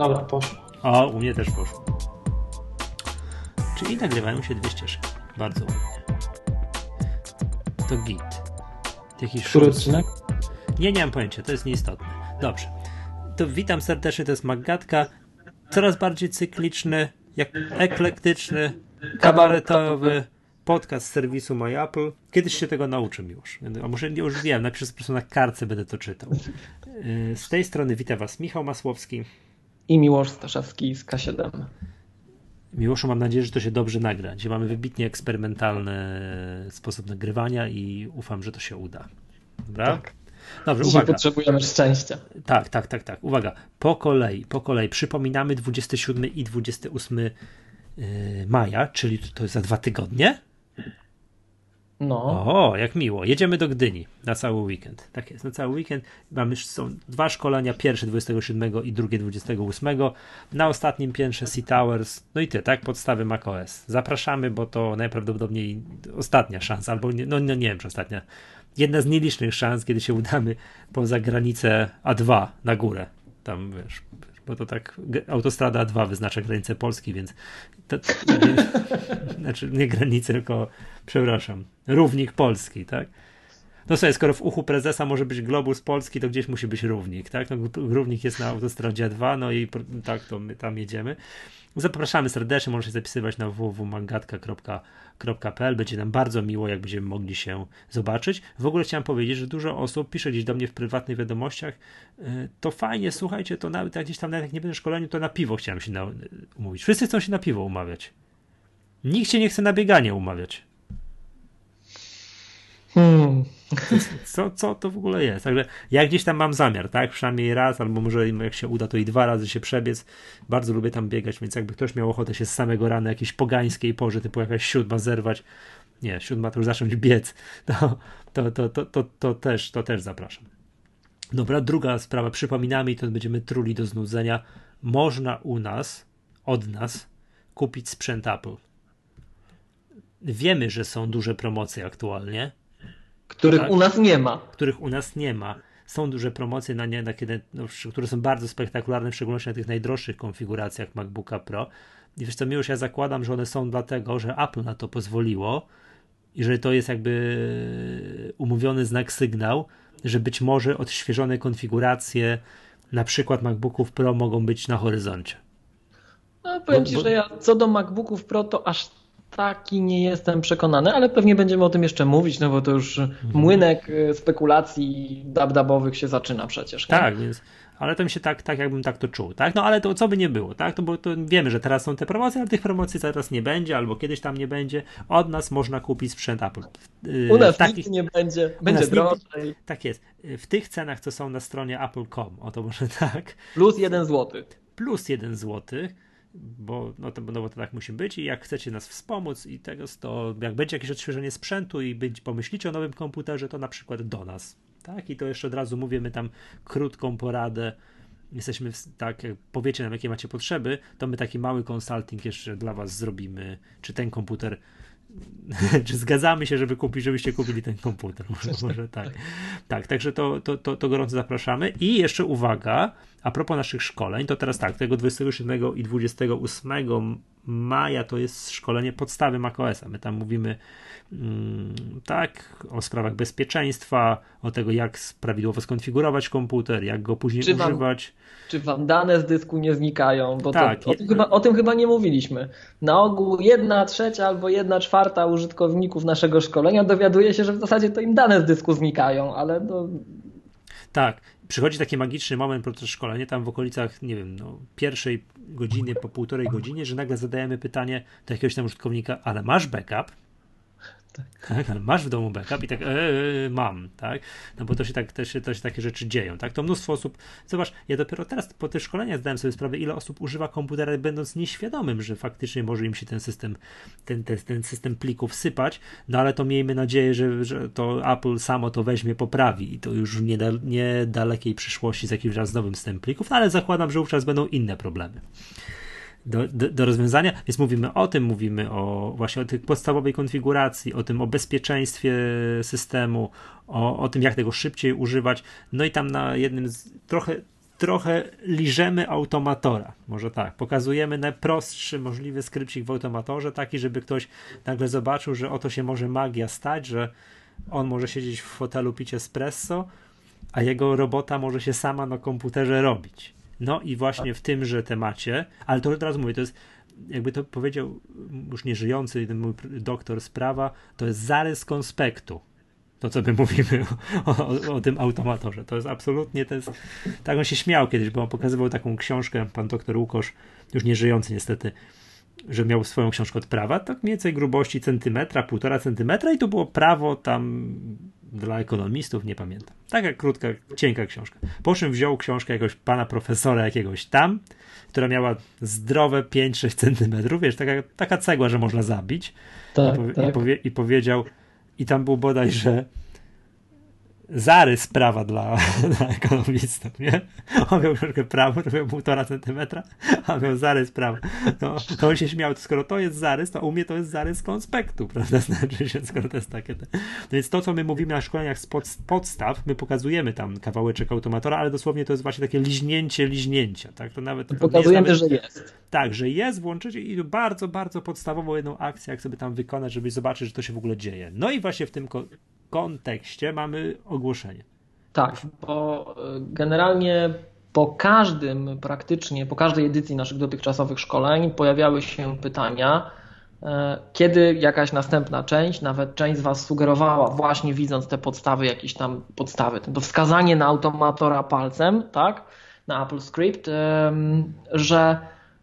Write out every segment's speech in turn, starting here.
Dobra, poszło. O, u mnie też poszło. Czyli nagrywają się dwie ścieżki. Bardzo ładnie. To git. Jakiś Który odcinek? Nie, nie mam pojęcia, to jest nieistotne. Dobrze. To witam serdecznie, to jest Maggatka. Coraz bardziej cykliczny, jak eklektyczny, kabaretowy podcast z serwisu MyApple. Kiedyś się tego nauczę już. A może już wiem, napiszę po prostu na kartce, będę to czytał. Y, z tej strony witam Was Michał Masłowski. I Miłosz Staszewski z K7. Miłoszu, mam nadzieję, że to się dobrze nagra. Dzisiaj mamy wybitnie eksperymentalny sposób nagrywania i ufam, że to się uda. Dobra? Tak. Dobrze, Dzisiaj uwaga. potrzebujemy szczęścia. Tak, tak, tak, tak. Uwaga. Po kolei, po kolei. Przypominamy 27 i 28 y, maja, czyli to jest za dwa tygodnie. No. O, jak miło. Jedziemy do Gdyni na cały weekend. Tak jest, na cały weekend. Mamy są dwa szkolenia, pierwsze 27 i drugie 28. Na ostatnim piętrze Sea Towers. No i ty, tak? Podstawy macOS. Zapraszamy, bo to najprawdopodobniej ostatnia szansa, albo nie, no, no nie wiem, czy ostatnia. Jedna z nielicznych szans, kiedy się udamy poza granicę A2 na górę. Tam wiesz, bo to tak autostrada 2 wyznacza granicę Polski, więc to, nie, znaczy nie granicę, tylko przepraszam, równik Polski, tak? No sobie, skoro w uchu prezesa może być globus polski, to gdzieś musi być równik, tak? No, równik jest na autostradzie 2, no i tak, to my tam jedziemy. Zapraszamy serdecznie, możecie zapisywać na www.mangatka.pl. Będzie nam bardzo miło, jak będziemy mogli się zobaczyć. W ogóle chciałem powiedzieć, że dużo osób pisze gdzieś do mnie w prywatnych wiadomościach. Y, to fajnie, słuchajcie, to nawet jak gdzieś tam, nawet jak nie będę szkoleniu, to na piwo chciałem się na, umówić. Wszyscy chcą się na piwo umawiać. Nikt się nie chce na bieganie umawiać. Hmm. Co, co to w ogóle jest? Także ja gdzieś tam mam zamiar, tak? Przynajmniej raz, albo może jak się uda, to i dwa razy się przebiec. Bardzo lubię tam biegać, więc jakby ktoś miał ochotę się z samego rana jakiejś pogańskiej porze, typu jakaś siódma zerwać, nie, siódma to już zacząć biec, to, to, to, to, to, to, też, to też zapraszam. Dobra, druga sprawa, przypominamy i to będziemy truli do znudzenia. Można u nas, od nas, kupić sprzęt Apple. Wiemy, że są duże promocje aktualnie których tak, u nas nie ma. Których u nas nie ma. Są duże promocje na nie, na kiedy, no, które są bardzo spektakularne, w szczególności na tych najdroższych konfiguracjach MacBooka Pro. I wiesz co, miłość, ja zakładam, że one są dlatego, że Apple na to pozwoliło i że to jest jakby umówiony znak sygnał, że być może odświeżone konfiguracje na przykład MacBooków Pro mogą być na horyzoncie. No, powiem bo, Ci, bo... że ja co do MacBooków Pro to aż taki nie jestem przekonany, ale pewnie będziemy o tym jeszcze mówić, no bo to już młynek y, spekulacji dabdabowych się zaczyna przecież. Nie? Tak, więc ale to mi się tak, tak jakbym tak to czuł, tak? No ale to co by nie było, tak? To, bo to wiemy, że teraz są te promocje, ale tych promocji teraz nie będzie, albo kiedyś tam nie będzie. Od nas można kupić sprzęt Apple. U nas takich, nie będzie, będzie drożej. tak jest. W tych cenach, co są na stronie apple.com, o to może tak. Plus jeden złoty. Plus jeden złoty bo, no to, no bo to tak musi być i jak chcecie nas wspomóc i tego, to jak będzie jakieś odświeżenie sprzętu i być, pomyślicie o nowym komputerze, to na przykład do nas, tak? I to jeszcze od razu mówię, my tam krótką poradę jesteśmy, tak, jak powiecie nam, jakie macie potrzeby, to my taki mały konsulting jeszcze dla was zrobimy, czy ten komputer czy zgadzamy się, żeby kupić, żebyście kupili ten komputer? Może, może tak. Tak, także to, to, to, to gorąco zapraszamy. I jeszcze uwaga, a propos naszych szkoleń, to teraz tak, tego 27 i 28 maja to jest szkolenie podstawy macOS. My tam mówimy mm, tak o sprawach bezpieczeństwa, o tego, jak prawidłowo skonfigurować komputer, jak go później czy używać. Wam, czy wam dane z dysku nie znikają? Bo tak. To, o, tym chyba, o tym chyba nie mówiliśmy. Na ogół jedna trzecia albo jedna czwarta użytkowników naszego szkolenia dowiaduje się, że w zasadzie to im dane z dysku znikają, ale to. Tak, przychodzi taki magiczny moment podczas szkolenia, tam w okolicach, nie wiem, no, pierwszej godziny, po półtorej godzinie, że nagle zadajemy pytanie do jakiegoś tam użytkownika, ale masz backup? Tak. masz w domu backup i tak, e, mam, tak? No bo to się, tak, to, się, to się takie rzeczy dzieją, tak? To mnóstwo osób, zobacz, ja dopiero teraz po tych szkoleniach zdałem sobie sprawę, ile osób używa komputera, będąc nieświadomym, że faktycznie może im się ten system, ten, ten, ten system plików sypać, no ale to miejmy nadzieję, że, że to Apple samo to weźmie, poprawi i to już w niedalekiej przyszłości z jakimś raz nowym systemem plików, no ale zakładam, że wówczas będą inne problemy do, do, do, rozwiązania. Więc mówimy o tym, mówimy o właśnie o tej podstawowej konfiguracji, o tym o bezpieczeństwie systemu, o, o tym, jak tego szybciej używać. No i tam na jednym z trochę trochę liżemy automatora. Może tak, pokazujemy najprostszy możliwy skrypcik w automatorze, taki, żeby ktoś nagle zobaczył, że oto się może magia stać, że on może siedzieć w fotelu pić espresso, a jego robota może się sama na komputerze robić. No i właśnie w tymże temacie, ale to od razu mówię, to jest jakby to powiedział już nieżyjący mój doktor sprawa, to jest zarys konspektu. To, co my mówimy o, o, o, tym automatorze. To jest absolutnie, to jest, tak on się śmiał kiedyś, bo on pokazywał taką książkę, pan doktor Łukosz, już nieżyjący niestety, że miał swoją książkę od prawa, tak mniej więcej grubości centymetra, półtora centymetra i to było prawo tam dla ekonomistów, nie pamiętam. Taka krótka, cienka książka. Po czym wziął książkę jakiegoś pana profesora jakiegoś tam, która miała zdrowe 5-6 centymetrów, wiesz, taka, taka cegła, że można zabić. Tak, I, powie, tak. I, powie, I powiedział, i tam był bodajże zarys prawa dla, dla ekonomistów, nie? On miał troszkę prawo, to miał półtora centymetra, a miał zarys prawa. No, to on się śmiał, skoro to jest zarys, to u mnie to jest zarys konspektu, prawda? Znaczy się, skoro to jest takie. Te... No więc to, co my mówimy na szkoleniach z pod, podstaw, my pokazujemy tam kawałeczek automatora, ale dosłownie to jest właśnie takie liźnięcie liźnięcia, tak? To nawet... Pokazujemy, nawet, że jest. Tak, że jest, włączycie i bardzo, bardzo podstawową jedną akcję, jak sobie tam wykonać, żeby zobaczyć, że to się w ogóle dzieje. No i właśnie w tym kontekście mamy ogłoszenie. Tak, bo e, generalnie po każdym, praktycznie po każdej edycji naszych dotychczasowych szkoleń pojawiały się pytania, e, kiedy jakaś następna część, nawet część z Was sugerowała, właśnie widząc te podstawy, jakieś tam podstawy, to wskazanie na automatora palcem, tak, na Apple Script, że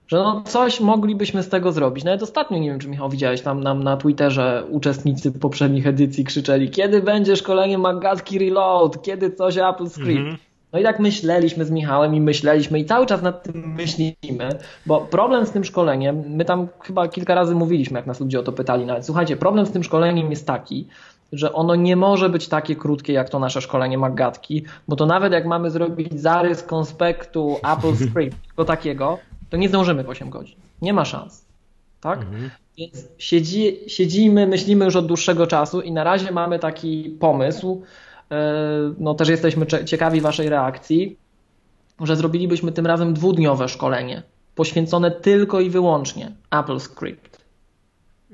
że no coś moglibyśmy z tego zrobić. Nawet ostatnio, nie wiem czy Michał widziałeś, tam nam na Twitterze uczestnicy poprzednich edycji krzyczeli, kiedy będzie szkolenie Magatki Reload, kiedy coś Apple Script. Mm -hmm. No i tak myśleliśmy z Michałem i myśleliśmy i cały czas nad tym myślimy, bo problem z tym szkoleniem, my tam chyba kilka razy mówiliśmy, jak nas ludzie o to pytali, nawet słuchajcie, problem z tym szkoleniem jest taki, że ono nie może być takie krótkie jak to nasze szkolenie Magatki, bo to nawet jak mamy zrobić zarys konspektu Apple Script, tylko takiego, to nie zdążymy w 8 godzin. Nie ma szans. Tak? Mhm. Więc siedzi, siedzimy, myślimy już od dłuższego czasu i na razie mamy taki pomysł, e, no też jesteśmy ciekawi Waszej reakcji, że zrobilibyśmy tym razem dwudniowe szkolenie poświęcone tylko i wyłącznie Apple Script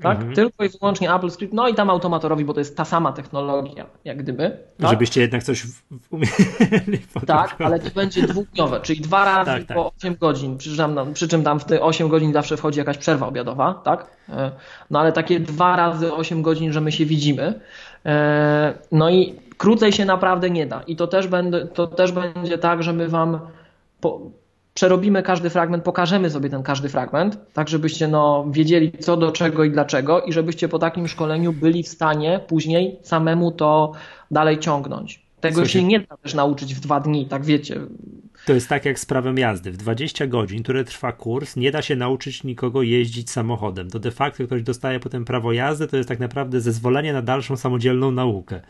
tak? Mhm. Tylko i wyłącznie Apple Script, no i tam automatorowi, bo to jest ta sama technologia, jak gdyby. Tak? Żebyście jednak coś umieli. Tak, ale to będzie dwudniowe, czyli dwa razy tak, tak. po 8 godzin, przy czym, tam, przy czym tam w te 8 godzin zawsze wchodzi jakaś przerwa obiadowa, tak? E, no ale takie dwa razy 8 godzin, że my się widzimy. E, no i krócej się naprawdę nie da. I to też, będę, to też będzie tak, że my wam po, przerobimy każdy fragment, pokażemy sobie ten każdy fragment, tak żebyście no, wiedzieli co do czego i dlaczego i żebyście po takim szkoleniu byli w stanie później samemu to dalej ciągnąć. Tego Słuchaj, się nie da też nauczyć w dwa dni, tak wiecie. To jest tak jak z prawem jazdy. W 20 godzin, które trwa kurs, nie da się nauczyć nikogo jeździć samochodem. To de facto ktoś dostaje potem prawo jazdy, to jest tak naprawdę zezwolenie na dalszą samodzielną naukę.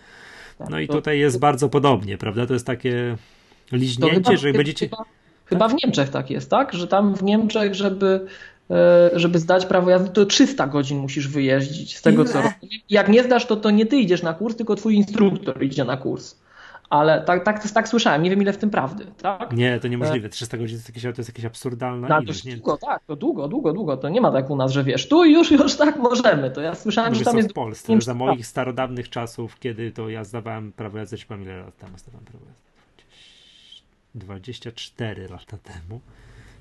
Tak, no i tutaj jest bardzo podobnie, prawda? To jest takie liźnięcie, że będziecie... Chyba Chyba w Niemczech tak jest, tak? Że tam w Niemczech, żeby, e, żeby zdać prawo jazdy, to 300 godzin musisz wyjeździć z tego, co robisz. Jak nie zdasz, to, to nie ty idziesz na kurs, tylko twój instruktor idzie na kurs. Ale tak, tak, tak słyszałem, nie wiem ile w tym prawdy, tak? Nie, to niemożliwe. 300 godzin to jest jakieś, to jest jakieś absurdalne no, ilość. Długo, tak, to długo, długo, długo. To nie ma tak u nas, że wiesz, tu już, już tak możemy. To ja słyszałem, że tam jest... w Polsce, za moich starodawnych czasów, kiedy to ja zdawałem prawo jazdy, czy ile lat temu zdawałem prawo jazdy. 24 lata temu.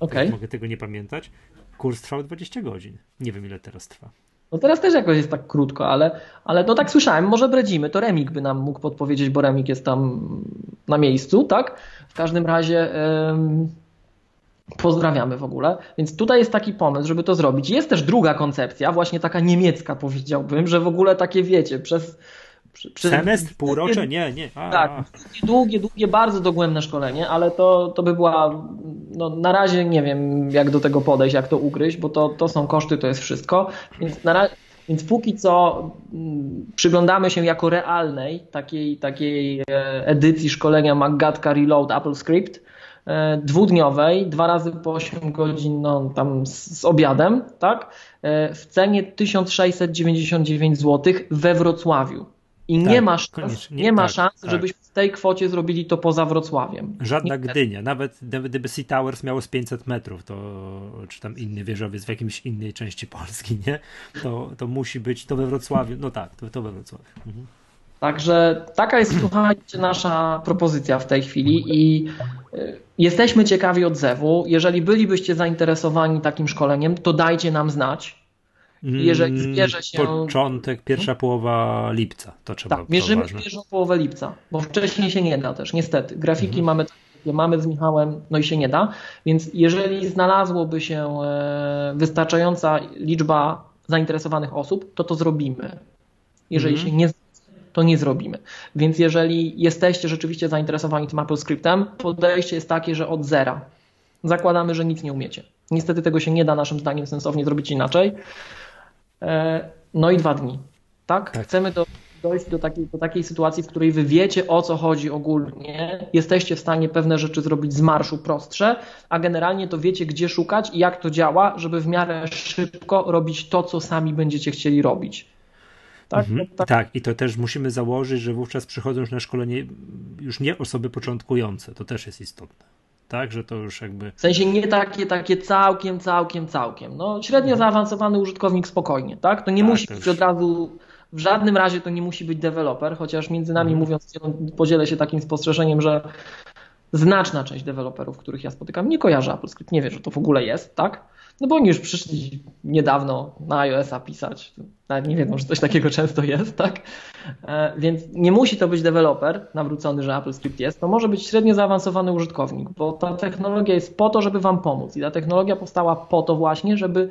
Okay. Mogę tego nie pamiętać. Kurs trwał 20 godzin. Nie wiem ile teraz trwa. No teraz też jakoś jest tak krótko, ale, ale no tak słyszałem, może bredzimy, to Remik by nam mógł podpowiedzieć, bo Remik jest tam na miejscu, tak? W każdym razie pozdrawiamy w ogóle. Więc tutaj jest taki pomysł, żeby to zrobić. Jest też druga koncepcja, właśnie taka niemiecka powiedziałbym, że w ogóle takie wiecie, przez przy, Semestr, półrocze? Nie, nie. A, tak, a. długie, długie, bardzo dogłębne szkolenie, ale to, to by była, no na razie nie wiem jak do tego podejść, jak to ugryźć, bo to, to są koszty, to jest wszystko, więc, na, więc póki co mm, przyglądamy się jako realnej takiej, takiej e, edycji szkolenia Magatka Reload Apple Script, e, dwudniowej, dwa razy po 8 godzin no, tam z, z obiadem, tak? E, w cenie 1699 zł we Wrocławiu. I tak, nie ma szans, nie, nie ma tak, szans tak. żebyśmy w tej kwocie zrobili to poza Wrocławiem. Żadna nie Gdynia, nawet gdyby Sea Towers miało z 500 metrów, to, czy tam inny wieżowiec w jakimś innej części Polski, nie? To, to musi być to we Wrocławiu. No tak, to, to we Wrocławiu. Mhm. Także taka jest, słuchajcie, nasza propozycja w tej chwili i y, jesteśmy ciekawi odzewu. Jeżeli bylibyście zainteresowani takim szkoleniem, to dajcie nam znać. Jeżeli mm, zbierze się. Początek, pierwsza połowa lipca. To trzeba Tak, mierzymy pierwszą połowę lipca, bo wcześniej się nie da też, niestety. Grafiki mhm. mamy mamy z Michałem, no i się nie da. Więc jeżeli znalazłoby się e, wystarczająca liczba zainteresowanych osób, to to zrobimy. Jeżeli mhm. się nie to nie zrobimy. Więc jeżeli jesteście rzeczywiście zainteresowani tym Apple Scriptem, podejście jest takie, że od zera. Zakładamy, że nic nie umiecie. Niestety tego się nie da naszym zdaniem sensownie zrobić inaczej. E, no i dwa dni. Tak? tak. Chcemy do, dojść do takiej, do takiej sytuacji, w której wy wiecie o co chodzi ogólnie, jesteście w stanie pewne rzeczy zrobić z marszu prostsze, a generalnie to wiecie gdzie szukać i jak to działa, żeby w miarę szybko robić to, co sami będziecie chcieli robić. Tak? Mhm, tak? tak, i to też musimy założyć, że wówczas przychodzą już na szkolenie już nie osoby początkujące. To też jest istotne. Tak, że to już jakby. W sensie nie takie, takie całkiem, całkiem, całkiem. No, średnio mhm. zaawansowany użytkownik spokojnie, tak? To nie tak, musi być od razu. W żadnym razie to nie musi być deweloper, chociaż między nami mhm. mówiąc, podzielę się takim spostrzeżeniem, że znaczna część deweloperów, których ja spotykam, nie kojarzy AppleScript, nie wie, że to w ogóle jest, tak? No bo oni już przyszli niedawno na iOS-a pisać. Nawet nie wiedzą, że coś takiego często jest, tak? E, więc nie musi to być deweloper nawrócony, że AppleScript jest. To może być średnio zaawansowany użytkownik, bo ta technologia jest po to, żeby Wam pomóc. I ta technologia powstała po to właśnie, żeby,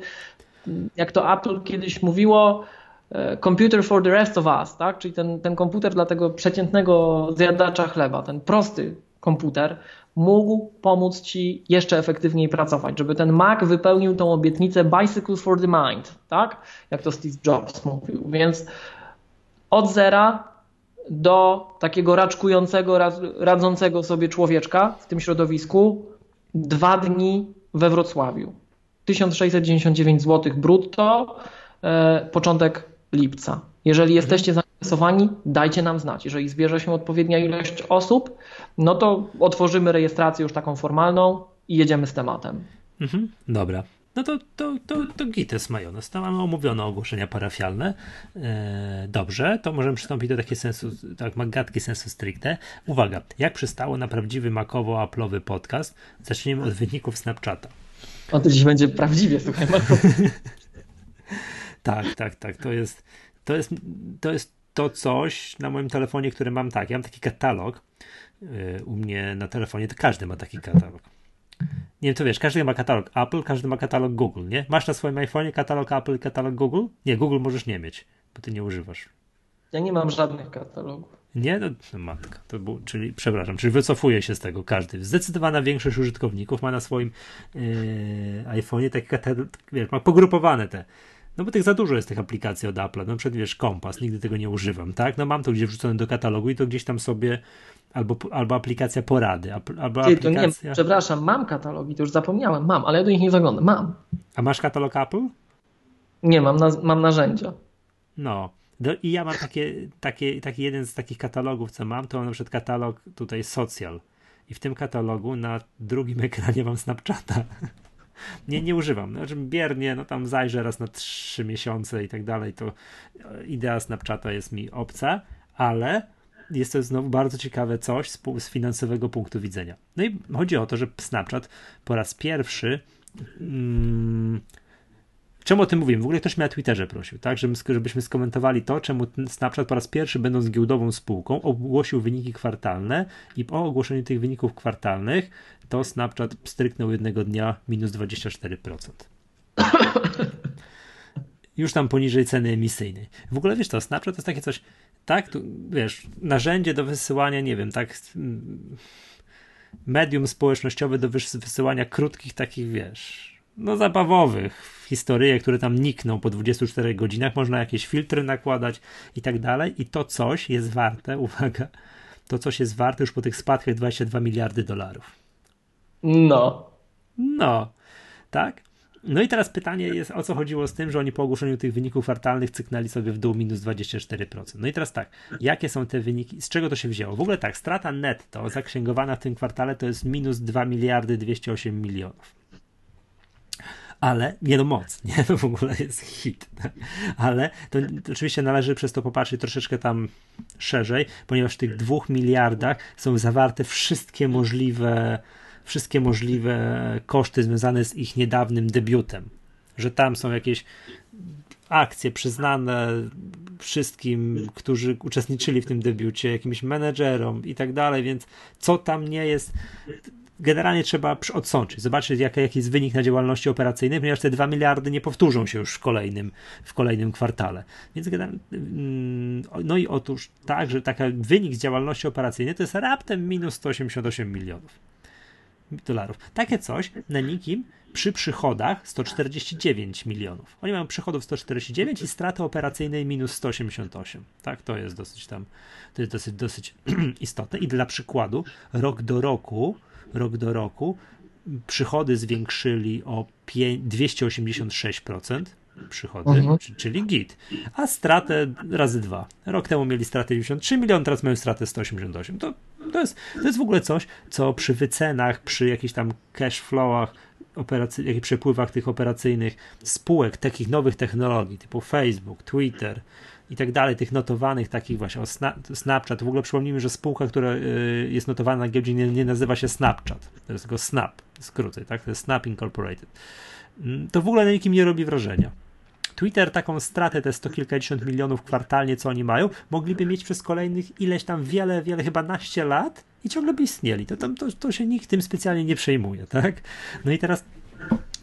jak to Apple kiedyś mówiło, e, computer for the rest of us, tak? Czyli ten, ten komputer dla tego przeciętnego zjadacza chleba, ten prosty komputer, mógł pomóc Ci jeszcze efektywniej pracować, żeby ten Mac wypełnił tą obietnicę Bicycles for the Mind, tak? Jak to Steve Jobs mówił. Więc od zera do takiego raczkującego, radzącego sobie człowieczka w tym środowisku dwa dni we Wrocławiu. 1699 zł brutto, e, początek lipca. Jeżeli jesteście zainteresowani, dajcie nam znać. Jeżeli zbierze się odpowiednia ilość osób, no to otworzymy rejestrację już taką formalną i jedziemy z tematem. Mhm, dobra. No to, to, to, to gites majonez. To mamy omówione ogłoszenia parafialne. E, dobrze, to możemy przystąpić do takiego sensu, tak, magatki sensu stricte. Uwaga, jak przystało na prawdziwy makowo-aplowy podcast, zaczniemy od wyników Snapchata. On to dziś będzie prawdziwie, słuchaj, Tak, tak, tak. To jest, to jest, to jest to coś na moim telefonie, które mam tak. Ja mam taki katalog u mnie na telefonie, to każdy ma taki katalog. Nie wiem, co wiesz, każdy ma katalog Apple, każdy ma katalog Google, nie? Masz na swoim iPhone'ie katalog Apple i katalog Google? Nie, Google możesz nie mieć, bo ty nie używasz. Ja nie mam żadnych katalogów. Nie? No, no matka. To był, czyli, przepraszam, czyli wycofuje się z tego każdy. Zdecydowana większość użytkowników ma na swoim yy, iPhone'ie taki katalog, wiesz, ma pogrupowane te no bo tych za dużo jest tych aplikacji od Apple. No przed wiesz, kompas, nigdy tego nie używam, tak? No mam to gdzieś wrzucone do katalogu i to gdzieś tam sobie albo, albo aplikacja porady, albo Ty, aplikacja... Nie, przepraszam, mam katalogi, to już zapomniałem, mam, ale ja do nich nie zaglądam, mam. A masz katalog Apple? Nie, mam, na, mam narzędzia. No, i ja mam takie, takie, taki jeden z takich katalogów, co mam, to mam na przykład katalog tutaj social. I w tym katalogu na drugim ekranie mam Snapchata. Nie, nie używam. Znaczy biernie, no tam zajrzę raz na trzy miesiące i tak dalej, to idea Snapchata jest mi obca, ale jest to znowu bardzo ciekawe coś z, z finansowego punktu widzenia. No i chodzi o to, że Snapchat po raz pierwszy mm, Czemu o tym mówimy? W ogóle ktoś mnie na Twitterze prosił, tak, żebyśmy skomentowali to, czemu Snapchat po raz pierwszy, będąc giełdową spółką, ogłosił wyniki kwartalne i po ogłoszeniu tych wyników kwartalnych to Snapchat stryknął jednego dnia minus 24%. Już tam poniżej ceny emisyjnej. W ogóle wiesz to, Snapchat to jest takie coś, tak, tu, wiesz, narzędzie do wysyłania, nie wiem, tak, medium społecznościowe do wysyłania krótkich takich, wiesz, no zabawowych historyje, które tam nikną po 24 godzinach, można jakieś filtry nakładać i tak dalej i to coś jest warte, uwaga, to coś jest warte już po tych spadkach 22 miliardy dolarów. No. No, tak? No i teraz pytanie jest, o co chodziło z tym, że oni po ogłoszeniu tych wyników kwartalnych cyknęli sobie w dół minus 24%. No i teraz tak, jakie są te wyniki, z czego to się wzięło? W ogóle tak, strata netto zaksięgowana w tym kwartale to jest minus 2 miliardy 208 milionów ale nie no moc, nie, to w ogóle jest hit, tak? ale to, oczywiście należy przez to popatrzeć troszeczkę tam szerzej, ponieważ w tych dwóch miliardach są zawarte wszystkie możliwe wszystkie możliwe koszty związane z ich niedawnym debiutem, że tam są jakieś akcje przyznane wszystkim, którzy uczestniczyli w tym debiucie, jakimś menedżerom i tak dalej, więc co tam nie jest, generalnie trzeba odsączyć, zobaczyć jaki, jaki jest wynik na działalności operacyjnej, ponieważ te 2 miliardy nie powtórzą się już w kolejnym, w kolejnym kwartale. Więc mm, no i otóż tak, że taki wynik z działalności operacyjnej to jest raptem minus 188 milionów dolarów. Takie coś na nikim przy przychodach 149 milionów. Oni mają przychodów 149 i straty operacyjnej minus 188. Tak, to jest dosyć tam, to jest dosyć, dosyć istotne. I dla przykładu, rok do roku rok do roku. Przychody zwiększyli o 286% przychody, mhm. czyli git, a stratę razy dwa. Rok temu mieli stratę 93 miliony, teraz mają stratę 188. To, to, jest, to jest w ogóle coś, co przy wycenach, przy jakichś tam cash flowach, operacy, przepływach tych operacyjnych spółek, takich nowych technologii typu Facebook, Twitter, i tak dalej, tych notowanych takich właśnie, o Snapchat. W ogóle przypomnijmy, że spółka, która y, jest notowana na giełdzie nie, nie nazywa się Snapchat, to jest tylko Snap, skróty, tak, to jest Snap Incorporated. Mm, to w ogóle na nikim nie robi wrażenia. Twitter taką stratę, te sto kilkadziesiąt milionów kwartalnie, co oni mają, mogliby mieć przez kolejnych ileś tam wiele, wiele, chyba naście lat i ciągle by istnieli. To, tam, to, to się nikt tym specjalnie nie przejmuje, tak? No i teraz,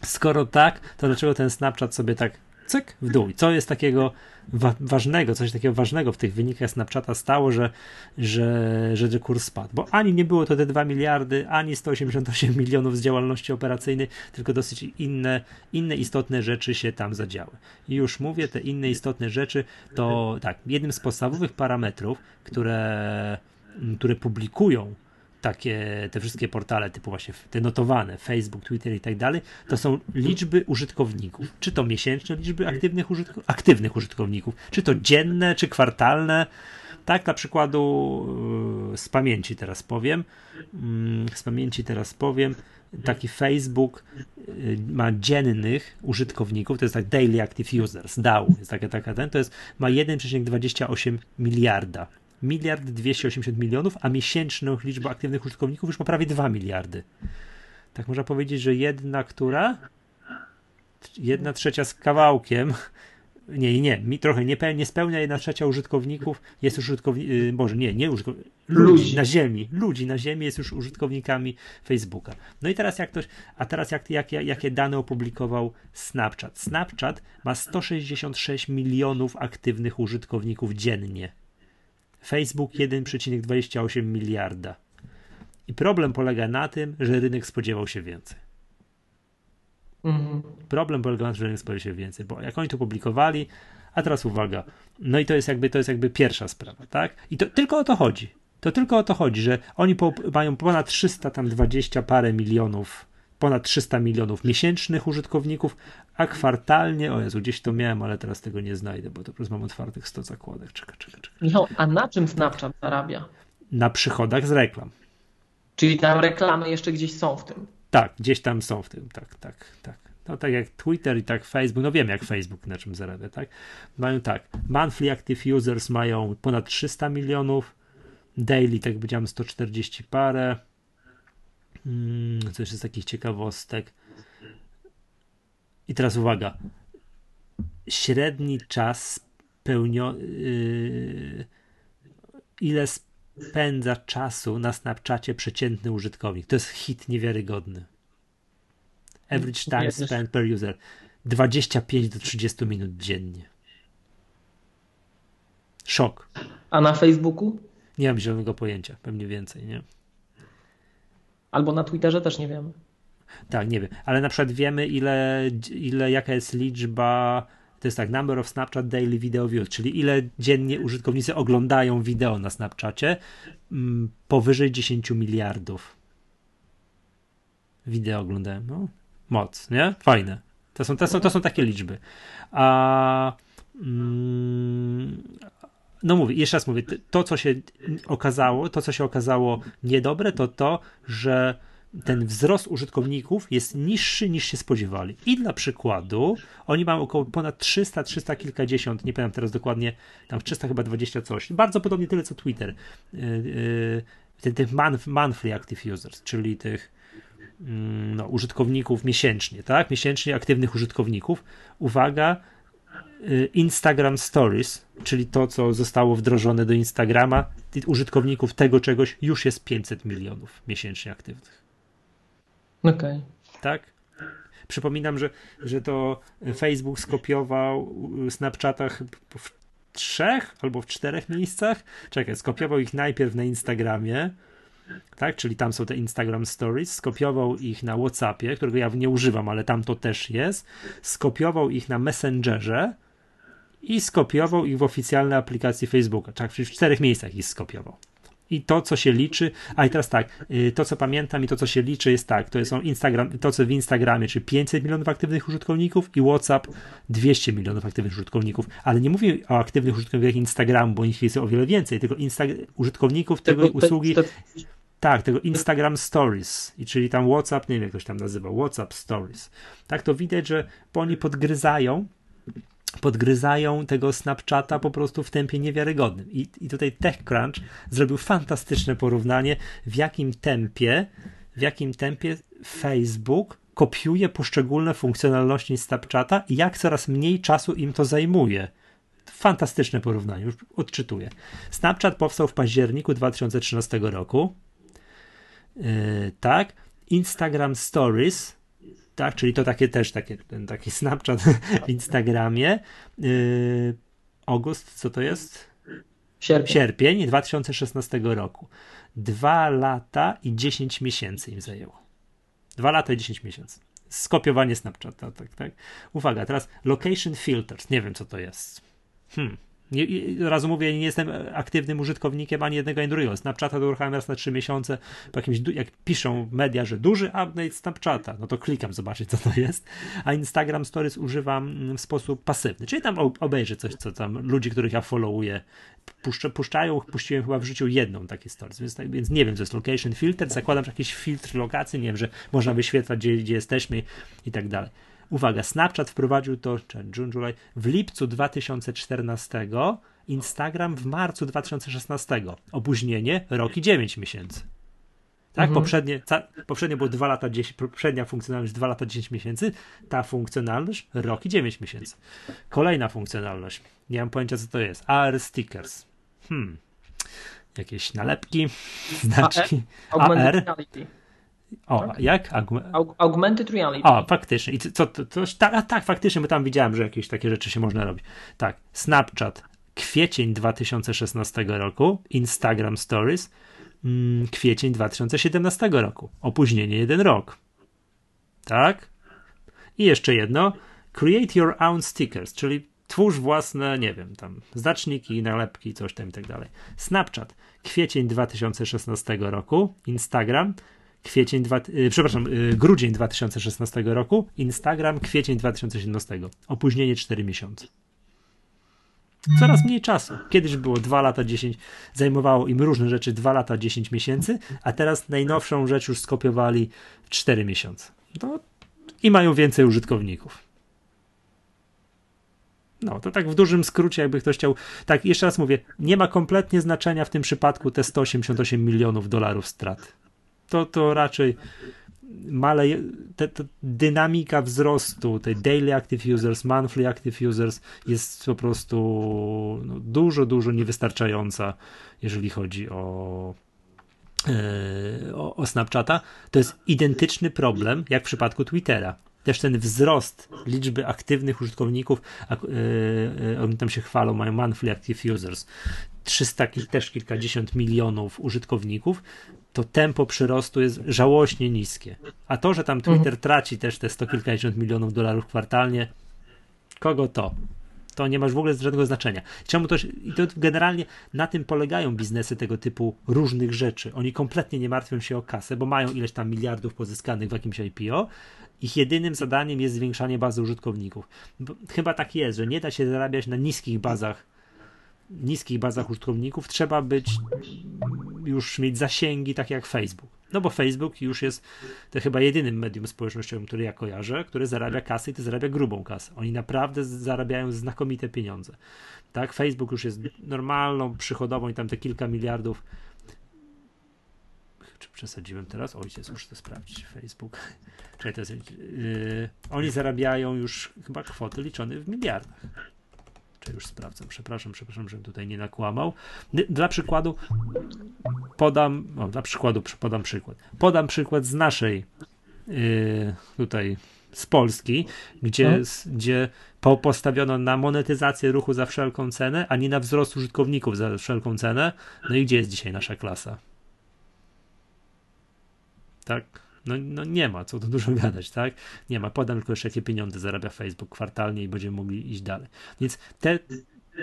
skoro tak, to dlaczego ten Snapchat sobie tak cyk w dół. I co jest takiego wa ważnego, coś takiego ważnego w tych wynikach Snapchata stało, że, że, że kurs spadł. Bo ani nie było to te 2 miliardy, ani 188 milionów z działalności operacyjnej, tylko dosyć inne, inne istotne rzeczy się tam zadziały. I już mówię, te inne istotne rzeczy to tak, jednym z podstawowych parametrów, które, które publikują takie, te wszystkie portale typu właśnie te notowane, Facebook, Twitter i tak dalej, to są liczby użytkowników. Czy to miesięczne liczby aktywnych, użytk aktywnych użytkowników, czy to dzienne, czy kwartalne. Tak, na przykładu yy, z pamięci teraz powiem, mm, z pamięci teraz powiem, taki Facebook yy, ma dziennych użytkowników, to jest tak Daily Active Users, DAO, jest taka, taka ten, to jest, ma 1,28 miliarda miliard 280 milionów, a miesięczną liczbę aktywnych użytkowników już ma prawie 2 miliardy. Tak można powiedzieć, że jedna, która? Jedna trzecia z kawałkiem. Nie, nie, mi trochę nie, nie spełnia jedna trzecia użytkowników, jest już użytkowników, yy, może nie, nie użytkowników, ludzi, ludzi na ziemi, ludzi na ziemi jest już użytkownikami Facebooka. No i teraz jak ktoś, a teraz jak, jak, jakie dane opublikował Snapchat? Snapchat ma 166 milionów aktywnych użytkowników dziennie. Facebook 1,28 miliarda. I problem polega na tym, że rynek spodziewał się więcej. Mhm. Problem polega na tym, że rynek spodziewał się więcej, bo jak oni to publikowali, a teraz uwaga, no i to jest jakby, to jest jakby pierwsza sprawa, tak? I to tylko o to chodzi. To tylko o to chodzi, że oni po, mają ponad 300 tam 20 parę milionów ponad 300 milionów miesięcznych użytkowników, a kwartalnie, o Jezu, gdzieś to miałem, ale teraz tego nie znajdę, bo to po prostu mam otwartych 100 zakładek. Czekaj, czekaj, czekaj. Michał, a na czym Snapchat zarabia? Na przychodach z reklam. Czyli tam reklamy jeszcze gdzieś są w tym? Tak, gdzieś tam są w tym, tak, tak, tak. No tak jak Twitter i tak Facebook, no wiem jak Facebook na czym zarabia, tak? Mają tak, monthly active users mają ponad 300 milionów, daily, tak jak powiedziałem, 140 parę, Hmm, coś z takich ciekawostek. I teraz uwaga. Średni czas pełnio... Yy, ile spędza czasu na Snapchacie przeciętny użytkownik? To jest hit niewiarygodny. Average time spent per user 25 do 30 minut dziennie. Szok. A na Facebooku? Nie mam zielonego pojęcia, pewnie więcej, nie? Albo na Twitterze też nie wiemy. Tak, nie wiem, ale na przykład wiemy, ile, ile jaka jest liczba. To jest tak, number of Snapchat daily video views, czyli ile dziennie użytkownicy oglądają wideo na Snapchacie. Mm, powyżej 10 miliardów wideo oglądają. No, moc, nie? Fajne. To są, to są, to są takie liczby. A, mm, no mówię, jeszcze raz mówię, to co się okazało, to co się okazało niedobre, to to, że ten wzrost użytkowników jest niższy niż się spodziewali. I dla przykładu, oni mają około ponad 300, 300 kilkadziesiąt, nie pamiętam teraz dokładnie, tam 300 chyba 20 coś. Bardzo podobnie tyle co Twitter. Yy, yy, tych monthly active users, czyli tych mm, no, użytkowników miesięcznie, tak? Miesięcznie aktywnych użytkowników. Uwaga, Instagram Stories, czyli to, co zostało wdrożone do Instagrama, użytkowników tego czegoś już jest 500 milionów miesięcznie aktywnych. Okej. Okay. Tak? Przypominam, że, że to Facebook skopiował Snapchatach w trzech albo w czterech miejscach. Czekaj, skopiował ich najpierw na Instagramie, tak, czyli tam są te Instagram Stories, skopiował ich na WhatsAppie, którego ja nie używam, ale tam to też jest, skopiował ich na Messengerze i skopiował ich w oficjalnej aplikacji Facebooka, tak, czyli w czterech miejscach ich skopiował. I to, co się liczy, a i teraz tak, y, to, co pamiętam i to, co się liczy jest tak, to są Instagram, to, co w Instagramie, czyli 500 milionów aktywnych użytkowników i WhatsApp 200 milionów aktywnych użytkowników, ale nie mówię o aktywnych użytkownikach Instagramu, bo ich jest o wiele więcej, tylko Insta- użytkowników tego, tego usługi... Te, te... Tak, tego Instagram Stories, i czyli tam WhatsApp, nie wiem jak ktoś tam nazywa, WhatsApp Stories. Tak, to widać, że oni podgryzają podgryzają tego Snapchata po prostu w tempie niewiarygodnym. I, I tutaj TechCrunch zrobił fantastyczne porównanie, w jakim tempie, w jakim tempie Facebook kopiuje poszczególne funkcjonalności Snapchata i jak coraz mniej czasu im to zajmuje. Fantastyczne porównanie, już odczytuję. Snapchat powstał w październiku 2013 roku. Yy, tak. Instagram Stories tak? Czyli to takie też takie, ten taki Snapchat w Instagramie. Yy, august, co to jest? Sierpień. Sierpień 2016 roku. Dwa lata i 10 miesięcy im zajęło. Dwa lata i 10 miesięcy. Skopiowanie Snapchata, tak, tak. Uwaga, teraz location filters. Nie wiem, co to jest. Hmm. Nie, razu mówię, nie jestem aktywnym użytkownikiem ani jednego ani drugiego. Snapchata to uruchamiam raz na 3 miesiące. Po jakimś, jak piszą media, że duży update Snapchata, no to klikam zobaczyć, co to jest. A Instagram Stories używam w sposób pasywny, czyli tam obejrzę coś, co tam ludzi, których ja followuję, puszcza, puszczają. Puściłem chyba w życiu jedną takie stories, więc, tak, więc nie wiem, co jest location filter. Zakładam, że jakiś filtr lokacji, nie wiem, że można wyświetlać, gdzie, gdzie jesteśmy i tak dalej. Uwaga, Snapchat wprowadził to June, July, w lipcu 2014, Instagram w marcu 2016. Opóźnienie rok i 9 miesięcy. Tak, mhm. poprzednie, ca, poprzednie było 2 lata 10, poprzednia funkcjonalność 2 lata 10 miesięcy, ta funkcjonalność rok i 9 miesięcy. Kolejna funkcjonalność, nie mam pojęcia co to jest, AR stickers. Hmm. Jakieś nalepki, znaczki. AR. AR. O, tak? jak? Aug augmented reality. O, faktycznie. I co, to, to, tak, a tak, faktycznie, bo tam widziałem, że jakieś takie rzeczy się można robić. Tak, Snapchat, kwiecień 2016 roku, Instagram Stories, mm, kwiecień 2017 roku. Opóźnienie jeden rok. Tak? I jeszcze jedno, create your own stickers, czyli twórz własne, nie wiem, tam znaczniki, nalepki, coś tam i tak dalej. Snapchat, kwiecień 2016 roku, Instagram, kwiecień, dwa, yy, przepraszam, yy, grudzień 2016 roku, Instagram kwiecień 2017. Opóźnienie 4 miesiące. Coraz mniej czasu. Kiedyś było 2 lata 10, zajmowało im różne rzeczy 2 lata 10 miesięcy, a teraz najnowszą rzecz już skopiowali w 4 miesiące. No, I mają więcej użytkowników. No, to tak w dużym skrócie, jakby ktoś chciał. Tak, jeszcze raz mówię, nie ma kompletnie znaczenia w tym przypadku te 188 milionów dolarów strat to, to raczej maleje, te, te dynamika wzrostu tej daily active users, monthly active users jest po prostu no, dużo, dużo niewystarczająca, jeżeli chodzi o, e, o, o Snapchata. To jest identyczny problem jak w przypadku Twittera też ten wzrost liczby aktywnych użytkowników, yy, oni tam się chwalą, mają monthly active users, 300, też kilkadziesiąt milionów użytkowników, to tempo przyrostu jest żałośnie niskie. A to, że tam Twitter mhm. traci też te sto kilkadziesiąt milionów dolarów kwartalnie, kogo to? To nie masz w ogóle żadnego znaczenia. Czemu to, I to generalnie na tym polegają biznesy tego typu różnych rzeczy. Oni kompletnie nie martwią się o kasę, bo mają ileś tam miliardów pozyskanych w jakimś IPO. Ich jedynym zadaniem jest zwiększanie bazy użytkowników. Bo chyba tak jest, że nie da się zarabiać na niskich bazach niskich bazach użytkowników trzeba być już mieć zasięgi tak jak Facebook. No bo Facebook już jest to chyba jedynym medium społecznościowym, który ja kojarzę, który zarabia kasę i to zarabia grubą kasę. Oni naprawdę zarabiają znakomite pieniądze. Tak, Facebook już jest normalną, przychodową i tam te kilka miliardów. Czy przesadziłem teraz? Ojciec, muszę to sprawdzić. Facebook. Czekaj, to jest, yy, oni zarabiają już chyba kwoty liczone w miliardach czy już sprawdzam, przepraszam, przepraszam, żebym tutaj nie nakłamał. Dla przykładu podam, o, dla przykładu podam przykład. Podam przykład z naszej yy, tutaj z Polski, gdzie, hmm. gdzie po, postawiono na monetyzację ruchu za wszelką cenę, a nie na wzrost użytkowników za wszelką cenę. No i gdzie jest dzisiaj nasza klasa? Tak? No, no nie ma, co tu dużo gadać, tak? Nie ma. Podam tylko jeszcze jakie pieniądze zarabia Facebook kwartalnie i będziemy mogli iść dalej. Więc te,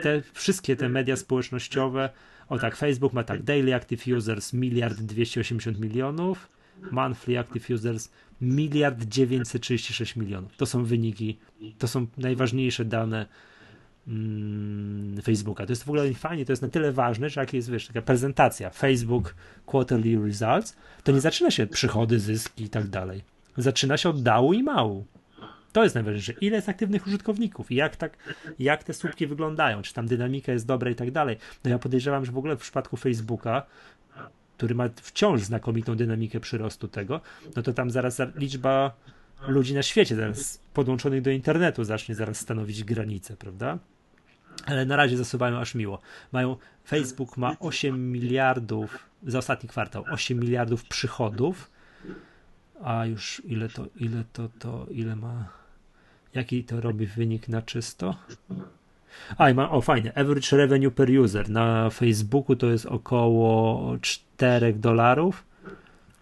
te wszystkie te media społecznościowe, o tak, Facebook ma tak, daily active users miliard 280 milionów, monthly active users miliard 936 milionów. To są wyniki, to są najważniejsze dane Facebooka. To jest w ogóle fajnie, to jest na tyle ważne, że jak jest wiesz, taka prezentacja Facebook Quarterly Results, to nie zaczyna się przychody, zyski i tak dalej. Zaczyna się od dału i mału. To jest najważniejsze. Ile jest aktywnych użytkowników i jak, tak, jak te słupki wyglądają, czy tam dynamika jest dobra i tak dalej. No ja podejrzewam, że w ogóle w przypadku Facebooka, który ma wciąż znakomitą dynamikę przyrostu tego, no to tam zaraz liczba ludzi na świecie zaraz podłączonych do internetu zacznie zaraz stanowić granicę, prawda? ale na razie zasuwają aż miło. Mają, Facebook ma 8 miliardów, za ostatni kwartał, 8 miliardów przychodów, a już ile to, ile to, to, ile ma, jaki to robi wynik na czysto? A, i ma, o fajnie, average revenue per user na Facebooku to jest około 4 dolarów,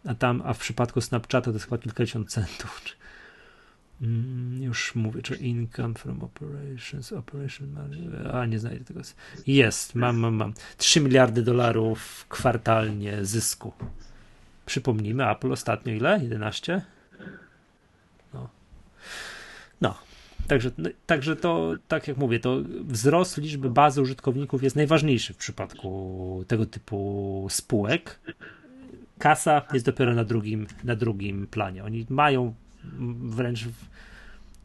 a tam, a w przypadku Snapchata to jest chyba kilkadziesiąt centów, Mm, już mówię, czy income from operations, operation a nie znajdę tego. Jest, mam, mam, mam. 3 miliardy dolarów kwartalnie zysku. Przypomnijmy, Apple ostatnio ile? 11? No. No. Także, no, także to, tak jak mówię, to wzrost liczby bazy użytkowników jest najważniejszy w przypadku tego typu spółek. Kasa jest dopiero na drugim, na drugim planie. Oni mają wręcz w,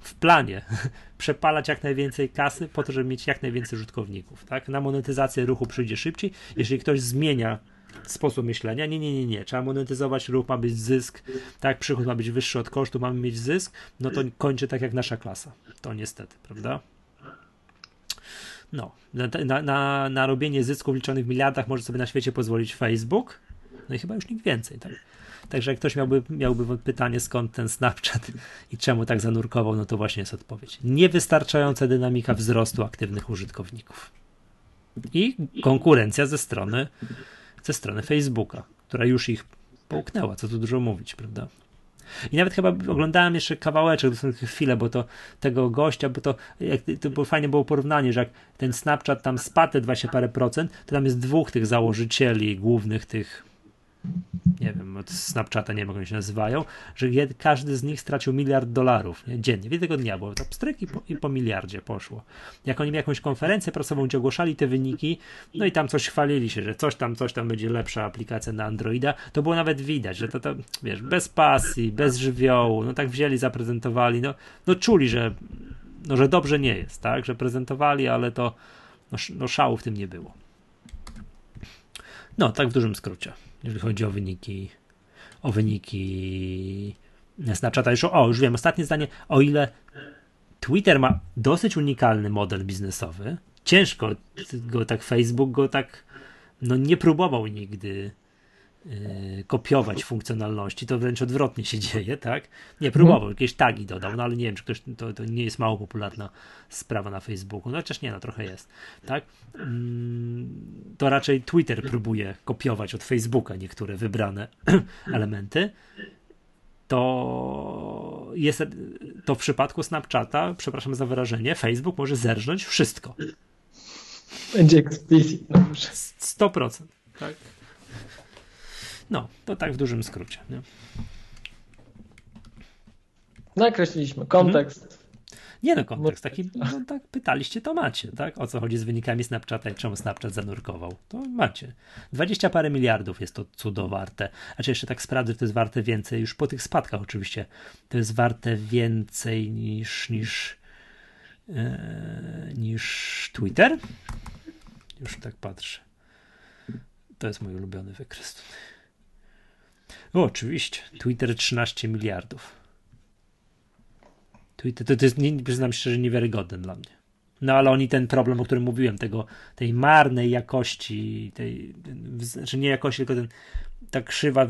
w planie przepalać jak najwięcej kasy po to, żeby mieć jak najwięcej użytkowników. Tak? Na monetyzację ruchu przyjdzie szybciej. Jeżeli ktoś zmienia sposób myślenia, nie, nie, nie, nie, trzeba monetyzować ruch, ma być zysk, tak, przychód ma być wyższy od kosztu, mamy mieć zysk, no to kończy tak jak nasza klasa. To niestety, prawda? No, na, na, na robienie zysków liczonych w miliardach może sobie na świecie pozwolić Facebook, no i chyba już nikt więcej, tak? Także jak ktoś miałby, miałby pytanie, skąd ten Snapchat i czemu tak zanurkował, no to właśnie jest odpowiedź. Niewystarczająca dynamika wzrostu aktywnych użytkowników. I konkurencja ze strony, ze strony Facebooka, która już ich połknęła, co tu dużo mówić, prawda? I nawet chyba oglądałem jeszcze kawałeczek, chwilę, bo to tego gościa, bo to, jak, to było, fajnie było porównanie, że jak ten Snapchat tam spadł 20 parę procent, to tam jest dwóch tych założycieli głównych tych nie wiem, od Snapchata, nie wiem jak oni się nazywają, że każdy z nich stracił miliard dolarów nie? dziennie, w jednego dnia, bo to pstryk i po, i po miliardzie poszło. Jak oni mieli jakąś konferencję prasową, gdzie ogłaszali te wyniki, no i tam coś chwalili się, że coś tam, coś tam będzie lepsza aplikacja na Androida, to było nawet widać, że to, to wiesz, bez pasji, bez żywiołu, no tak wzięli, zaprezentowali, no, no czuli, że, no, że dobrze nie jest, tak, że prezentowali, ale to no, no szału w tym nie było. No, tak w dużym skrócie jeżeli chodzi o wyniki, o wyniki Snapchata. Już, o, już wiem, ostatnie zdanie. O ile Twitter ma dosyć unikalny model biznesowy, ciężko go tak, Facebook go tak, no nie próbował nigdy kopiować funkcjonalności, to wręcz odwrotnie się dzieje, tak? Nie, próbował, mhm. jakieś tagi dodał, no ale nie wiem, czy ktoś, to, to nie jest mało popularna sprawa na Facebooku, no chociaż nie, no trochę jest, tak? Mm, to raczej Twitter próbuje kopiować od Facebooka niektóre wybrane elementy, to jest to w przypadku Snapchata, przepraszam za wyrażenie, Facebook może zerżnąć wszystko. Będzie explicit. No 100%. Tak? No, to tak w dużym skrócie. Nie? Nakreśliliśmy kontekst. Mhm. Nie no, kontekst taki, no tak pytaliście, to macie, tak? O co chodzi z wynikami Snapchata i czemu Snapchat zanurkował? To macie. 20 parę miliardów jest to cudo warte. A czy jeszcze tak sprawdzę, to jest warte więcej, już po tych spadkach oczywiście, to jest warte więcej niż, niż, e, niż Twitter? Już tak patrzę. To jest mój ulubiony wykres. O, oczywiście. Twitter 13 miliardów. Twitter to, to jest, nie, przyznam szczerze, niewiarygodne dla mnie. No ale oni ten problem, o którym mówiłem, tego, tej marnej jakości, tej, znaczy nie jakości, tylko ten, ta krzywa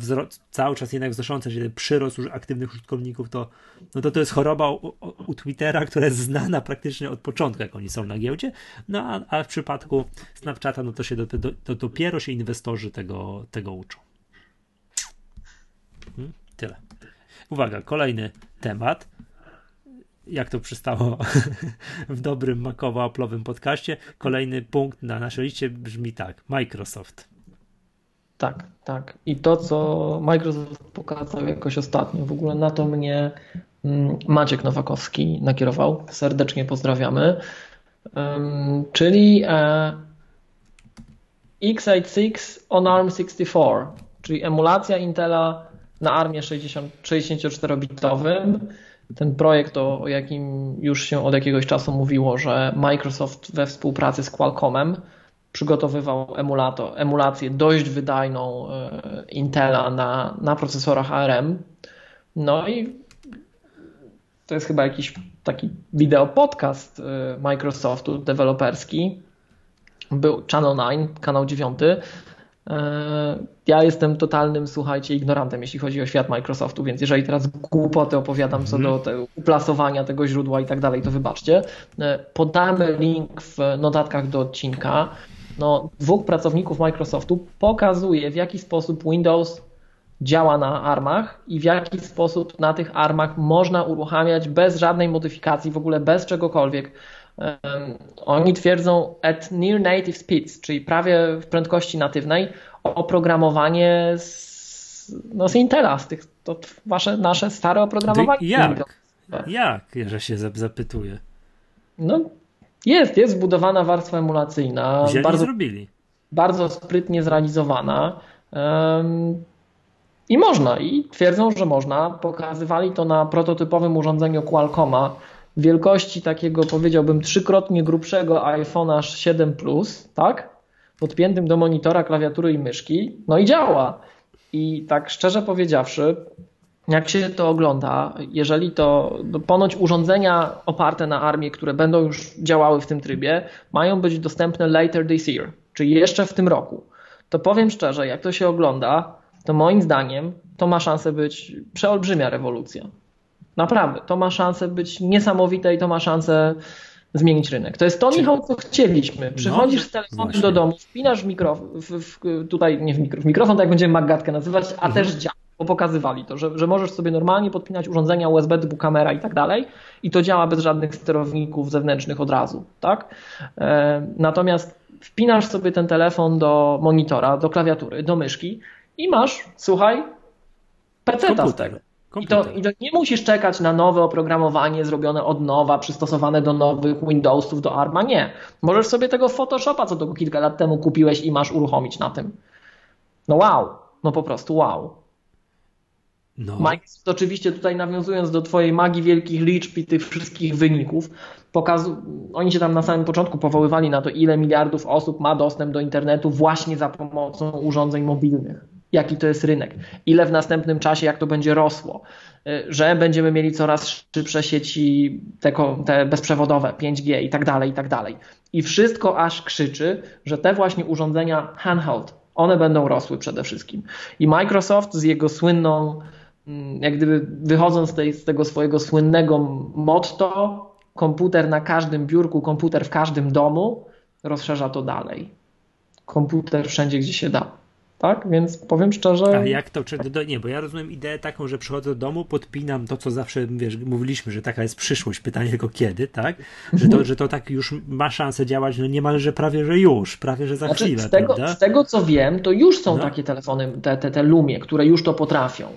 cały czas jednak wznosząca się, ten przyrost aktywnych użytkowników, to, no to to jest choroba u, u, Twittera, która jest znana praktycznie od początku, jak oni są na giełdzie, no a, a w przypadku Snapchata, no to się do, do, do, dopiero się inwestorzy tego, tego uczą. Hmm? Tyle. Uwaga, kolejny temat jak to przystało w dobrym makowo-aplowym podcaście. Kolejny punkt na naszej liście brzmi tak: Microsoft. Tak, tak. I to, co Microsoft pokazał jakoś ostatnio, w ogóle na to mnie mm, Maciek Nowakowski nakierował. Serdecznie pozdrawiamy. Czyli e, x86 on ARM64, czyli emulacja Intela na ARMie 64-bitowym ten projekt, o, jakim już się od jakiegoś czasu mówiło, że Microsoft we współpracy z Qualcommem przygotowywał emulator, emulację dość wydajną e, Intela na, na procesorach ARM. No i to jest chyba jakiś taki wideo podcast e, Microsoftu deweloperski. Był Channel 9, kanał 9 E, ja jestem totalnym, słuchajcie, ignorantem, jeśli chodzi o świat Microsoftu, więc jeżeli teraz głupoty opowiadam co do mhm. tego uplasowania tego źródła i tak dalej, to wybaczcie. E, podamy link w notatkach do odcinka. No, dwóch pracowników Microsoftu pokazuje, w jaki sposób Windows działa na armach i w jaki sposób na tych armach można uruchamiać bez żadnej modyfikacji, w ogóle bez czegokolwiek oni twierdzą at near native speeds, czyli prawie w prędkości natywnej, oprogramowanie z, no z Intela, z tych, to wasze, nasze stare oprogramowanie. Jak? Jak, że się zapytuję? No, jest, jest zbudowana warstwa emulacyjna. Wzięli bardzo, zrobili. Bardzo sprytnie zrealizowana. Um, I można, i twierdzą, że można. Pokazywali to na prototypowym urządzeniu Qualcomma, wielkości takiego powiedziałbym trzykrotnie grubszego iPhone'a 7 Plus, tak? Podpiętym do monitora, klawiatury i myszki. No i działa. I tak szczerze powiedziawszy, jak się to ogląda, jeżeli to no ponoć urządzenia oparte na armii, które będą już działały w tym trybie, mają być dostępne later this year, czyli jeszcze w tym roku, to powiem szczerze, jak to się ogląda, to moim zdaniem to ma szansę być przeolbrzymia rewolucja. Naprawdę, to ma szansę być niesamowite i to ma szansę zmienić rynek. To jest to, Michał, co chcieliśmy. No, Przychodzisz no, z telefonem do domu, wpinasz mikrofon, w, w, tutaj nie w mikrofon, mikrofon, tak jak będziemy Maggatkę nazywać, a mhm. też działa, bo pokazywali to, że, że możesz sobie normalnie podpinać urządzenia USB typu kamera i tak dalej i to działa bez żadnych sterowników zewnętrznych od razu, tak? E, natomiast wpinasz sobie ten telefon do monitora, do klawiatury, do myszki i masz, słuchaj, PC z tego. I to, I to, nie musisz czekać na nowe oprogramowanie zrobione od nowa, przystosowane do nowych Windowsów, do ARMA. Nie. Możesz sobie tego Photoshopa, co to kilka lat temu kupiłeś i masz uruchomić na tym. No wow. No po prostu wow. No. Microsoft oczywiście tutaj nawiązując do twojej magii wielkich liczb i tych wszystkich wyników, pokazu- oni się tam na samym początku powoływali na to, ile miliardów osób ma dostęp do internetu właśnie za pomocą urządzeń mobilnych jaki to jest rynek, ile w następnym czasie, jak to będzie rosło, y, że będziemy mieli coraz szybsze sieci te, te bezprzewodowe, 5G i tak dalej, i tak dalej. I wszystko aż krzyczy, że te właśnie urządzenia handheld, one będą rosły przede wszystkim. I Microsoft z jego słynną, mm, jak gdyby wychodząc z, tej, z tego swojego słynnego motto, komputer na każdym biurku, komputer w każdym domu, rozszerza to dalej. Komputer wszędzie, gdzie się da. Tak? Więc powiem szczerze. A jak to? Czy do, nie, bo ja rozumiem ideę taką, że przychodzę do domu, podpinam to, co zawsze wiesz, mówiliśmy, że taka jest przyszłość, pytanie tylko kiedy, tak? Że to, że to tak już ma szansę działać, no niemalże prawie, że już, prawie, że za znaczy, chwilę. Z tego, z tego, co wiem, to już są no. takie telefony, te, te, te Lumie, które już to potrafią.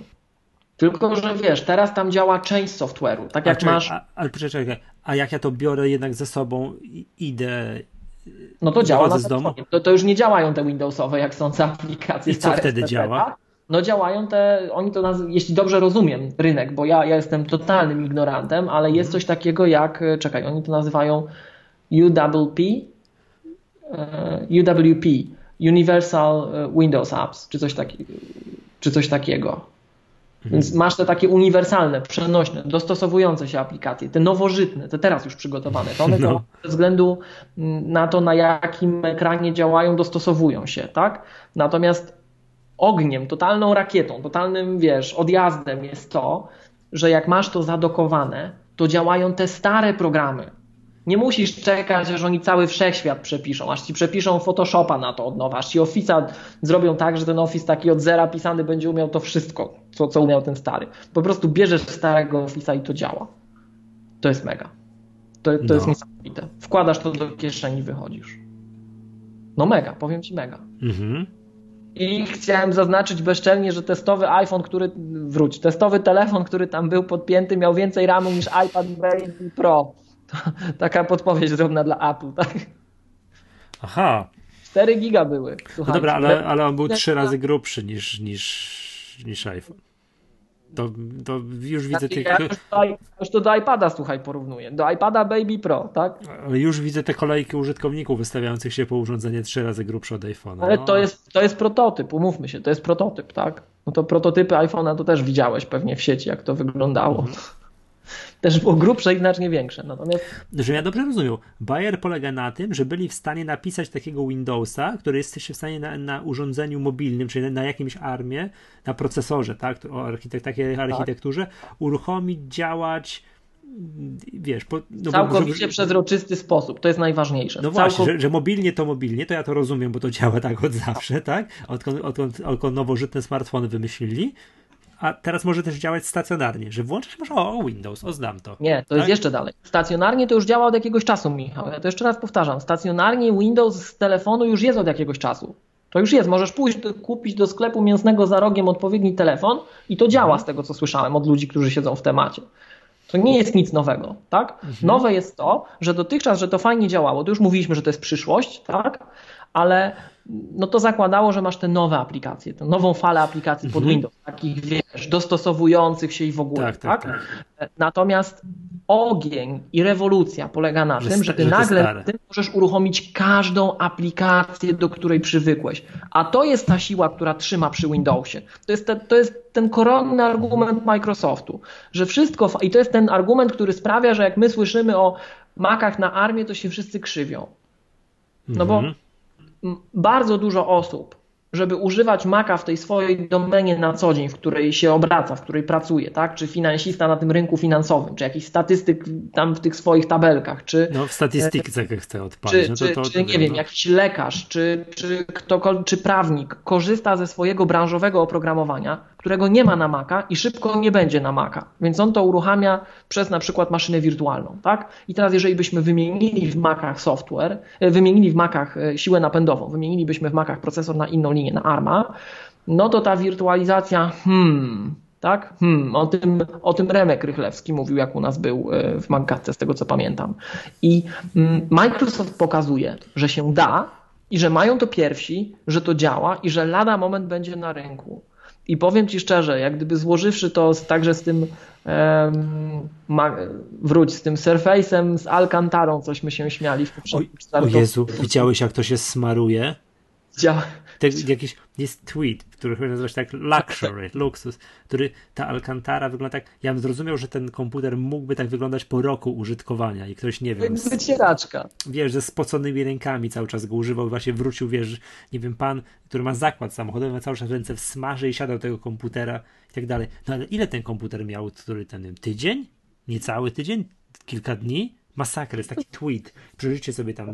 Tylko, że wiesz, teraz tam działa część software'u, tak jak a, masz... Ale poczekaj, a jak ja to biorę jednak ze sobą, idę no to działa na domu. To, to już nie działają te Windowsowe, jak są te aplikacje I co wtedy działa? No działają te, oni to naz- jeśli dobrze rozumiem rynek, bo ja, ja jestem totalnym ignorantem, ale jest coś takiego jak, czekaj, oni to nazywają UWP, e, UWP, Universal Windows Apps, czy coś, taki, czy coś takiego. Więc masz te takie uniwersalne, przenośne, dostosowujące się aplikacje, te nowożytne, te teraz już przygotowane. To one no. ze względu na to, na jakim ekranie działają, dostosowują się, tak? Natomiast ogniem, totalną rakietą, totalnym, wiesz, odjazdem jest to, że jak masz to zadokowane, to działają te stare programy, nie musisz czekać, aż oni cały wszechświat przepiszą, aż ci przepiszą Photoshopa na to od nowa, aż ci Office'a zrobią tak, że ten Office taki od zera pisany będzie umiał to wszystko, co, co umiał ten stary. Po prostu bierzesz starego Office'a i to działa. To jest mega. To, to no. jest niesamowite. Wkładasz to do kieszeni, wychodzisz. No mega, powiem ci mega. Mhm. I chciałem zaznaczyć bezczelnie, że testowy iPhone, który, wróć, testowy telefon, który tam był podpięty, miał więcej RAMu niż iPad Baby Pro. taka podpowiedź drobna dla Apple, tak? Aha. 4 giga były. No dobra, ale, ale on był trzy razy grubszy niż, niż, niż iPhone. To, to już widzę tych. Ja już to do iPada, słuchaj, porównuję. Do iPada Baby Pro, tak? Ale już widzę te kolejki użytkowników wystawiających się po urządzenie trzy razy grubsze od iPhone'a. Ale no. to, jest, to jest prototyp, umówmy się, to jest prototyp, tak? No to prototypy iPhone'a to też widziałeś pewnie w sieci, jak to wyglądało. Mhm też było grubsze i znacznie większe. Natomiast... Że ja dobrze rozumiem. Bayer polega na tym, że byli w stanie napisać takiego Windowsa, który jesteście w stanie na, na urządzeniu mobilnym, czyli na, jakimś armie, na procesorze, tak, o architekt, takiej tak. architekturze, tak. uruchomić, działać wiesz, po, no całkowicie bo, przezroczysty sposób, to jest najważniejsze. No właśnie, że, że, mobilnie to mobilnie, to ja to rozumiem, bo to działa tak od zawsze, tak? Odkąd, odkąd, odkąd nowożytne smartfony wymyślili, a teraz może też działać stacjonarnie, że włączysz masz o, Windows, o znam to. Nie, to tak? jest jeszcze dalej. Stacjonarnie to już działa od jakiegoś czasu, Michał. Ja to jeszcze raz powtarzam. Stacjonarnie Windows z telefonu już jest od jakiegoś czasu. To już jest. Możesz pójść do, kupić do sklepu mięsnego za rogiem odpowiedni telefon i to działa z tego, co słyszałem od ludzi, którzy siedzą w temacie. To nie jest nic nowego, tak? Mhm. Nowe jest to, że dotychczas, że to fajnie działało, to już mówiliśmy, że to jest przyszłość, tak? Ale no to zakładało, że masz te nowe aplikacje, tę nową falę aplikacji pod mhm. Windows, takich wiesz, dostosowujących się i w ogóle. Tak, tak, tak? tak. Natomiast ogień i rewolucja polega na że tym, że ty że nagle ty możesz uruchomić każdą aplikację, do której przywykłeś. A to jest ta siła, która trzyma przy Windowsie. To jest, te, to jest ten koronny argument Microsoftu, że wszystko, i to jest ten argument, który sprawia, że jak my słyszymy o makach na armię, to się wszyscy krzywią. No bo mhm bardzo dużo osób, żeby używać Maca w tej swojej domenie na co dzień, w której się obraca, w której pracuje, tak? Czy finansista na tym rynku finansowym, czy jakiś statystyk tam w tych swoich tabelkach, czy... No w statystyce chcę odpalić. Czy, no to, to, czy, nie wiem, jakiś lekarz, czy, czy, ktokolwiek, czy prawnik korzysta ze swojego branżowego oprogramowania, którego nie ma na Maca i szybko nie będzie na Maca, więc on to uruchamia przez na przykład maszynę wirtualną, tak? I teraz jeżeli byśmy wymienili w Macach software, e, wymienili w Macach e, siłę napędową, wymienilibyśmy w Macach procesor na inną linię, na ARMA, no to ta wirtualizacja, hmm, tak? Hmm, o, tym, o tym Remek Rychlewski mówił, jak u nas był e, w Magatce, z tego co pamiętam. I mm, Microsoft pokazuje, że się da i że mają to pierwsi, że to działa i że lada moment będzie na rynku. I powiem Ci szczerze, jak gdyby złożywszy to także z tym um, ma, wróć, z tym Surface'em, z Alcantarą, cośmy się śmiali w poprzednim O, o Jezu, widziałeś jak to się smaruje? Widziałem. Te, jakiś, jest tweet, który nazywa się tak Luxury, luksus, który ta Alcantara wygląda tak, ja bym zrozumiał, że ten komputer mógłby tak wyglądać po roku użytkowania i ktoś, nie wiem... Wycieraczka. Wiesz, ze spoconymi rękami cały czas go używał, właśnie wrócił, wiesz, nie wiem, pan, który ma zakład samochodowy, ma cały czas ręce w smarze i siadał tego komputera i tak dalej. No ale ile ten komputer miał, który ten tydzień? Niecały tydzień? Kilka dni? Masakra, jest taki tweet. Przeżyjcie sobie tam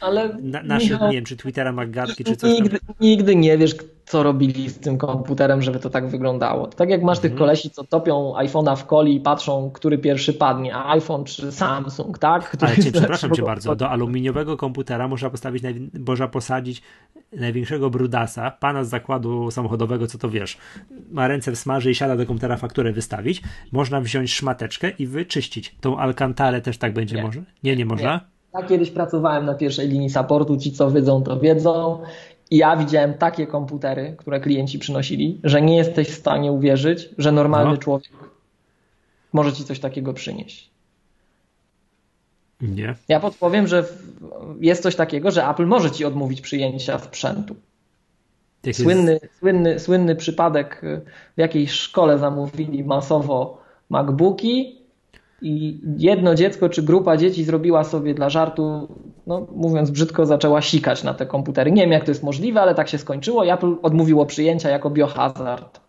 Ale na, nasze, Michał, nie wiem, czy Twittera Maggatki, czy coś nigdy, tam. Nigdy nie wiesz, co robili z tym komputerem, żeby to tak wyglądało. Tak jak masz mhm. tych kolesi, co topią iPhone'a w coli i patrzą, który pierwszy padnie, iPhone czy Samsung, tak? Który Ale cię, przepraszam cię bardzo, do aluminiowego komputera można postawić, można posadzić największego brudasa, pana z zakładu samochodowego, co to wiesz, ma ręce w smaży i siada do komputera fakturę wystawić, można wziąć szmateczkę i wyczyścić. Tą alkantarę też tak będzie. Może? Nie, nie można? Nie. Ja kiedyś pracowałem na pierwszej linii supportu, ci co wiedzą, to wiedzą. I ja widziałem takie komputery, które klienci przynosili, że nie jesteś w stanie uwierzyć, że normalny no. człowiek może ci coś takiego przynieść. Nie. Ja podpowiem, że jest coś takiego, że Apple może ci odmówić przyjęcia sprzętu. Słynny, jest... słynny, słynny przypadek w jakiejś szkole zamówili masowo MacBooki i jedno dziecko czy grupa dzieci zrobiła sobie dla żartu, no mówiąc brzydko, zaczęła sikać na te komputery. Nie wiem jak to jest możliwe, ale tak się skończyło Apple odmówiło przyjęcia jako biohazard.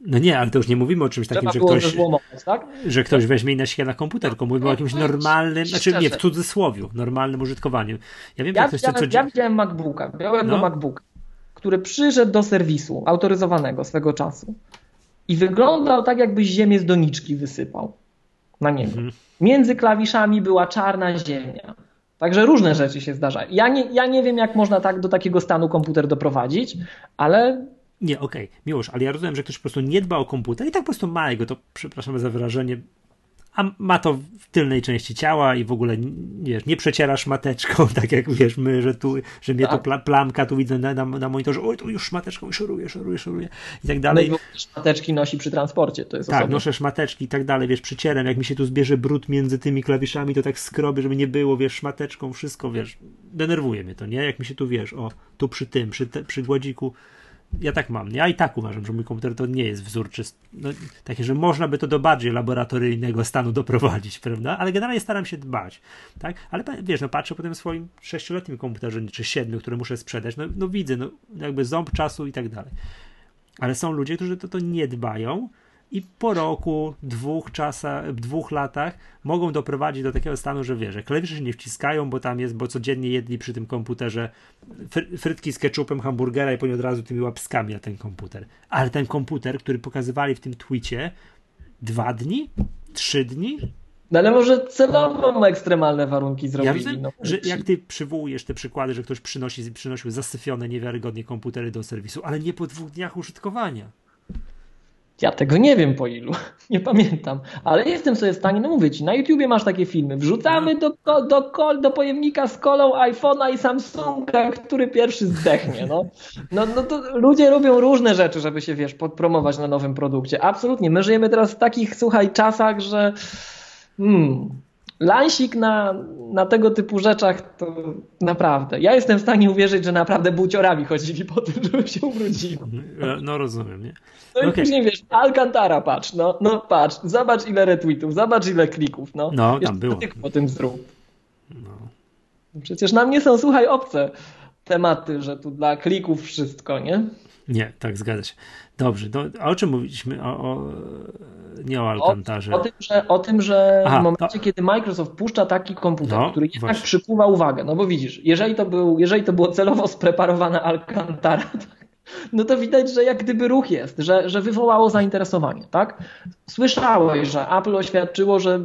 No nie, ale to już nie mówimy o czymś takim, że ktoś, tak? że ktoś weźmie i naśle na komputer, tylko mówimy o jakimś normalnym, znaczy nie, w cudzysłowiu, normalnym użytkowaniu. Ja wiem, ja, ktoś co... ja widziałem MacBooka, białego no. MacBooka, który przyszedł do serwisu autoryzowanego swego czasu i wyglądał tak, jakbyś ziemię z doniczki wysypał na niego. Mhm. Między klawiszami była czarna ziemia. Także różne rzeczy się zdarzają. Ja nie, ja nie wiem, jak można tak do takiego stanu komputer doprowadzić, ale nie, okej, okay. Miłosz, ale ja rozumiem, że ktoś po prostu nie dba o komputer i tak po prostu ma jego, to przepraszam za wyrażenie, a ma to w tylnej części ciała i w ogóle wiesz, nie przecierasz mateczką, tak jak wiesz, my, że tu, że mnie tak. to plamka, tu widzę na, na, na monitorze, oj, tu już mateczką szoruje, szoruje, szoruje i tak dalej. No i szmateczki nosi przy transporcie, to jest Tak, osobne. noszę szmateczki i tak dalej, wiesz, przycieram, jak mi się tu zbierze brud między tymi klawiszami, to tak skrobię, żeby nie było, wiesz, szmateczką, wszystko, wiesz, denerwuje mnie to, nie? Jak mi się tu, wiesz, o, tu przy tym, przy, te, przy gładziku ja tak mam. Ja i tak uważam, że mój komputer to nie jest wzór czysty. No, takie, że można by to do bardziej laboratoryjnego stanu doprowadzić, prawda? Ale generalnie staram się dbać, tak? Ale wiesz, no patrzę po tym swoim sześcioletnim komputerze, czy siedmiu, który muszę sprzedać, no, no widzę, no jakby ząb czasu i tak dalej. Ale są ludzie, którzy to, to nie dbają, i po roku, dwóch czasach, dwóch latach mogą doprowadzić do takiego stanu, że wiesz, że klawisze się nie wciskają, bo tam jest, bo codziennie jedli przy tym komputerze frytki z ketchupem, hamburgera i później od razu tymi łapskami na ten komputer. Ale ten komputer, który pokazywali w tym twicie dwa dni, trzy dni, no ale może celowo ekstremalne warunki zrobili. Ja rozumiem, no. że jak ty przywołujesz te przykłady, że ktoś przynosi, przynosił zasyfione niewiarygodnie komputery do serwisu, ale nie po dwóch dniach użytkowania. Ja tego nie wiem po ilu, nie pamiętam, ale jestem sobie w stanie, no mówię ci, na YouTubie masz takie filmy, wrzucamy do, do, do pojemnika z kolą iPhone'a i Samsunga, który pierwszy zdechnie, no. No, no to ludzie robią różne rzeczy, żeby się, wiesz, podpromować na nowym produkcie, absolutnie, my żyjemy teraz w takich, słuchaj, czasach, że hmm, lansik na, na tego typu rzeczach to naprawdę. Ja jestem w stanie uwierzyć, że naprawdę buciorami chodzili po tym, żeby się ubrudziło. No, no rozumiem, nie? No i okay. później wiesz, Alcantara patrz, no, no patrz, zobacz ile retweetów, zobacz ile klików, no. No, tam było. po tym zrób. No. Przecież nam nie są, słuchaj, obce tematy, że tu dla klików wszystko, nie? Nie, tak zgadza się. Dobrze, do, a o czym mówiliśmy? O, o, nie o Alcantarze. O, o, tym, że, o tym, że Aha, w momencie, to... kiedy Microsoft puszcza taki komputer, no, który jednak właśnie. przykuwa uwagę, no bo widzisz, jeżeli to, był, jeżeli to było celowo spreparowane Alcantara, no to widać, że jak gdyby ruch jest, że, że wywołało zainteresowanie, tak? Słyszałeś, że Apple oświadczyło, że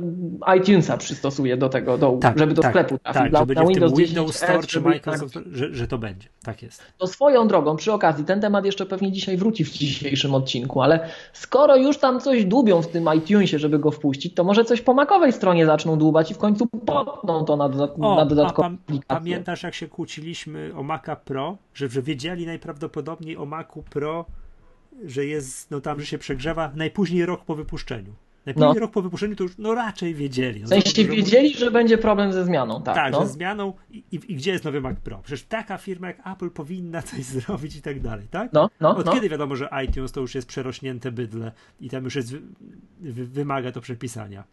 iTunesa przystosuje do tego, do, tak, żeby do tak, sklepu trafił. Tak, dla, że będzie Windows, w tym Windows Store czy Microsoft, tak, że, że to będzie. Tak jest. To swoją drogą, przy okazji, ten temat jeszcze pewnie dzisiaj wróci w dzisiejszym odcinku, ale skoro już tam coś dłubią w tym iTunesie, żeby go wpuścić, to może coś po makowej stronie zaczną dłubać i w końcu potną to na, dodat o, na dodatkową aplikację. Pamiętasz, jak się kłóciliśmy o Maca Pro, że, że wiedzieli najprawdopodobniej o Macu Pro, że jest, no tam, że się przegrzewa najpóźniej rok po wypuszczeniu. Najpóźniej no. rok po wypuszczeniu to już no raczej wiedzieli. No, w sensie wiedzieli, że będzie problem ze zmianą, tak. Tak, no. ze zmianą i, i, i, gdzie jest nowy Mac Pro? Przecież taka firma jak Apple powinna coś zrobić i tak dalej, tak? No, no, Od no. kiedy wiadomo, że iTunes to już jest przerośnięte bydle i tam już jest, wy, wymaga to przepisania?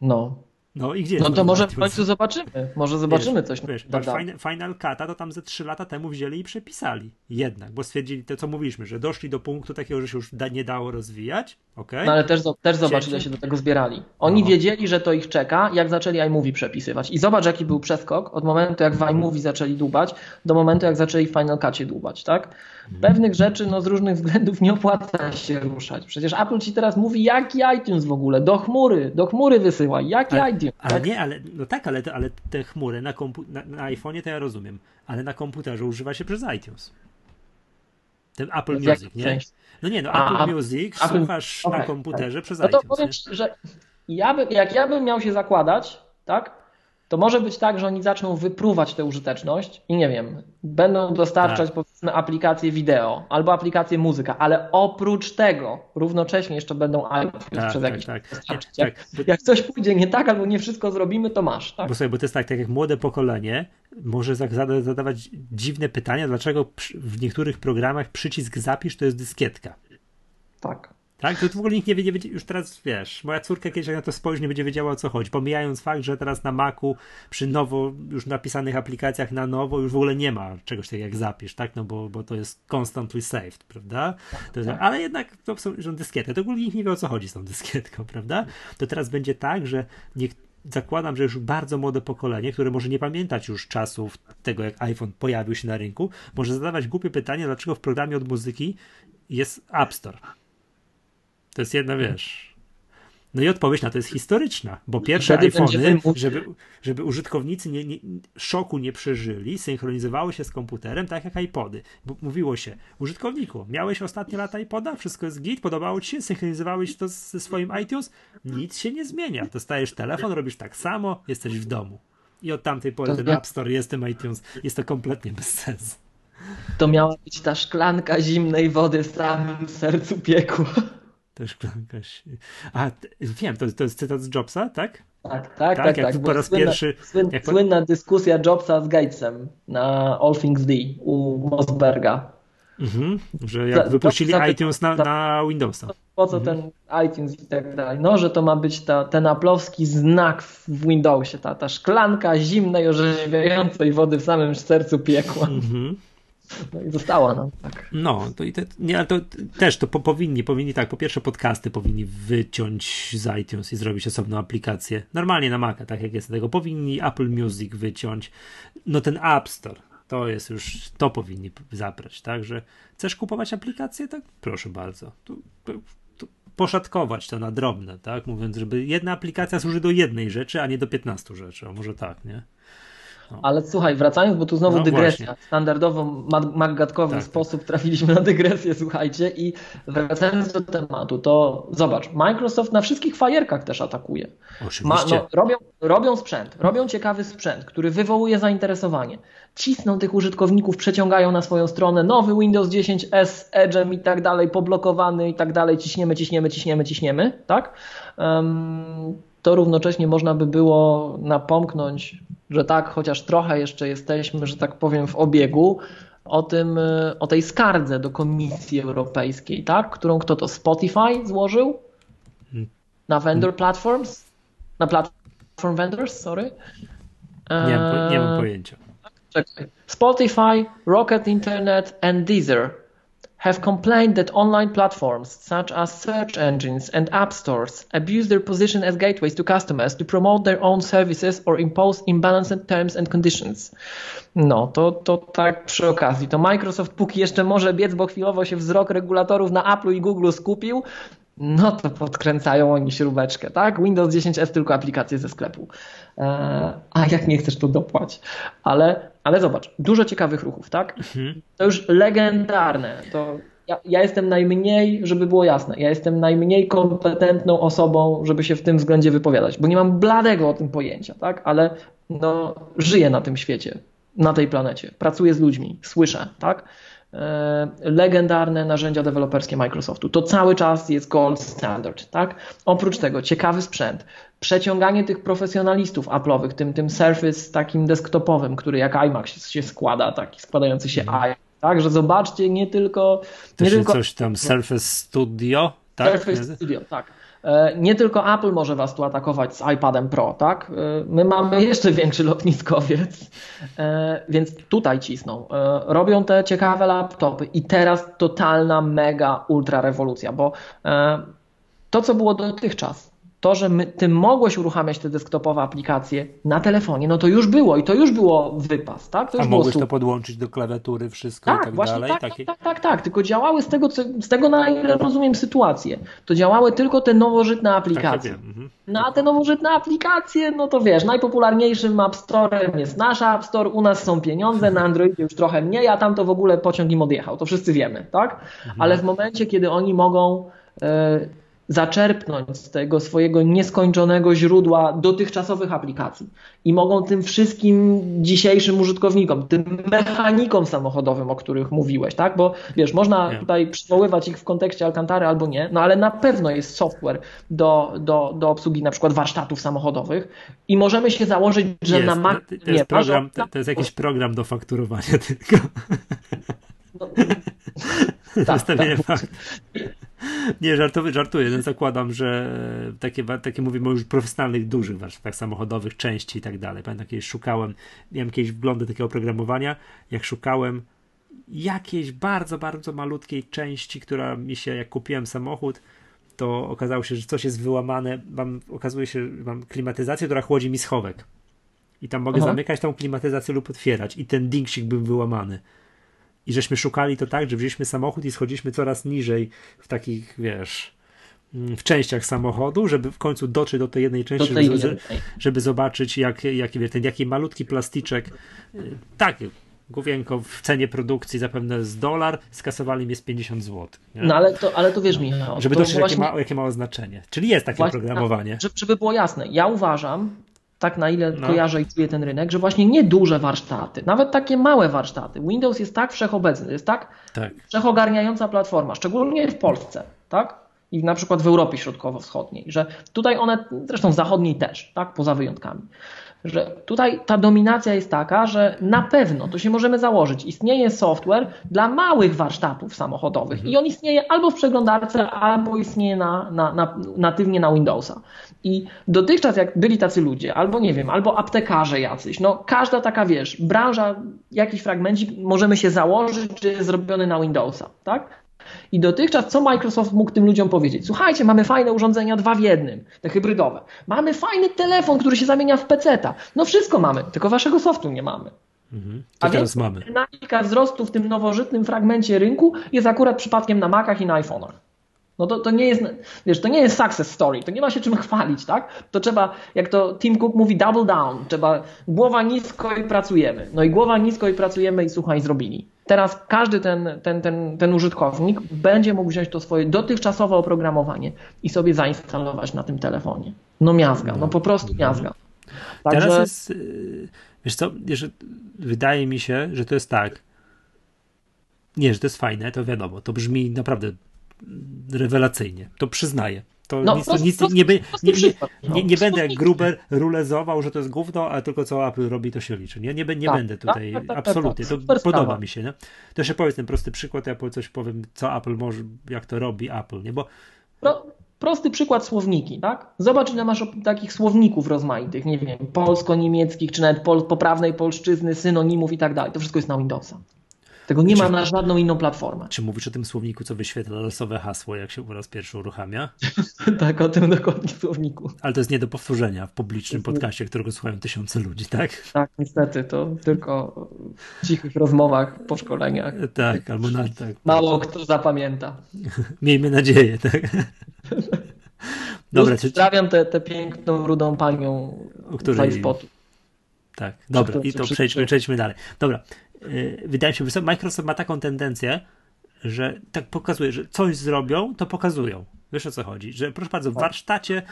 No. No i gdzie No to może w końcu zobaczymy. Może zobaczymy wiesz, coś. Wiesz, Final, Final Cut'a to tam ze 3 lata temu wzięli i przepisali. Jednak, bo stwierdzili to, co mówiliśmy, że doszli do punktu takiego, że się już da, nie dało rozwijać. Okay? No ale też, też zobacz, ile się do tego zbierali. Oni no. wiedzieli, że to ich czeka, jak zaczęli iMovie przepisywać. I zobacz, jaki był przeskok od momentu, jak w iMovie zaczęli dłubać, do momentu, jak zaczęli w Final Cut'cie dłubać, tak? Mhm. Pewnych rzeczy no, z różnych względów nie opłaca się ruszać. Przecież Apple ci teraz mówi, jaki iTunes w ogóle, do chmury, do chmury wysyłaj, jaki ale, iTunes. Ale tak? nie, ale no tak, ale, ale te chmury na, kompu- na, na iPhone'ie to ja rozumiem, ale na komputerze używa się przez iTunes. Ten Apple Music, nie? No nie, no A, Apple Music Apple... słuchasz okay, na komputerze okay. przez no to iTunes. Powiem ci, że ja by, jak ja bym miał się zakładać, tak, to może być tak, że oni zaczną wypruwać tę użyteczność i nie wiem, będą dostarczać tak. powiedzmy aplikacje wideo albo aplikacje muzyka, ale oprócz tego równocześnie jeszcze będą iTunes tak, przez tak, jakiś tak, tak. Jak, jak, coś pójdzie nie tak albo nie wszystko zrobimy, to masz. Tak? Bo sobie, bo to jest tak, tak jak młode pokolenie może zadawać dziwne pytania, dlaczego w niektórych programach przycisk zapisz to jest dyskietka. Tak. Tak? To w ogóle nikt nie wie, już teraz wiesz, moja córka kiedyś jak na to spojrzy, nie będzie wiedziała o co chodzi. Pomijając fakt, że teraz na Macu przy nowo już napisanych aplikacjach na nowo już w ogóle nie ma czegoś takiego jak zapisz, tak? No bo, bo to jest constantly saved, prawda? Jest, ale jednak to są że dyskiety. To w ogóle nikt nie wie o co chodzi z tą dyskietką, prawda? To teraz będzie tak, że niech zakładam, że już bardzo młode pokolenie, które może nie pamiętać już czasów tego, jak iPhone pojawił się na rynku, może zadawać głupie pytanie, dlaczego w programie od muzyki jest App Store to jest jedna, wiesz. No i odpowiedź na to jest historyczna, bo pierwsze iPhony, żeby, żeby użytkownicy nie, nie, szoku nie przeżyli, synchronizowały się z komputerem tak jak iPody. Bo mówiło się, użytkowniku, miałeś ostatnie lata iPoda, wszystko jest git, podobało ci się, synchronizowałeś to ze swoim iTunes, nic się nie zmienia. Dostajesz telefon, robisz tak samo, jesteś w domu. I od tamtej pory ten App Store jest tym iTunes. Jest to kompletnie bez sensu. To miała być ta szklanka zimnej wody w samym sercu piekła. Też jakaś. A, wiem, to, to jest cytat z Jobsa, tak? Tak, tak, tak. tak, tak po raz słynna, pierwszy. Słynna, jak... słynna dyskusja Jobsa z Gatesem na All Things D u Mosberga. Mhm, że jak wypuścili za, iTunes na, na Windowsa. Po co mhm. ten iTunes i tak dalej? No, że to ma być ta, ten aplowski znak w Windowsie, ta, ta szklanka zimnej, orzeźwiającej wody w samym sercu piekła. Mhm. No i została nam, tak. No, to, i te, nie, ale to też to po, powinni, powinni tak, po pierwsze podcasty powinni wyciąć z iTunes i zrobić osobną aplikację. Normalnie na Maca, tak jak jest tego. Powinni Apple Music wyciąć. No ten App Store, to jest już, to powinni zabrać, tak, że chcesz kupować aplikację, tak proszę bardzo. Tu, tu, tu poszatkować to na drobne, tak, mówiąc, żeby jedna aplikacja służy do jednej rzeczy, a nie do 15 rzeczy, a może tak, nie? No. Ale słuchaj, wracając, bo tu znowu no dygresja. Właśnie. Standardowo maggatkowy tak, tak, sposób trafiliśmy na dygresję, słuchajcie. I wracając do tematu, to zobacz, Microsoft na wszystkich fajerkach też atakuje. Oczywiście. Ma, no, robią, robią sprzęt, robią ciekawy sprzęt, który wywołuje zainteresowanie. Cisną tych użytkowników, przeciągają na swoją stronę nowy Windows 10 S, Edge'em i tak dalej, poblokowany i tak dalej, ciśniemy, ciśniemy, ciśniemy, ciśniemy, tak? Um, to równocześnie można by było napomknąć, że tak, chociaż trochę jeszcze jesteśmy, że tak powiem, w obiegu, o, tym, e, o tej skardze do Komisji Europejskiej, tak? którą kto to Spotify złożył na vendor platforms? Na platform vendors, sorry. Nie, mam, nie mam e, pojęcia. Czekaj. Spotify, Rocket Internet and Deezer have complained that online platforms such as search engines and app stores abuse their position as gateways to customers to promote their own services or impose imbalanced terms and conditions. No, to, to tak przy okazji. To Microsoft póki jeszcze może biec, bo chwilowo się wzrok regulatorów na Apple i Google skupił, no to podkręcają oni śrubeczkę, tak? Windows 10 tylko aplikacje ze sklepu. E, a jak nie chcesz, to dopłać. Ale, ale zobacz, dużo ciekawych ruchów, tak? Mhm. To już legendarne. To ja, ja, jestem najmniej, żeby było jasne, ja jestem najmniej kompetentną osobą, żeby się w tym względzie wypowiadać, bo nie mam bladego o tym pojęcia, tak? Ale no, żyję na tym świecie, na tej planecie, pracuję z ludźmi, słyszę, tak? E, legendarne narzędzia deweloperskie Microsoftu. To cały czas jest gold standard, tak? Oprócz tego ciekawy sprzęt, przeciąganie tych profesjonalistów Apple'owych, tym, tym Surface takim desktopowym, który jak iMac się, się składa, taki składający się mhm. iMac, tak? Że zobaczcie nie tylko... nie tylko... coś tam Surface Studio, tak? Surface Studio, tak nie tylko Apple może was tu atakować z iPadem Pro, tak? E, my mamy jeszcze większy lotniskowiec, e, więc tutaj cisną. Robią te ciekawe laptopy i teraz totalna mega ultra rewolucja, bo to, co było dotychczas, to, że my, ty mogłeś uruchamiać te desktopowe aplikacje na telefonie, no to już było i to już było wypas, tak? To już A mogłeś to podłączyć do klawiatury, wszystko tak, i tak właśnie dalej? Tak, Takie... tak, tak, tak, tylko działały z tego, z tego na ile rozumiem sytuację, to działały tylko te nowożytne aplikacje. Tak, mhm. No a te nowożytne aplikacje, no to wiesz, najpopularniejszym App Storem jest nasz App Store, u nas są pieniądze, na Androidzie już trochę mniej, a tam to w ogóle pociąg im odjechał, to wszyscy wiemy, tak? Mhm. Ale w momencie, kiedy oni mogą... Yy, zaczerpnąć z tego swojego nieskończonego źródła dotychczasowych aplikacji. I mogą tym wszystkim dzisiejszym użytkownikom, tym mechanikom samochodowym, o których mówiłeś, tak? Bo wiesz, można tutaj przywoływać ich w kontekście Alcantary albo nie, no ale na pewno jest software do, do, do obsługi na przykład warsztatów samochodowych i możemy się założyć, że jest, na Mac... To, to, jest nie, program, to, to jest jakiś program do fakturowania tylko. No, tak, tak. fakt. Nie, żartuję, żartuję. No, zakładam, że takie, takie mówimy już profesjonalnych, dużych warsztatach samochodowych, części i tak dalej. Pamiętam, kiedyś szukałem, miałem jakieś wglądy takiego oprogramowania, jak szukałem jakiejś bardzo, bardzo malutkiej części, która mi się, jak kupiłem samochód, to okazało się, że coś jest wyłamane. Mam, okazuje się, że mam klimatyzację, która chłodzi mi schowek. I tam mogę Aha. zamykać tą klimatyzację lub otwierać. I ten dingsik był wyłamany. I żeśmy szukali to tak, że wzięliśmy samochód i schodziliśmy coraz niżej w takich, wiesz, mm, w częściach samochodu, żeby w końcu dotrzeć do tej jednej części, tej żeby, żeby, zobaczyć, jak, jaki, ten, jaki malutki plastyczek, y, tak, główienko w cenie produkcji zapewne z dolar, skasowali mnie z 50 zł. Nie? No ale to, ale to wiesz Michał. Żeby dotrzeć, właśnie... jakie, ma, jakie mało znaczenie. Czyli jest takie właśnie, programowanie. Żeby było jasne, ja uważam, tak na ile no. kojarzę i czuję ten rynek, że właśnie nie duże warsztaty, nawet takie małe warsztaty. Windows jest tak wszechobecny, jest tak, tak. wszechogarniająca platforma, szczególnie w Polsce, tak? I na przykład w Europie Środkowo-Wschodniej, że tutaj one, zresztą w zachodniej też, tak? Poza wyjątkami, że tutaj ta dominacja jest taka, że na pewno, to się możemy założyć, istnieje software dla małych warsztatów samochodowych mhm. i on istnieje albo w przeglądarce, albo istnieje na, na, na, natywnie na Windowsa. I dotychczas jak byli tacy ludzie, albo nie wiem, albo aptekarze jacyś, no każda taka, wiesz, branża, jakiś fragmencik, możemy się założyć, że jest zrobiony na Windowsa, tak? I dotychczas co Microsoft mógł tym ludziom powiedzieć? Słuchajcie, mamy fajne urządzenia dwa w jednym, te hybrydowe. Mamy fajny telefon, który się zamienia w PC-ta. No wszystko mamy, tylko waszego softu nie mamy. Mhm. A teraz mamy. dynamika wzrostu w tym nowożytnym fragmencie rynku jest akurat przypadkiem na Macach i na iPhone'ach. No to, to nie jest, wiesz, to nie jest success story, to nie ma się czym chwalić, tak? To trzeba, jak to Tim Cook mówi, double down, trzeba głowa nisko i pracujemy. No i głowa nisko i pracujemy i słuchaj, zrobili. Teraz każdy ten, ten, ten, ten użytkownik będzie mógł wziąć to swoje dotychczasowe oprogramowanie i sobie zainstalować na tym telefonie. No miazga, no po prostu miazga. Także... Teraz jest, y, wiesz co, że wydaje mi się, że to jest tak, nie, że to jest fajne, to wiadomo, to brzmi naprawdę rewelacyjnie, to przyznaję. To no, nic, prost, nic prost, nie, nie, nie, nie, nie będę jak Gruber rulezował, że to jest gówno, a tylko co Apple robi, to się liczy. Nie, nie, nie tak, będę tak, tutaj, tak, tak, tak absolutnie. to podoba sprawa. mi się. Nie? To jeszcze powiedz ten prosty przykład, ja coś powiem, co Apple może, jak to robi Apple, nie? Bo Pro, prosty przykład słowniki, tak? Zobacz, ile masz takich słowników rozmaitych, nie wiem, polsko-niemieckich, czy nawet pol, poprawnej polszczyzny, synonimów i tak dalej. To wszystko jest na Windowsa. Tego nie czy, ma na żadną inną platformę. Czy mówisz o tym słowniku, co wyświetla losowe hasło, jak się po raz pierwszy uruchamia? tak, o tym dokładnie słowniku. Ale to jest nie do powtórzenia w publicznym podcaście, którego słuchają tysiące ludzi, tak? Tak, niestety, to tylko w cichych rozmowach po szkoleniach. Tak, albo na tak. Mało kto zapamięta. Miejmy nadzieję, tak? Dobra, Pozdrawiam tę, tę piękną, rudą panią o której... Tak, dobra, i to przejdźmy, przejdźmy dalej. Dobra, wydaje mi się, że Microsoft ma taką tendencję, że tak pokazuje, że coś zrobią, to pokazują. Wiesz o co chodzi? Że proszę bardzo, w warsztacie,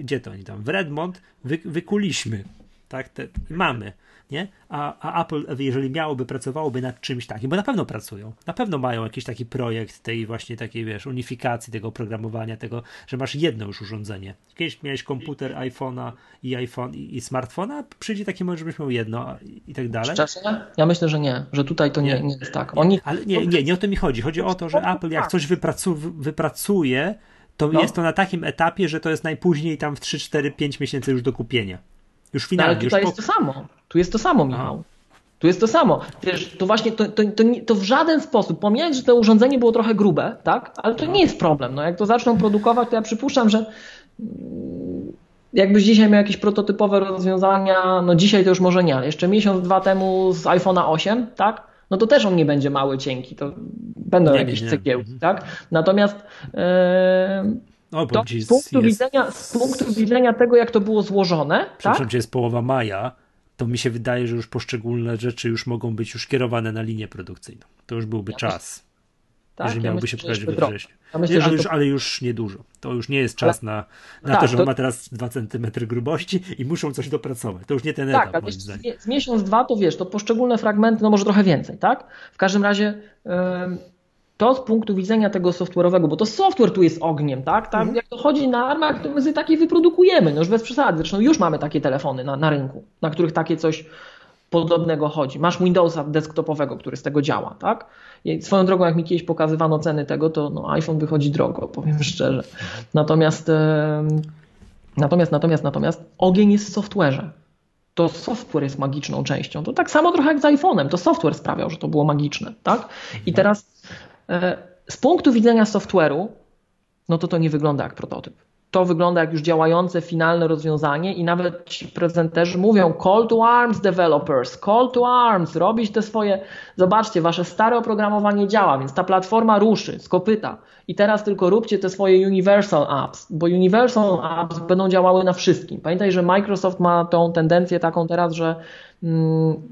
gdzie to oni tam, w Redmond wy, wykuliśmy, tak, te, mamy nie? A, a Apple, jeżeli miałoby, pracowałoby nad czymś takim, bo na pewno pracują, na pewno mają jakiś taki projekt tej właśnie takiej, wiesz, unifikacji tego oprogramowania, tego, że masz jedno już urządzenie. Kiedyś miałeś komputer, iPhone'a i iPhone i, i smartfona, przyjdzie taki moment, żebyś miał jedno i tak dalej. Szczerze? Ja myślę, że nie, że tutaj to nie, nie jest tak. Oni... Ale nie, nie, nie o to mi chodzi. Chodzi o to, że Apple jak coś wypracu wypracuje, to no. jest to na takim etapie, że to jest najpóźniej tam w 3, 4, 5 miesięcy już do kupienia. Już finalnie. No, ale tutaj jest po... to samo. Tu jest to samo, Michał. Tu jest to samo. Wiesz, to właśnie to, to, to, to, w żaden sposób, pomijając, że to urządzenie było trochę grube, tak? Ale to nie jest problem. No, jak to zaczną produkować, to ja przypuszczam, że mm, jakbyś dzisiaj miał jakieś prototypowe rozwiązania, no dzisiaj to już może nie, ale jeszcze miesiąc, dwa temu z iPhone'a 8, tak? No to też on nie będzie mały, cienki, to będą nie, jakieś nie. cegiełki, mhm. tak? Natomiast yy, no, to z punktu, jest... widzenia, z punktu widzenia tego, jak to było złożone. Przepraszam, tak? jest połowa maja, to mi się wydaje, że już poszczególne rzeczy już mogą być już kierowane na linię produkcyjną. To już byłby ja czas. Tak, jeżeli ja miałby się pokazać we wrześniu. Ja myślę, ale, już, to... ale już niedużo. To już nie jest czas ale... na, na tak, to, że to... ma teraz 2 cm grubości i muszą coś dopracować. To już nie ten tak, etap, ale z, z miesiąc, dwa to wiesz, to poszczególne fragmenty, no może trochę więcej, tak? W każdym razie to z punktu widzenia tego software'owego, bo to software tu jest ogniem, tak? Tam, mhm. Jak to chodzi na armach, to my takie wyprodukujemy, no już bez przesady. Zresztą już mamy takie telefony na, na rynku, na których takie coś podobnego chodzi. Masz Windowsa desktopowego, który z tego działa, tak? I swoją drogą, jak mi kiedyś pokazywano ceny tego, to no, iPhone wychodzi drogo, powiem szczerze. Natomiast, natomiast, natomiast, natomiast ogień jest w software'ze. To software jest magiczną częścią. To tak samo trochę jak z iPhone'em. To software sprawiał, że to było magiczne, tak? I teraz E, z punktu widzenia software'u, no to to nie wygląda jak prototyp. To wygląda jak już działające finalne rozwiązanie i nawet ci prezenterzy mówią call to arms developers, call to arms, robić te swoje, zobaczcie, wasze stare oprogramowanie działa, więc ta platforma ruszy z kopyta i teraz tylko róbcie te swoje universal apps, bo universal apps będą działały na wszystkim. Pamiętaj, że Microsoft ma tą tendencję taką teraz, że mm,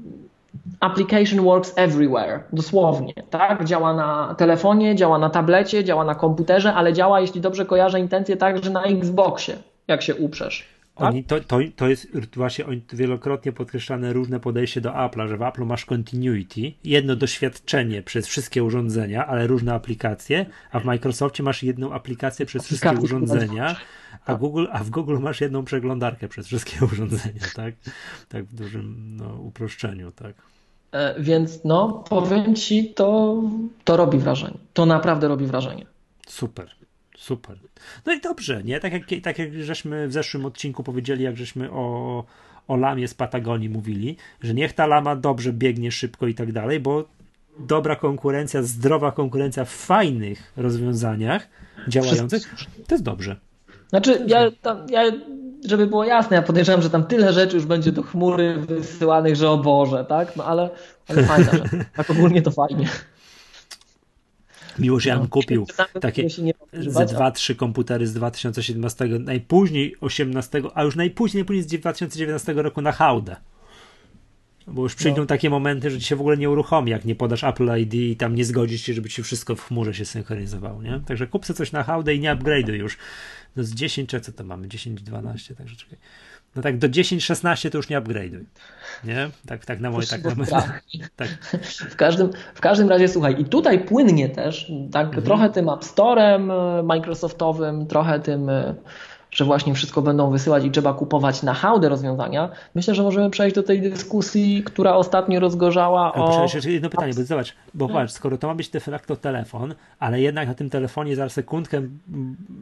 application works everywhere, dosłownie, tak? Działa na telefonie, działa na tablecie, działa na komputerze, ale działa, jeśli dobrze kojarzę intencje, także na Xboxie, jak się uprzesz. Tak? Oni, to, to, to jest właśnie wielokrotnie podkreślane różne podejście do Apple'a, że w Apple'u masz continuity, jedno doświadczenie przez wszystkie urządzenia, ale różne aplikacje, a w Microsoftie masz jedną aplikację przez wszystkie urządzenia, a, Google, a w Google masz jedną przeglądarkę przez wszystkie urządzenia, tak? Tak w dużym no, uproszczeniu, tak. E, więc no, powiem ci, to, to robi wrażenie. To naprawdę robi wrażenie. Super. Super. No i dobrze, nie? Tak jak, tak jak żeśmy w zeszłym odcinku powiedzieli, jak żeśmy o, o lamie z Patagonii mówili, że niech ta lama dobrze biegnie szybko i tak dalej, bo dobra konkurencja, zdrowa konkurencja w fajnych rozwiązaniach działających, to jest dobrze. Znaczy, ja, tam, ja żeby było jasne, ja podejrzewam, że tam tyle rzeczy już będzie do chmury wysyłanych, że o Boże, tak? No ale, ale fajna. Tak ogólnie to fajnie. Miło, że ja bym no, kupił takie ze dwa, trzy komputery z 2017, najpóźniej 18, a już najpóźniej, najpóźniej z 2019 roku na hałdę. Bo już przyjdą no. takie momenty, że ci się w ogóle nie uruchomi, jak nie podasz Apple ID i tam nie zgodzisz się, żeby ci wszystko w chmurze się synchronizowało, nie? Także kup sobie coś na hałdę i nie upgrade'uj już. No z 10, czy co to mamy? 10, 12, także czekaj. No tak do 10-16 to już nie upgrade'uj. Nie? Tak, tak na moje, tak na moje, tak. W, każdym, w każdym razie słuchaj, i tutaj płynnie też, tak mhm. trochę tym App Store'em e, Microsoftowym, trochę tym e, że właśnie wszystko będą wysyłać i trzeba kupować na hałdę rozwiązania, myślę, że możemy przejść do tej dyskusji, która ostatnio rozgorzała ale o... Jeszcze jedno pytanie, bo zobacz, bo patrz, skoro to ma być de facto telefon, ale jednak na tym telefonie za sekundkę,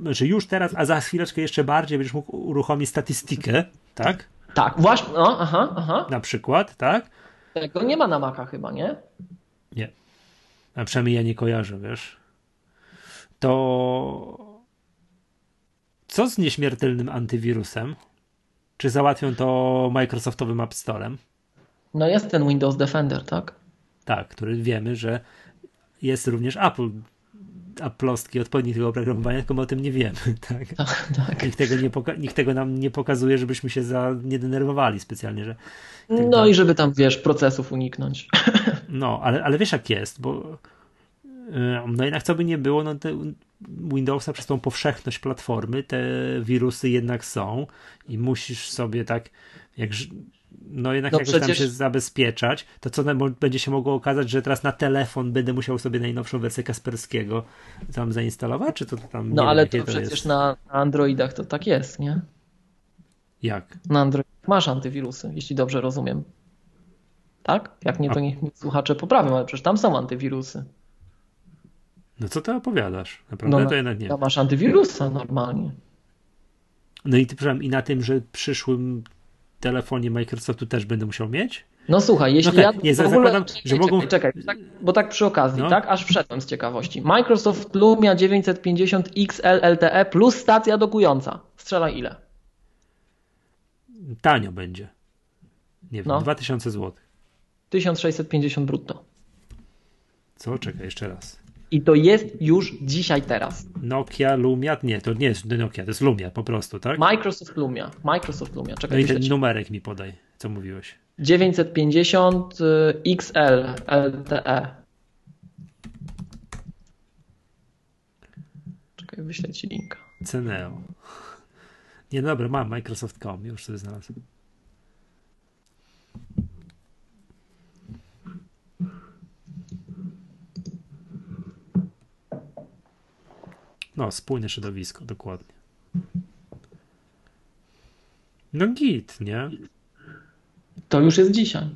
znaczy już teraz, a za chwileczkę jeszcze bardziej będziesz mógł uruchomić statystykę, tak? Tak, właśnie, no, aha, aha. Na przykład, tak? Tego nie ma na Maca chyba, nie? Nie. A przynajmniej ja nie kojarzę, wiesz. To co z nieśmiertelnym antywirusem? Czy załatwią to Microsoftowym App Storem? No jest ten Windows Defender, tak? Tak, który wiemy, że jest również Apple Applostki odpowiednik tego oprogramowania, tylko my o tym nie wiemy. Tak? tak, tak. Nikt, tego nie nikt tego nam nie pokazuje, żebyśmy się za nie denerwowali specjalnie. Że tak no dalej. i żeby tam, wiesz, procesów uniknąć. No, ale, ale wiesz jak jest, bo no jednak co by nie było, no te Windowsa przez tą powszechność platformy te wirusy jednak są i musisz sobie tak jak no jednak no jakoś przecież... tam się zabezpieczać, to co będzie się mogło okazać, że teraz na telefon będę musiał sobie najnowszą wersję Kasperskiego tam zainstalować, czy to tam No ale wiem, to, to przecież jest? na Androidach to tak jest, nie? Jak? Na Android masz antywirusy, jeśli dobrze rozumiem. Tak? Jak nie, to niech słuchacze poprawią, ale przecież tam są antywirusy. No co ty opowiadasz? Naprawdę no, to jednak nie. Ja masz antywirusa normalnie. No i, i na tym, że przyszłym telefonie Microsoftu też będę musiał mieć? No słuchaj, jeśli no tak, ja nie, w ogóle... zakładam, że czekaj, mogą... Czekaj, tak, bo tak przy okazji, no. tak, aż wszedłem z ciekawości. Microsoft Lumia 950 XL LTE plus stacja dokująca. Strzelaj ile? Tanio będzie. Nie wiem, no. 2000 zł. 1650 brutto. Co? Czekaj, jeszcze raz. I to jest już dzisiaj, teraz. Nokia Lumia? Nie, to nie jest Nokia, to jest Lumia po prostu, tak? Microsoft Lumia. Microsoft Lumia. Czekaj, no i ten numerek mi podaj, co mówiłeś. 950 XL LTE. Czekaj, wyślę ci linka. Ceneo. Nie, dobra, mam Microsoft.com, już sobie znalazłem. No, spójne środowisko, dokładnie. No git, nie? To już jest dzisiaj.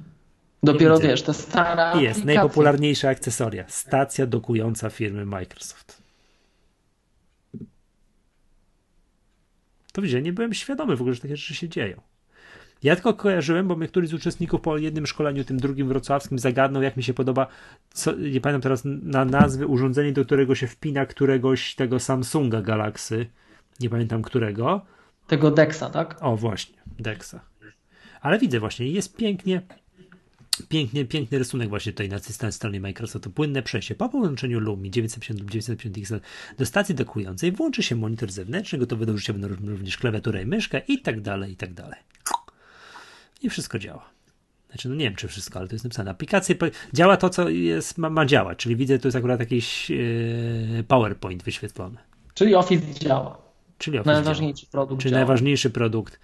Dopiero wiesz, ta stara. Jest aplikacja. najpopularniejsza akcesoria. Stacja dokująca firmy Microsoft. To widzicie, nie byłem świadomy w ogóle, że takie rzeczy się dzieją. Ja tylko kojarzyłem, bo mnie któryś z uczestników po jednym szkoleniu, tym drugim wrocławskim, zagadnął, jak mi się podoba, co, nie pamiętam teraz na nazwy, urządzenie, do którego się wpina któregoś tego Samsunga Galaxy. Nie pamiętam którego. Tego Dexa, tak? O, właśnie, Dexa. Ale widzę właśnie, jest pięknie, pięknie, piękny rysunek właśnie tutaj na stronie Microsoftu. Płynne przejście po połączeniu Lumi 950 lub 950 XL do stacji dokującej włączy się monitor zewnętrzny, gotowy do użycia będą również klawiatura i myszka i tak dalej, i tak dalej. I wszystko działa. Znaczy, no nie wiem, czy wszystko, ale to jest napisane. Aplikacja działa to, co jest, ma, ma działać, czyli widzę, to jest akurat jakiś yy, PowerPoint wyświetlony. Czyli Office działa. Czyli Office najważniejszy działa. produkt. Czyli działa. najważniejszy produkt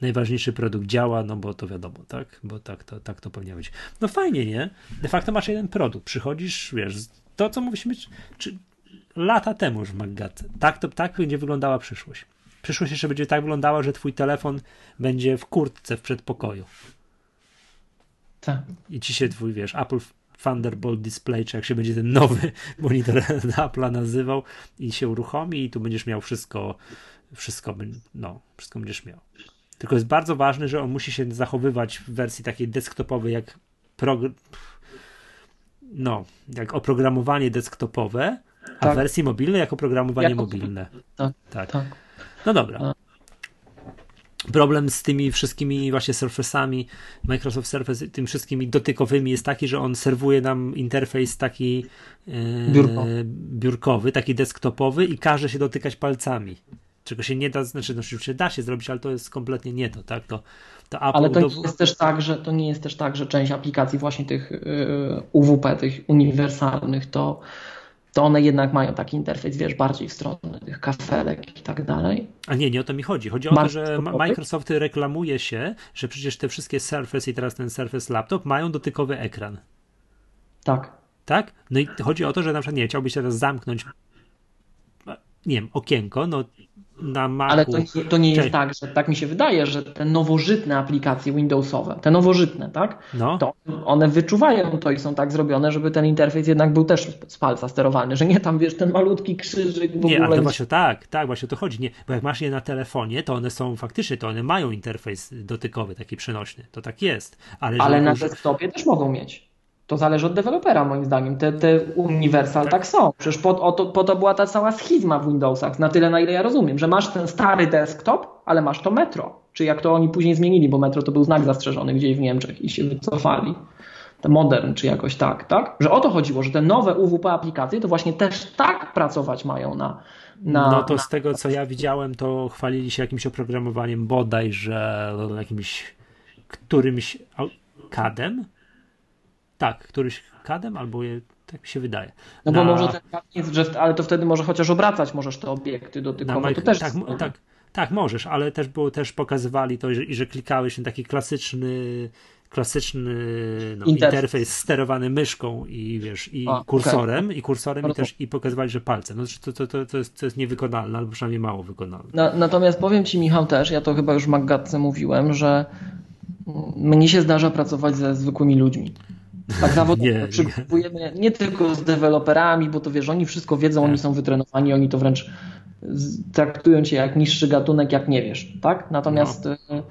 najważniejszy produkt działa, no bo to wiadomo, tak? Bo tak to, tak to powinno być. No fajnie, nie? De facto masz jeden produkt, przychodzisz, wiesz, to co mówiliśmy, czy lata temu już w Maggatce. Tak, to, tak będzie wyglądała przyszłość. Przyszłość jeszcze będzie tak wyglądała, że twój telefon będzie w kurtce w przedpokoju. Tak. I ci się twój, wiesz, Apple Thunderbolt Display, czy jak się będzie ten nowy monitor Apple'a nazywał i się uruchomi i tu będziesz miał wszystko, wszystko, no, wszystko będziesz miał. Tylko jest bardzo ważne, że on musi się zachowywać w wersji takiej desktopowej, jak no, jak oprogramowanie desktopowe, a tak. w wersji mobilnej jako oprogramowanie jako... mobilne. Tak, tak. tak. No dobra. Problem z tymi wszystkimi właśnie Surface'ami, Microsoft Surface, tym wszystkimi dotykowymi jest taki, że on serwuje nam interfejs taki e, Biurko. biurkowy, taki desktopowy i każe się dotykać palcami czego się nie da, znaczy no, oczywiście da się zrobić, ale to jest kompletnie nie to, tak? To, to Apple ale to nie jest też tak, że to nie jest też tak, że część aplikacji właśnie tych yy, UWP, tych uniwersalnych, to, to one jednak mają taki interfejs, wiesz, bardziej w stronę tych kafelek i tak dalej. A nie, nie o to mi chodzi. Chodzi o to, że Microsoft reklamuje się, że przecież te wszystkie Surface i teraz ten Surface Laptop mają dotykowy ekran. Tak. Tak? No i chodzi o to, że na przykład nie chciałbyś teraz zamknąć nie wiem, okienko, no na Macu. Ale to, nie, to nie jest tak, że tak mi się wydaje, że te nowożytne aplikacje Windowsowe, te nowożytne, tak? No. To one wyczuwają to i są tak zrobione, żeby ten interfejs jednak był też z palca sterowany, że nie tam wiesz ten malutki krzyżyk w nie, ogóle. Nie, ale właśnie tak, tak, właśnie o to chodzi. Nie, bo jak masz je na telefonie, to one są faktycznie, to one mają interfejs dotykowy, taki przenośny. To tak jest. Ale, ale na desktopie też mogą mieć. To zależy od dewelopera, moim zdaniem. Te, te Universal tak, są. Przecież po, to, po to była ta cała schizma w Windowsach, na tyle, na ile ja rozumiem, że masz ten stary desktop, ale masz to Metro. Czy jak to oni później zmienili, bo Metro to był znak zastrzeżony gdzieś w Niemczech i się wycofali. Te Modern, czy jakoś tak, tak? Że o to chodziło, że te nowe UWP aplikacje to właśnie też tak pracować mają na. na no to z tego, co ja widziałem, to chwalili się jakimś oprogramowaniem bodaj, że jakimś którymś kadem tak, któryś kadem albo je, tak mi się wydaje. No bo może ten kad jest, że, ale to wtedy może chociaż obracać możesz te obiekty dotykowe. Na, to też tak, tak, tak, możesz, ale też było, też pokazywali to, że, że klikałeś na taki klasyczny klasyczny no, interfejs sterowany myszką i wiesz, i A, kursorem, okay. i kursorem i też i pokazywali, że palce. No to, to, to, to, jest, to jest niewykonalne, albo przynajmniej mało wykonalne. Na, natomiast powiem Ci Michał też, ja to chyba już w Maggatce mówiłem, że mnie się zdarza pracować ze zwykłymi ludźmi. Tak zawodowo przygotowujemy nie. nie tylko z deweloperami, bo to wiesz, oni wszystko wiedzą, tak. oni są wytrenowani, oni to wręcz traktują cię jak niższy gatunek, jak nie wiesz, tak? Natomiast no.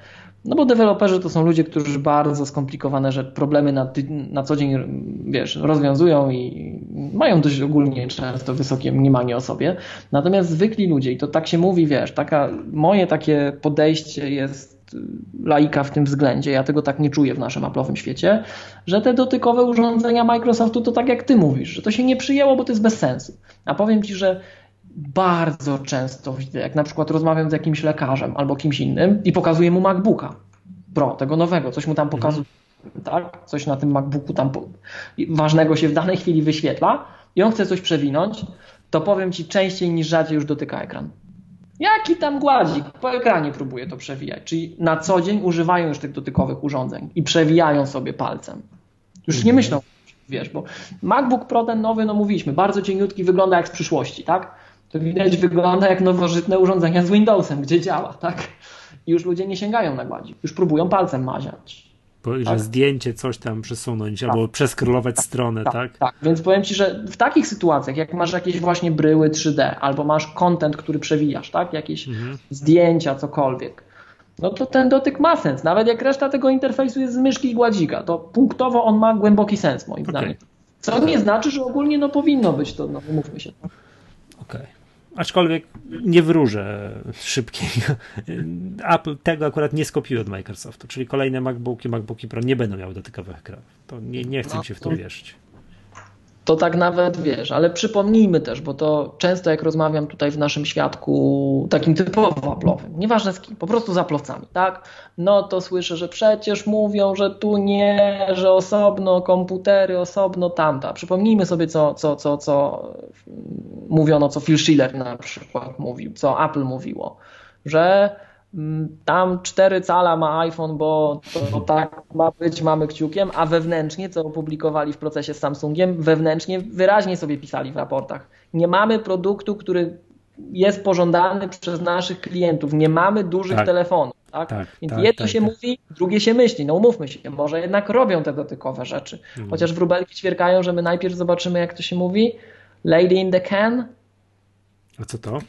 No bo deweloperzy to są ludzie, którzy bardzo skomplikowane że problemy na, na co dzień wiesz, rozwiązują i mają dość ogólnie często wysokie mniemanie o sobie. Natomiast zwykli ludzie, i to tak się mówi, wiesz, taka, moje takie podejście jest laika w tym względzie, ja tego tak nie czuję w naszym Apple'owym świecie, że te dotykowe urządzenia Microsoftu to tak jak ty mówisz, że to się nie przyjęło, bo to jest bez sensu. A powiem ci, że bardzo często widzę, jak na przykład rozmawiam z jakimś lekarzem albo kimś innym i pokazuję mu MacBooka Pro, tego nowego, coś mu tam mhm. pokazuje, tak? coś na tym MacBooku tam ważnego się w danej chwili wyświetla i on chce coś przewinąć, to powiem Ci częściej niż rzadziej już dotyka ekran. Jaki tam gładzik? Po ekranie próbuje to przewijać. Czyli na co dzień używają już tych dotykowych urządzeń i przewijają sobie palcem. Już nie mhm. myślą, wiesz, bo MacBook Pro ten nowy, no mówiliśmy, bardzo cieniutki, wygląda jak z przyszłości, tak? to widać wygląda jak nowożytne urządzenia z Windowsem, gdzie działa, tak? I już ludzie nie sięgają na gładzik, już próbują palcem maziać. Bo, tak? Że zdjęcie coś tam przesunąć tak. albo przeskrolować tak, stronę, tak, tak? Tak, więc powiem Ci, że w takich sytuacjach, jak masz jakieś właśnie bryły 3D, albo masz content, który przewijasz, tak? Jakieś mhm. zdjęcia, cokolwiek, no to ten dotyk ma sens. Nawet jak reszta tego interfejsu jest z myszki i gładzika, to punktowo on ma głęboki sens, moim okay. zdaniem. Co nie znaczy, że ogólnie no powinno być to, no mówmy się. Okej. Okay. Aczkolwiek nie wróżę szybkiego. Apple tego akurat nie skopiuje od Microsoftu, czyli kolejne MacBooki, MacBooki Pro nie będą miały dotykowych ekranów. To nie, nie chcę no, się w to wierzyć to tak nawet wiesz, ale przypomnijmy też, bo to często jak rozmawiam tutaj w naszym świadku takim typowo aplowym, nieważne z kim, po prostu z aplowcami, tak? No to słyszę, że przecież mówią, że tu nie, że osobno komputery, osobno tamta. Przypomnijmy sobie, co, co, co, co mówiono, co Phil Schiller na przykład mówił, co Apple mówiło, że tam 4 cala ma iPhone, bo to tak ma być, mamy kciukiem, a wewnętrznie, co opublikowali w procesie z Samsungiem, wewnętrznie wyraźnie sobie pisali w raportach. Nie mamy produktu, który jest pożądany przez naszych klientów. Nie mamy dużych tak. telefonów. Tak? tak Więc tak, jedno tak, się tak. mówi, drugie się myśli. No umówmy się, może jednak robią te dotykowe rzeczy. Mhm. Chociaż wróbelki ćwierkają, że my najpierw zobaczymy, jak to się mówi. Lady in the can. A co to?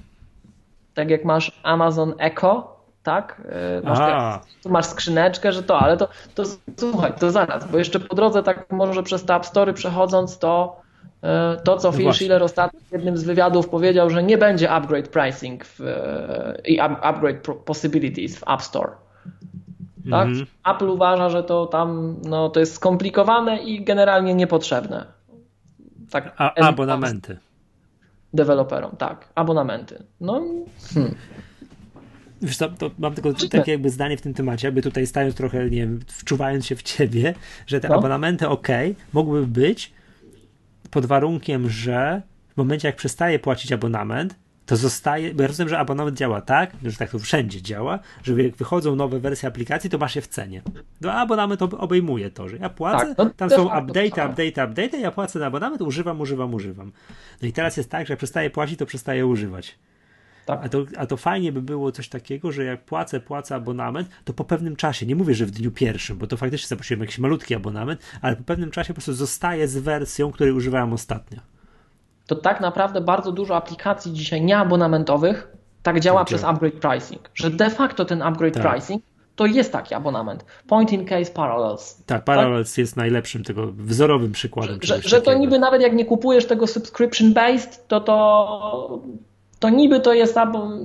Tak jak masz Amazon Echo, tak? E, masz, te, masz skrzyneczkę, że to, ale to, to słuchaj, to zaraz, bo jeszcze po drodze tak może przez te App Story przechodząc, to e, to, co no Phil Schiller ostatnio w jednym z wywiadów powiedział, że nie będzie upgrade pricing w, e, i upgrade possibilities w App Store. Tak? Mm. Apple uważa, że to tam no, to jest skomplikowane i generalnie niepotrzebne. Tak, A, abonamenty. Deweloperom, tak, abonamenty. No, hmm. Wiesz co, to mam tylko takie jakby zdanie w tym temacie, aby tutaj stając trochę, nie wiem, wczuwając się w ciebie, że te no. abonamenty ok, mogłyby być pod warunkiem, że w momencie jak przestaje płacić abonament, to zostaje, bo ja rozumiem, że abonament działa tak, że tak to wszędzie działa, że jak wychodzą nowe wersje aplikacji, to masz je w cenie. No abonament obejmuje to, że ja płacę, tak, no, tam są update, update, update, ja płacę na abonament, używam, używam, używam. No i teraz jest tak, że jak przestaje płacić, to przestaje używać. Tak. A, to, a to fajnie by było coś takiego, że jak płacę, płacę abonament, to po pewnym czasie, nie mówię, że w dniu pierwszym, bo to faktycznie zapłaciłem jakiś malutki abonament, ale po pewnym czasie po prostu zostaję z wersją, której używałem ostatnio. To tak naprawdę bardzo dużo aplikacji dzisiaj nieabonamentowych tak działa tak przez działa. upgrade pricing, że de facto ten upgrade tak. pricing to jest taki abonament. Point in case parallels. Tak, tak? Parallels tak? jest najlepszym tego wzorowym przykładem. Że, że to niby nawet jak nie kupujesz tego subscription based, to to to niby to jest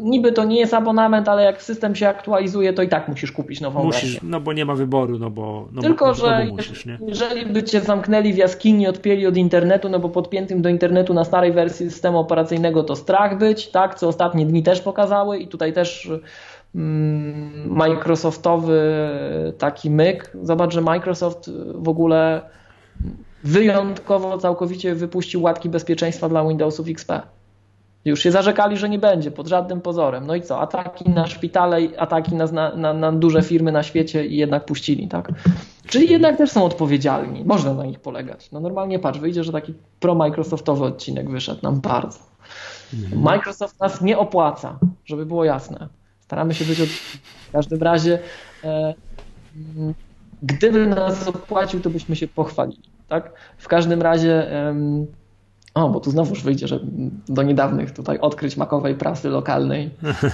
niby to nie jest abonament, ale jak system się aktualizuje, to i tak musisz kupić nową musisz, wersję. No bo nie ma wyboru, no bo no Tylko, bo, że no musisz, jeżeli by cię zamknęli w jaskini, odpięli od internetu, no bo podpiętym do internetu na starej wersji systemu operacyjnego to strach być, tak, co ostatnie dni też pokazały i tutaj też mm, Microsoftowy taki myk. Zobacz, że Microsoft w ogóle wyjątkowo całkowicie wypuścił łatki bezpieczeństwa dla Windowsów XP. Już się zarzekali, że nie będzie pod żadnym pozorem. No i co? Ataki na szpitale, ataki na, na, na duże firmy na świecie i jednak puścili, tak? Czyli jednak też są odpowiedzialni. Można na nich polegać. No normalnie patrz, wyjdzie, że taki pro-Microsoftowy odcinek wyszedł nam bardzo. Mhm. Microsoft nas nie opłaca, żeby było jasne. Staramy się być od... w każdym razie e, gdyby nas opłacił, to byśmy się pochwalili. tak? W każdym razie, o, bo tu znowuż wyjdzie, że do niedawnych tutaj odkryć makowej prasy lokalnej.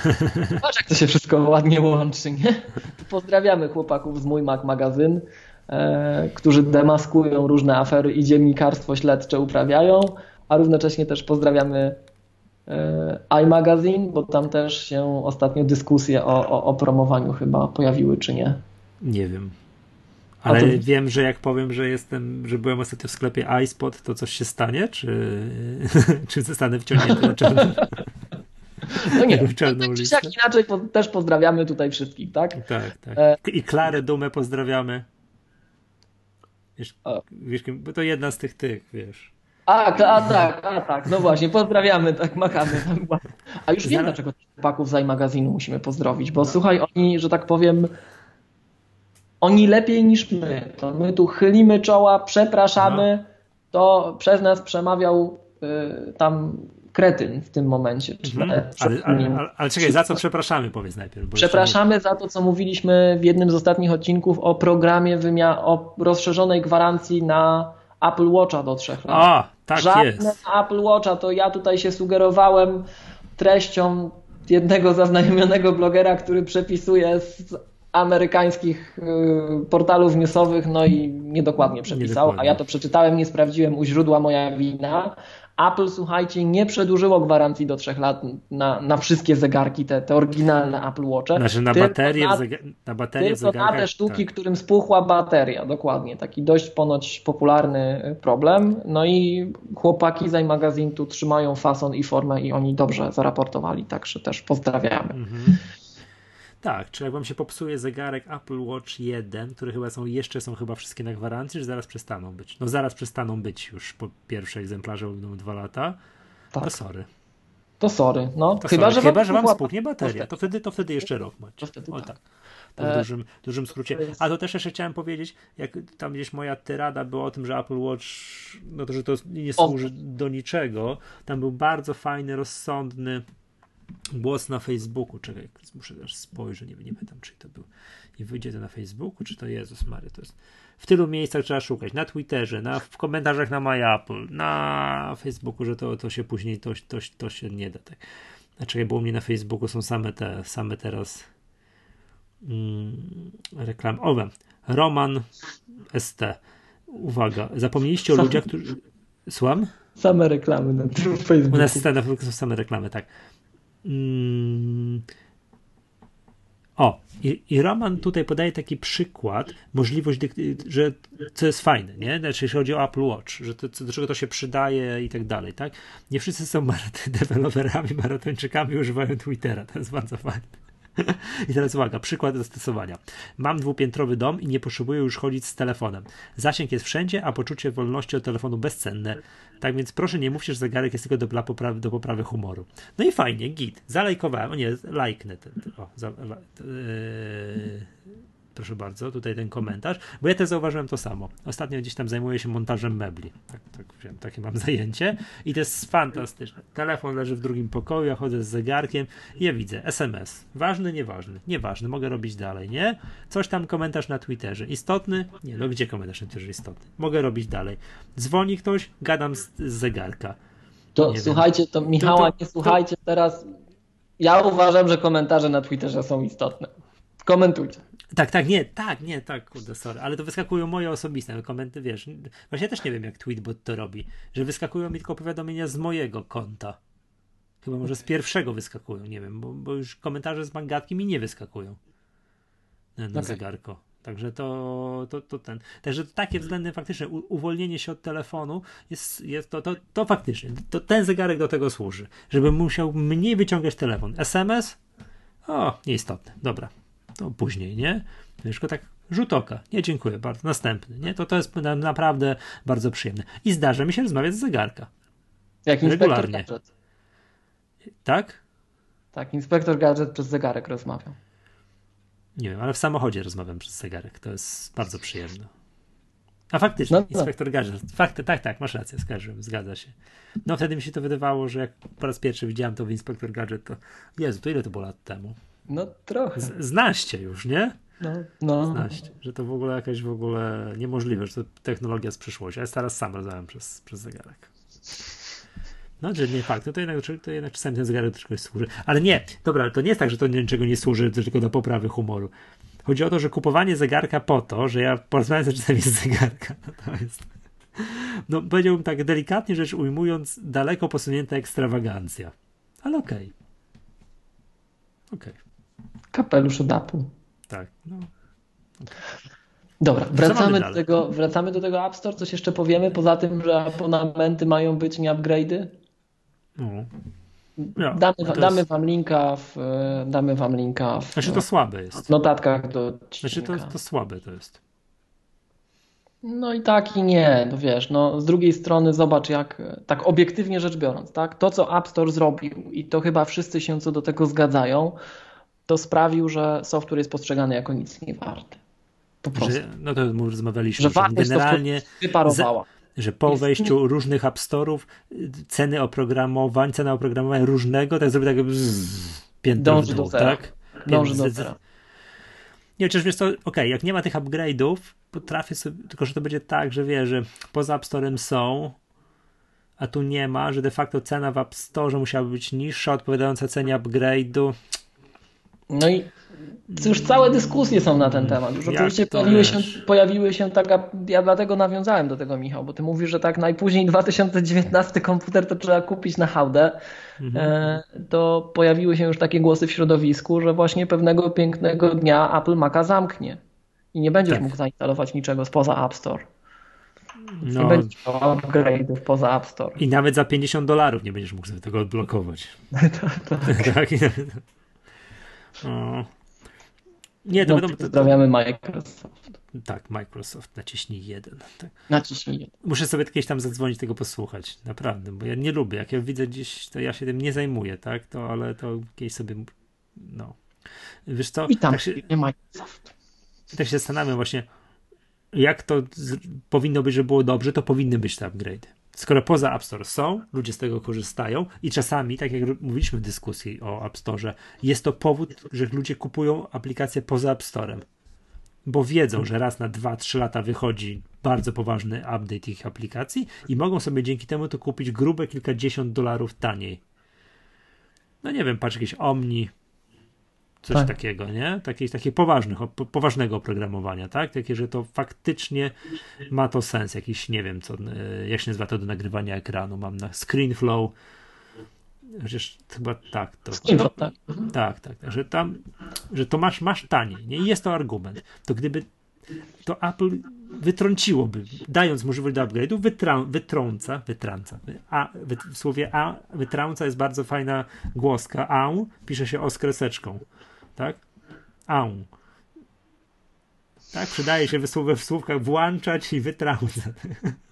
Patrz, jak to się wszystko ładnie łączy, nie? Pozdrawiamy chłopaków z Mój Mac Magazyn, e, którzy demaskują różne afery i dziennikarstwo śledcze uprawiają, a równocześnie też pozdrawiamy e, iMagazine, bo tam też się ostatnio dyskusje o, o, o promowaniu chyba pojawiły, czy nie? Nie wiem. Ale to... wiem, że jak powiem, że jestem, że byłem ostatnio w sklepie iSpot, to coś się stanie? Czy, czy zostanę wciągnięty na czarną? No nie, czarną tak, listę? inaczej po, też pozdrawiamy tutaj wszystkich, tak? Tak, tak. E... I Klarę Dumę pozdrawiamy. Wiesz, wiesz, bo to jedna z tych tych, wiesz. A, a tak, a tak, no właśnie, pozdrawiamy, tak, machamy. A już wiem, dlaczego chłopaków z magazynu musimy pozdrowić, bo no. słuchaj, oni, że tak powiem, oni lepiej niż my. To my tu chylimy czoła, przepraszamy. No. To przez nas przemawiał y, tam kretyn w tym momencie. Mhm. Ale, ale, ale, ale, czekaj, za co przepraszamy, powiedz najpierw. Przepraszamy nie... za to, co mówiliśmy w jednym z ostatnich odcinków o programie wymia- o rozszerzonej gwarancji na Apple Watcha do trzech lat. A, tak Żadne jest. Apple Watcha, to ja tutaj się sugerowałem treścią jednego zaznajomionego blogera, który przepisuje z amerykańskich y, portalów newsowych, no i niedokładnie przepisał, niedokładnie. a ja to przeczytałem, nie sprawdziłem u źródła moja wina. Apple, słuchajcie, nie przedłużyło gwarancji do trzech lat na, na wszystkie zegarki, te, te oryginalne Apple Watche. Znaczy na baterię, na, na baterię tylko na te sztuki, tak. którym spuchła bateria, dokładnie. Taki dość ponoć popularny problem. No i chłopaki z iMagazine tu trzymają fason i formę i oni dobrze zaraportowali, także też pozdrawiamy. Mhm. Tak, czy jak wam się popsuje zegarek Apple Watch 1, które chyba są, jeszcze są chyba wszystkie na gwarancji, że zaraz przestaną być. No zaraz przestaną być już po pierwsze egzemplarzy będą dwa lata. Tak. To sorry. To sorry. No, to chyba, sorry. Że chyba, że wam spuchnie bateria. To wtedy, to wtedy jeszcze rok macie. To wtedy o, tak. tak. To w e, dużym, dużym skrócie. A to też jeszcze chciałem powiedzieć, jak tam gdzieś moja tyrada była o tym, że Apple Watch, no to, że to nie służy do niczego. Tam był bardzo fajny, rozsądny głos na Facebooku. Czekaj, muszę też spojrzeć, nie, nie pamiętam, czy to był. I wyjdzie to na Facebooku, czy to Jezus Mary, to jest. W tylu miejscach trzeba szukać. Na Twitterze, na, w komentarzach na MyApple, na Facebooku, że to, to się później, to, to, to się nie da. Tak. Znaczy, bo u mnie na Facebooku są same te, same teraz mm, reklamy. O, Roman ST. Uwaga, zapomnieliście o ludziach, którzy. Słucham? Same reklamy na Facebooku. U nas na są same reklamy, tak. Mm. O, i, i Roman tutaj podaje taki przykład, możliwość, że co jest fajne, nie? Znaczy, jeśli chodzi o Apple Watch, że to, do czego to się przydaje i tak dalej, tak? Nie wszyscy są deweloperami, maratończykami, używają Twittera, to jest bardzo fajne. I teraz uwaga, przykład zastosowania. Mam dwupiętrowy dom i nie potrzebuję już chodzić z telefonem. Zasięg jest wszędzie, a poczucie wolności od telefonu bezcenne. Tak więc proszę nie mówcie, że zegarek jest tylko do, poprawy, do poprawy humoru. No i fajnie, git. Zalajkowałem, o nie, lajknę ten, o, za, yy, proszę bardzo, tutaj ten komentarz, bo ja też zauważyłem to samo. Ostatnio gdzieś tam zajmuję się montażem mebli. Tak, tak wiem, takie mam zajęcie i to jest fantastyczne. Telefon leży w drugim pokoju, ja chodzę z zegarkiem i ja widzę SMS. Ważny, nieważny. Nieważny, mogę robić dalej, nie? Coś tam komentarz na Twitterze. Istotny? Nie, no gdzie komentarz na Twitterze istotny? Mogę robić dalej. Dzwoni ktoś, gadam z, z zegarka. To nie słuchajcie, wiem. to Michała, to, to, nie słuchajcie to... teraz. Ja uważam, że komentarze na Twitterze są istotne. Komentujcie. Tak, tak, nie, tak, nie, tak, kurde, sorry, ale to wyskakują moje osobiste komenty, wiesz, właśnie też nie wiem, jak Tweetbot to robi, że wyskakują mi tylko powiadomienia z mojego konta. Chyba może z pierwszego wyskakują, nie wiem, bo, bo już komentarze z mangatki mi nie wyskakują na, na okay. zegarko. Także to, to, to ten. Także takie względy faktycznie u, uwolnienie się od telefonu jest, jest to, to, to faktycznie. To ten zegarek do tego służy. Żebym musiał mniej wyciągać telefon. SMS? O, nieistotne. Dobra to później, nie? Tylko tak rzut oka. Nie, dziękuję bardzo. Następny, nie? To to jest naprawdę bardzo przyjemne. I zdarza mi się rozmawiać z zegarka. Jak inspektor gadżet. Tak? Tak, inspektor gadżet przez zegarek rozmawiał. Nie wiem, ale w samochodzie rozmawiam przez zegarek. To jest bardzo przyjemne. A faktycznie, no, no. inspektor gadżet. Fakty, tak, tak, masz rację, skarżyłem, zgadza się. No wtedy mi się to wydawało, że jak po raz pierwszy widziałem to w inspektor gadżet, to Jezu, to ile to było lat temu? No trochę. Z, znaście już, nie? No, no. Znaść, że to w ogóle jakaś w ogóle niemożliwe, że to technologia z przyszłości. Ja teraz sam rozmawiam przez, przez zegarek. No, że nie fakt, no to jednak, to jednak czasami ten zegarek troszkę służy. Ale nie, dobra, to nie jest tak, że to niczego nie służy, tylko do poprawy humoru. Chodzi o to, że kupowanie zegarka po to, że ja porozmawiam czasami z zegarka, to jest, no powiedziałbym tak delikatnie rzecz ujmując, daleko posunięta ekstrawagancja. Ale okej. Okay. Okej. Okay. Kapelusz od Apple. Tak, no. Okay. Dobra, wracamy do, tego, wracamy do tego App Store. Coś jeszcze powiemy, poza tym, że abonamenty mają być nie upgrade'y? No. Ja, damy, damy jest... wam linka w, damy wam linka w, znaczy to słabe jest. w notatkach do Znaczy to, to słabe to jest. No i tak i nie, no wiesz, no z drugiej strony zobacz jak, tak obiektywnie rzecz biorąc, tak, to co App Store zrobił i to chyba wszyscy się co do tego zgadzają, to sprawił, że software jest postrzegany jako nic nie warty. Po prostu. Że, no to rozmawialiśmy, że, że generalnie wyparowała że po wejściu różnych App Store'ów ceny oprogramowań, cena oprogramowania różnego, tak zrobi tak piętro w dół, tak? Dąży do zera. Nie, chociaż wiesz co, okej, okay, jak nie ma tych upgrade'ów, potrafię sobie, tylko że to będzie tak, że wiesz, że poza App Store'em są, a tu nie ma, że de facto cena w App Store musiała być niższa, odpowiadająca cenie upgrade'u. No i już całe dyskusje są na ten temat. Już oczywiście pojawiły się, pojawiły się taka, ja dlatego nawiązałem do tego Michał, bo ty mówisz, że tak najpóźniej 2019 komputer to trzeba kupić na hałdę. Mhm. E, to pojawiły się już takie głosy w środowisku, że właśnie pewnego pięknego dnia Apple Maca zamknie i nie będziesz tak. mógł zainstalować niczego spoza App Store. No. Nie będziesz miał upgrade'ów poza App Store. I nawet za 50 dolarów nie będziesz mógł sobie tego odblokować. tak, tak. Tak. Nie, to no. Pozdrawiamy Microsoft. Tak, Microsoft, naciśnij jeden. Tak. Naciśnij jeden. Muszę sobie kiedyś tam zadzwonić, tego posłuchać, naprawdę, bo ja nie lubię. Jak ja widzę gdzieś, to ja się tym nie zajmuję, tak? To, ale to kiedyś sobie, no. Wiesz co? Witam, tak się, Microsoft. Tak się zastanawiam właśnie, jak to z, powinno być, żeby było dobrze, to powinny być te upgrade. Skoro poza App Store są, ludzie z tego korzystają i czasami, tak jak mówiliśmy w dyskusji o App Store, jest to powód, że ludzie kupują aplikacje poza App Storem, bo wiedzą, że raz na 2-3 lata wychodzi bardzo poważny update ich aplikacji i mogą sobie dzięki temu to kupić grube kilkadziesiąt dolarów taniej. No nie wiem, patrz jakieś Omni, coś tak. takiego, nie? Takie, takie poważnych, poważnego oprogramowania, tak? Takie, że to faktycznie ma to sens, jakiś, nie wiem, co, e, jak się nazywa to do nagrywania ekranu, mam na ScreenFlow, Chociaż chyba tak. To, to, tak. tak, tak, tak, że tam, że to masz, masz taniej, nie? I jest to argument. To gdyby to Apple wytrąciłoby, dając możliwość do upgrade'u, wytrą, wytrąca, wytrąca, a w słowie a, wytrąca jest bardzo fajna głoska, a pisze się o z kreseczką tak? Au. Tak, przydaje się w słówkach włączać i wytrącać.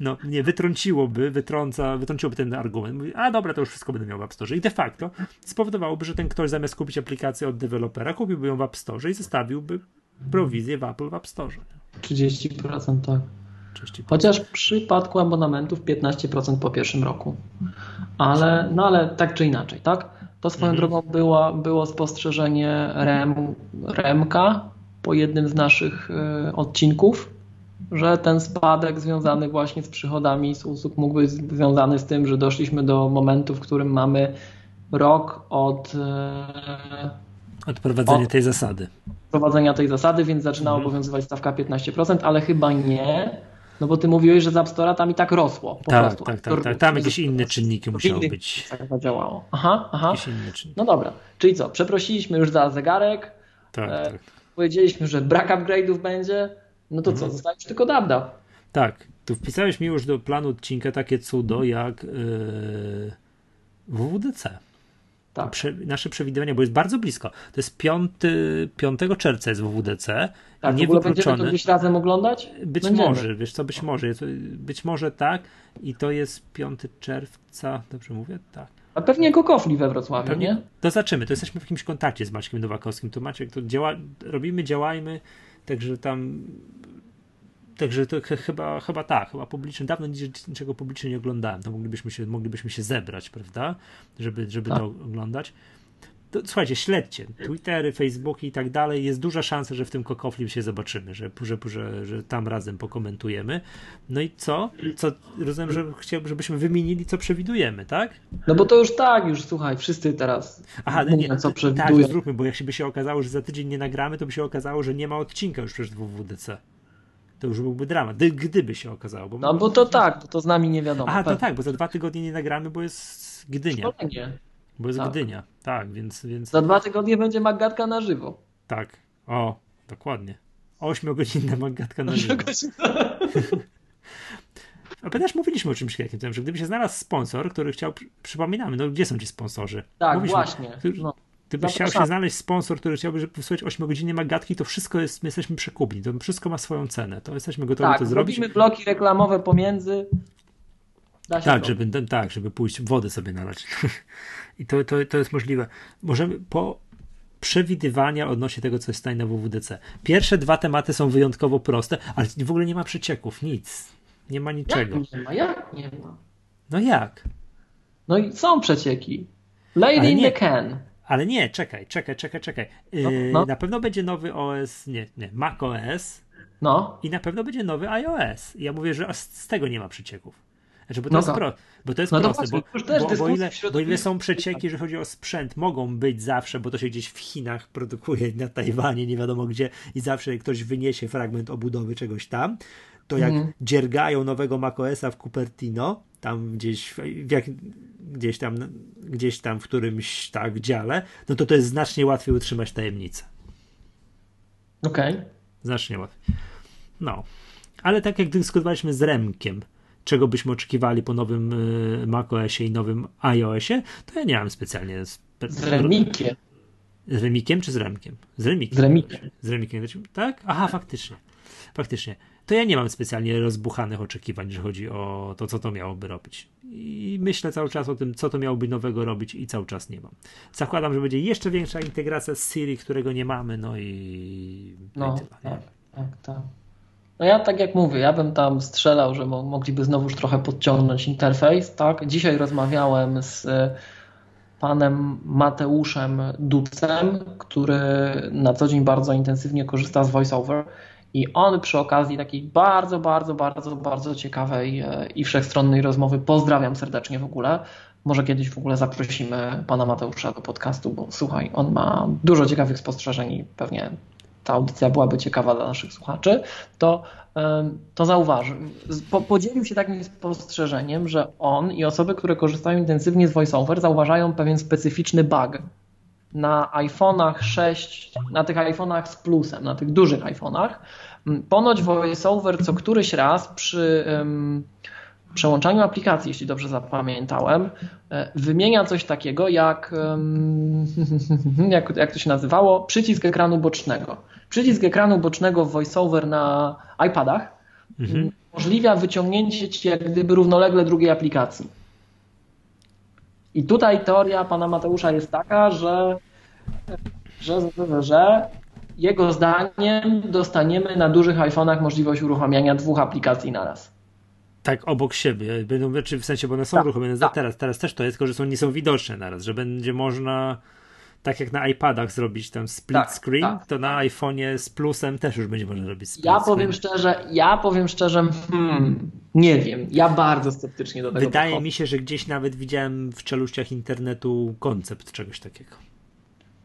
No, nie, wytrąciłoby, wytrąca, wytrąciłoby ten argument. Mówi, a dobra, to już wszystko będę miał w App Store. I de facto spowodowałoby, że ten ktoś zamiast kupić aplikację od dewelopera, kupiłby ją w App Store i zostawiłby prowizję w Apple w App Store. 30% tak. 30%. Chociaż w przypadku abonamentów 15% po pierwszym roku. Ale, no ale tak czy inaczej, tak? To swoją mhm. drogą było, było spostrzeżenie Rem, Remka po jednym z naszych y, odcinków, że ten spadek związany właśnie z przychodami z usług mógł być związany z tym, że doszliśmy do momentu, w którym mamy rok od y, od prowadzenia od tej zasady. Prowadzenia tej zasady, więc zaczyna mhm. obowiązywać stawka 15%, ale chyba nie no bo ty mówiłeś, że z App Store'a tam i tak rosło. Po tak, prostu. tak, tak, tak. Tam jakieś inne czynniki musiały być. Tak zadziałało. Aha, aha. No dobra. Czyli co? Przeprosiliśmy już za zegarek. Tak, e, tak. Powiedzieliśmy, że brak upgrade'ów będzie. No to mhm. co? Zostaje już tylko Dabda. Tak. Tu wpisałeś mi już do planu odcinka takie cudo jak yy, WWDC tak. prze, nasze przewidywania, bo jest bardzo blisko. To jest 5, 5 czerwca jest WWDC. Tak, nie będziemy to gdzieś razem oglądać? Być będziemy. może, wiesz co, być może. Być może tak i to jest 5 czerwca, dobrze mówię? Tak. A pewnie Kokofli we Wrocławiu, pewnie, nie? To zaczymy, to jesteśmy w jakimś kontakcie z Maćkiem Nowakowskim. To Maciek, to działa, robimy, działajmy, także tam Także to chyba, chyba tak, chyba publicznie. Dawno niczego publicznie nie oglądałem. To moglibyśmy się, moglibyśmy się zebrać, prawda? Żeby, żeby tak. to oglądać. to, słuchajcie, śledźcie Twittery, Facebooki i tak dalej. Jest duża szansa, że w tym kokoflim się zobaczymy, że, że, że, że tam razem pokomentujemy. No i co? co? Rozumiem, że chciałbym, żebyśmy wymienili, co przewidujemy, tak? No bo to już tak, już słuchaj, wszyscy teraz Aha, mówią, nie, co przewidują. Tak, zróbmy, bo jak się by się okazało, że za tydzień nie nagramy, to by się okazało, że nie ma odcinka już przecież WWDC to już byłby dramat, gdyby się okazało. Bo no bo to tak, bo to z nami nie wiadomo. A, to tak, bo za dwa tygodnie nie nagramy, bo jest Gdynia. Szkolenie. Bo jest tak. Gdynia, tak, więc, więc... Za dwa tygodnie będzie Magatka na żywo. Tak, o, dokładnie. Ośmiogodzinna Magatka na żywo. A też mówiliśmy o czymś takim, że gdyby się znalazł sponsor, który chciał, przypominamy, no gdzie są ci sponsorzy? Tak, mówiliśmy, właśnie. No. Gdybyś chciał się znaleźć sponsor, który chciałby żeby wysłać 8-godzinne magatki, to wszystko jest, my jesteśmy przekupni, to wszystko ma swoją cenę, to jesteśmy gotowi tak, to zrobić. robimy bloki reklamowe pomiędzy. tak, żeby, tak, żeby pójść wodę sobie nalać. I to, to, to jest możliwe. Możemy po przewidywania odnośnie tego, co jest stanie na WWDC. Pierwsze dwa tematy są wyjątkowo proste, ale w ogóle nie ma przecieków, nic. Nie ma niczego. Jak nie ma? Jak nie ma? No jak? No i są przecieki. Lady in nie. the can. Ale nie, czekaj, czekaj, czekaj, czekaj. No, yy, no. Na pewno będzie nowy OS, nie, nie, Mac OS. No. I na pewno będzie nowy iOS. Ja mówię, że z tego nie ma przecieków. Znaczy, bo to, no jest, pro, bo to jest no proste, bo, bo, bo, ile, bo ile są przecieki, że chodzi o sprzęt, mogą być zawsze, bo to się gdzieś w Chinach produkuje, na Tajwanie, nie wiadomo gdzie i zawsze ktoś wyniesie fragment obudowy czegoś tam, to jak mm. dziergają nowego macOSa w Cupertino, tam gdzieś, jak, gdzieś tam, gdzieś tam w którymś tak dziale, no to to jest znacznie łatwiej utrzymać tajemnicę. Okej. Okay. Znacznie łatwiej. No. Ale tak jak dyskutowaliśmy z Remkiem, czego byśmy oczekiwali po nowym y, macOSie i nowym iOSie, to ja nie mam specjalnie. Spe... Z Remikiem. Z Remikiem czy z Remkiem? Z Remikiem. Z Remikiem. Z Remikiem. Tak? Aha, faktycznie. Faktycznie. To ja nie mam specjalnie rozbuchanych oczekiwań, że chodzi o to, co to miałoby robić. I myślę cały czas o tym, co to miałoby nowego robić i cały czas nie mam. Zakładam, że będzie jeszcze większa integracja z Siri, którego nie mamy, no i... No, i tyle, tak, tak, tak. No ja tak jak mówię, ja bym tam strzelał, że mogliby znowuż trochę podciągnąć interfejs, tak? Dzisiaj rozmawiałem z e, panem Mateuszem Ducem, który na co dzień bardzo intensywnie korzysta z VoiceOver i on przy okazji takiej bardzo, bardzo, bardzo, bardzo ciekawej e, i wszechstronnej rozmowy, pozdrawiam serdecznie w ogóle, może kiedyś w ogóle zaprosimy pana Mateusza do podcastu, bo słuchaj, on ma dużo ciekawych spostrzeżeń i pewnie ta audycja byłaby ciekawa dla naszych słuchaczy, to, to zauważył. Podzielił się takim spostrzeżeniem, że on i osoby, które korzystają intensywnie z VoiceOver, zauważają pewien specyficzny bug na iPhone'ach 6, na tych iPhone'ach z plusem, na tych dużych iPhone'ach. Ponoć VoiceOver co któryś raz przy um, przełączaniu aplikacji, jeśli dobrze zapamiętałem, e, wymienia coś takiego jak, um, jak, jak to się nazywało, przycisk ekranu bocznego. Przycisk ekranu bocznego w VoiceOver na iPadach mhm. umożliwia wyciągnięcie ci jak gdyby równolegle drugiej aplikacji. I tutaj teoria pana Mateusza jest taka, że, że, że, że jego zdaniem dostaniemy na dużych iPhone'ach możliwość uruchamiania dwóch aplikacji na raz. Tak, obok siebie. Będą, czy w sensie, bo one są tak, uruchomione tak. teraz. Teraz też to jest, tylko że są, nie są widoczne naraz, że będzie można tak jak na iPadach zrobić tam split tak, screen, tak, to na iPhone'ie z plusem też już będzie można robić split Ja powiem szczerze, ja powiem szczerze, hmm, nie wiem, ja bardzo sceptycznie do tego Wydaje podchodzę. mi się, że gdzieś nawet widziałem w czeluściach internetu koncept czegoś takiego.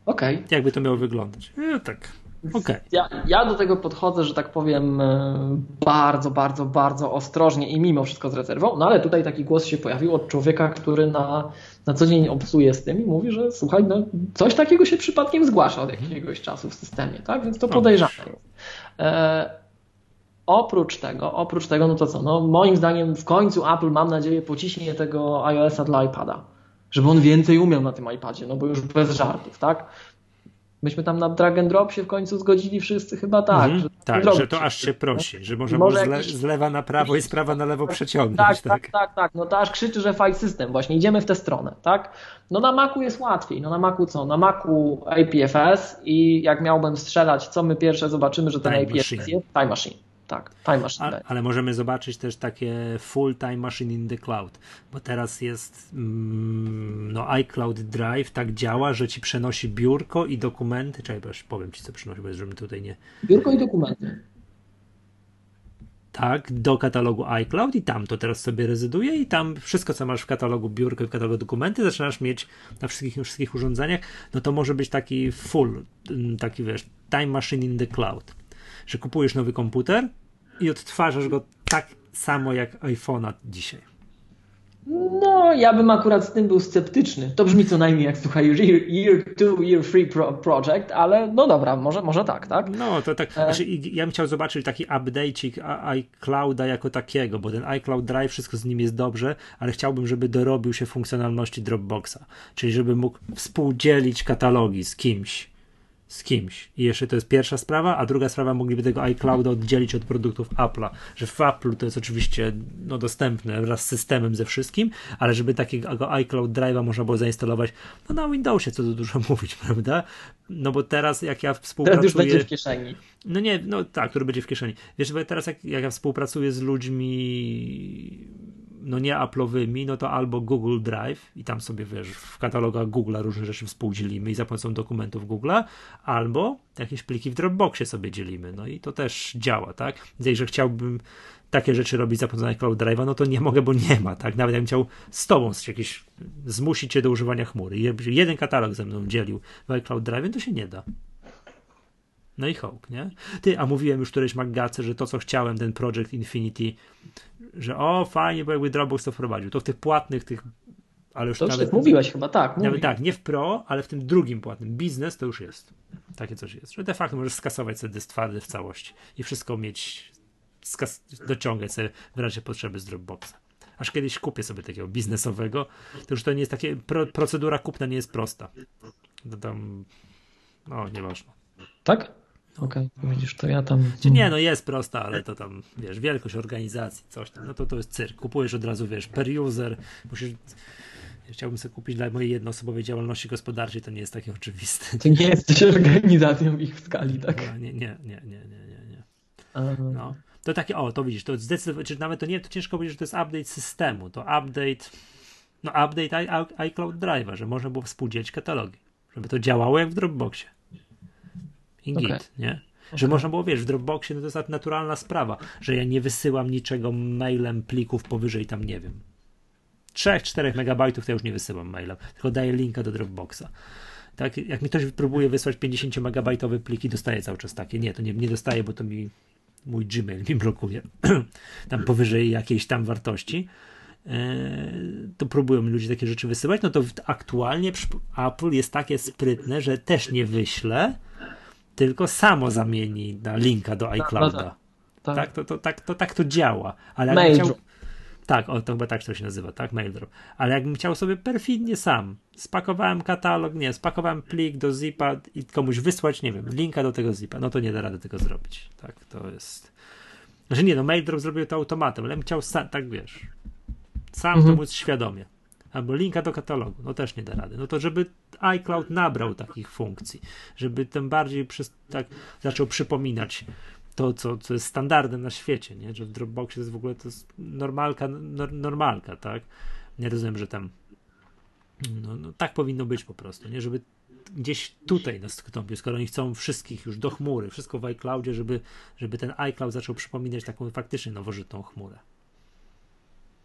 Okej. Okay. Jakby to miało wyglądać. No, tak. Okay. Ja, ja do tego podchodzę, że tak powiem, e, bardzo, bardzo, bardzo ostrożnie i mimo wszystko z rezerwą, no ale tutaj taki głos się pojawił od człowieka, który na, na co dzień obsuje z tym i mówi, że słuchaj, no, coś takiego się przypadkiem zgłasza od jakiegoś czasu w systemie, tak? Więc to podejrzane jest. E, oprócz tego, oprócz tego, no to co, no moim zdaniem w końcu Apple, mam nadzieję, pociśnie tego iOS-a dla iPada, żeby on więcej umiał na tym iPadzie, no bo już bez żartów, tak? Myśmy tam na drag and drop się w końcu zgodzili wszyscy chyba tak. Mm, że tak, że to aż się prosi, że może jakiś... z lewa na prawo i z prawa na lewo przeciągnąć. Tak, tak, tak, tak, tak. No to aż krzyczy, że file system, właśnie idziemy w tę stronę, tak? No na Macu jest łatwiej. No na Macu co? Na Macu APFS i jak miałbym strzelać, co my pierwsze zobaczymy, że ten time APFS machine. jest? Time Machine. Tak. Time Machine A, ale możemy zobaczyć też takie full Time Machine in the Cloud, bo teraz jest mm, no iCloud Drive tak działa, że ci przenosi biurko i dokumenty. Czekaj, bo powiem ci co przynosi, bo żebym tutaj nie... Biurko i dokumenty tak, do katalogu iCloud i tam to teraz sobie rezyduje i tam wszystko, co masz w katalogu biurko i w katalogu dokumenty, zaczynasz mieć na wszystkich, wszystkich urządzeniach, no to może być taki full, taki wiesz, time machine in the cloud, że kupujesz nowy komputer i odtwarzasz go tak samo jak iPhone'a dzisiaj. No, ja bym akurat z tym był sceptyczny. To brzmi co najmniej jak słuchaj, year, year two, year three pro project, ale no dobra, może, może tak, tak? No, to tak. E... Znaczy, ja bym chciał zobaczyć taki update'ik iClouda jako takiego, bo ten iCloud Drive, wszystko z nim jest dobrze, ale chciałbym, żeby dorobił się funkcjonalności Dropboxa, czyli żeby mógł współdzielić katalogi z kimś z kimś. I jeszcze to jest pierwsza sprawa, a druga sprawa, mogliby tego iClouda oddzielić od produktów Apple'a, że w Apple to jest oczywiście no, dostępne wraz z systemem ze wszystkim, ale żeby takiego iCloud Drive'a można było zainstalować no, na Windowsie, co tu dużo mówić, prawda? No bo teraz jak ja współpracuję... Teraz już będzie w kieszeni. No nie, no tak, który będzie w kieszeni. Wiesz, bo teraz jak, jak ja współpracuję z ludźmi no nie Apple'owymi, no to albo Google Drive i tam sobie wiesz, w katalogach Google'a różne rzeczy współdzielimy i za pomocą dokumentów Google'a, albo jakieś pliki w Dropboxie sobie dzielimy. No i to też działa, tak? Jeżeli chciałbym takie rzeczy robić za pomocą iCloud Drive'a, no to nie mogę, bo nie ma, tak? Nawet jakbym chciał z tobą jakieś zmusić cię do używania chmury i jeden katalog ze mną dzielił w iCloud Drive, to się nie da. No i hołk, nie? Ty, a mówiłem już któreś Maggace, że to, co chciałem, ten Project Infinity, że o, fajnie, bo jakby Dropbox to wprowadził. To w tych płatnych, tych ale już to nawet, już mówiłeś chyba, tak. Nawet tak, nie w Pro, ale w tym drugim płatnym biznes to już jest. Takie coś jest. Że de facto możesz skasować sobie dysk twardy w całości i wszystko mieć, skas- dociągać sobie w razie potrzeby z Dropboxa. Aż kiedyś kupię sobie takiego biznesowego, to już to nie jest takie, pro, procedura kupna nie jest prosta. To tam, no, nieważne. Tak? Okej, okay, widzisz, to ja tam. Czy nie, no jest prosta, ale to tam, wiesz, wielkość organizacji, coś tam, no to to jest cyrk. Kupujesz od razu, wiesz, per user, musisz. Chciałbym sobie kupić dla mojej jednoosobowej działalności gospodarczej, to nie jest takie oczywiste. Ty nie jesteś organizacją ich w skali, tak? No, nie, nie, nie, nie, nie, nie. nie. No. To takie, o, to widzisz, to zdecydowanie, czy nawet to nie, to ciężko powiedzieć, że to jest update systemu, to update, no update iCloud Drive'a, że można było współdzielić katalogi, żeby to działało jak w Dropboxie i okay. git, nie? Że okay. można było, wiesz, w Dropboxie no to jest naturalna sprawa, że ja nie wysyłam niczego mailem plików powyżej tam, nie wiem, 3-4 megabajtów to ja już nie wysyłam mailem, tylko daję linka do Dropboxa. Tak, jak mi ktoś próbuje wysłać 50 megabajtowe pliki, dostaję cały czas takie. Nie, to nie, nie dostaję, bo to mi mój Gmail mi blokuje tam powyżej jakiejś tam wartości. E, to próbują ludzie takie rzeczy wysyłać, no to aktualnie Apple jest takie sprytne, że też nie wyślę, tylko samo zamieni na linka do iClouda. Tak, tak. tak, to, to, tak, to, tak to działa. Ale Mail chciał... Tak, o, to chyba tak to się nazywa, tak? Maildrop. Ale jakbym chciał sobie perfidnie sam, spakowałem katalog, nie, spakowałem plik do zipa i komuś wysłać, nie wiem, linka do tego zipa, no to nie da rady tego zrobić. Tak, to jest. Znaczy nie, no Maildrop zrobił to automatem, ale bym chciał sam, tak wiesz, sam mhm. to móc świadomie albo linka do katalogu, no też nie da rady. No to żeby iCloud nabrał takich funkcji, żeby tym bardziej przez, tak zaczął przypominać to, co, co jest standardem na świecie, nie? że w Dropboxie jest w ogóle to jest normalka, no, normalka, tak? Nie rozumiem, że tam no, no, tak powinno być po prostu, nie? Żeby gdzieś tutaj nastąpił, skoro oni chcą wszystkich już do chmury, wszystko w iCloudzie, żeby, żeby ten iCloud zaczął przypominać taką faktycznie nowożytną chmurę.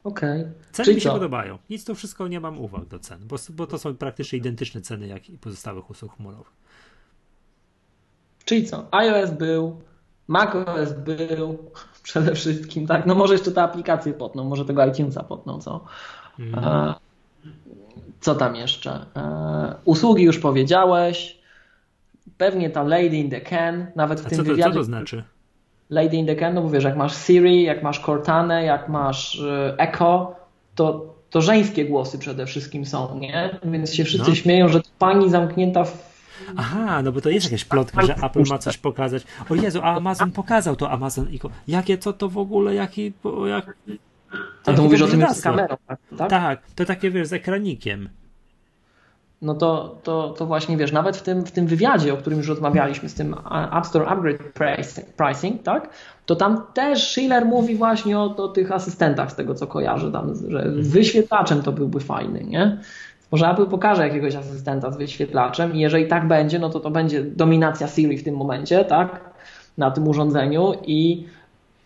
Okej. Okay. Ceny Czyli mi się co? podobają. Nic to wszystko nie mam uwag do cen, bo, bo to są praktycznie identyczne ceny jak i pozostałych usług chmurowych. Czyli co? iOS był, macOS był przede wszystkim, tak? No może jeszcze te aplikacje potną, może tego iTunesa potną, co? Mm. E, co tam jeszcze? E, usługi już powiedziałeś. Pewnie ta Lady in the Can, nawet w A tym co to, wywiadzie. Co to znaczy? Lady in the Can, no bo wiesz, jak masz Siri, jak masz Cortana, jak masz e, Echo, to, to żeńskie głosy przede wszystkim są, nie? Więc się wszyscy no. śmieją, że pani zamknięta w Aha, no bo to jest jakaś plotka, że Apple ma coś pokazać. O Jezu, a Amazon pokazał to Amazon i jakie co to w ogóle, jaki, jak, a to mówisz o tym z kamerą, tak? tak? to takie wiesz z ekranikiem. No to, to, to właśnie wiesz, nawet w tym, w tym wywiadzie, o którym już rozmawialiśmy, z tym App Store Upgrade Pricing, tak? To tam też Schiller mówi właśnie o, o tych asystentach, z tego co kojarzę, tam, że z wyświetlaczem to byłby fajny, nie? Może Apple pokaże jakiegoś asystenta z wyświetlaczem i jeżeli tak będzie, no to to będzie dominacja Siri w tym momencie, tak? Na tym urządzeniu i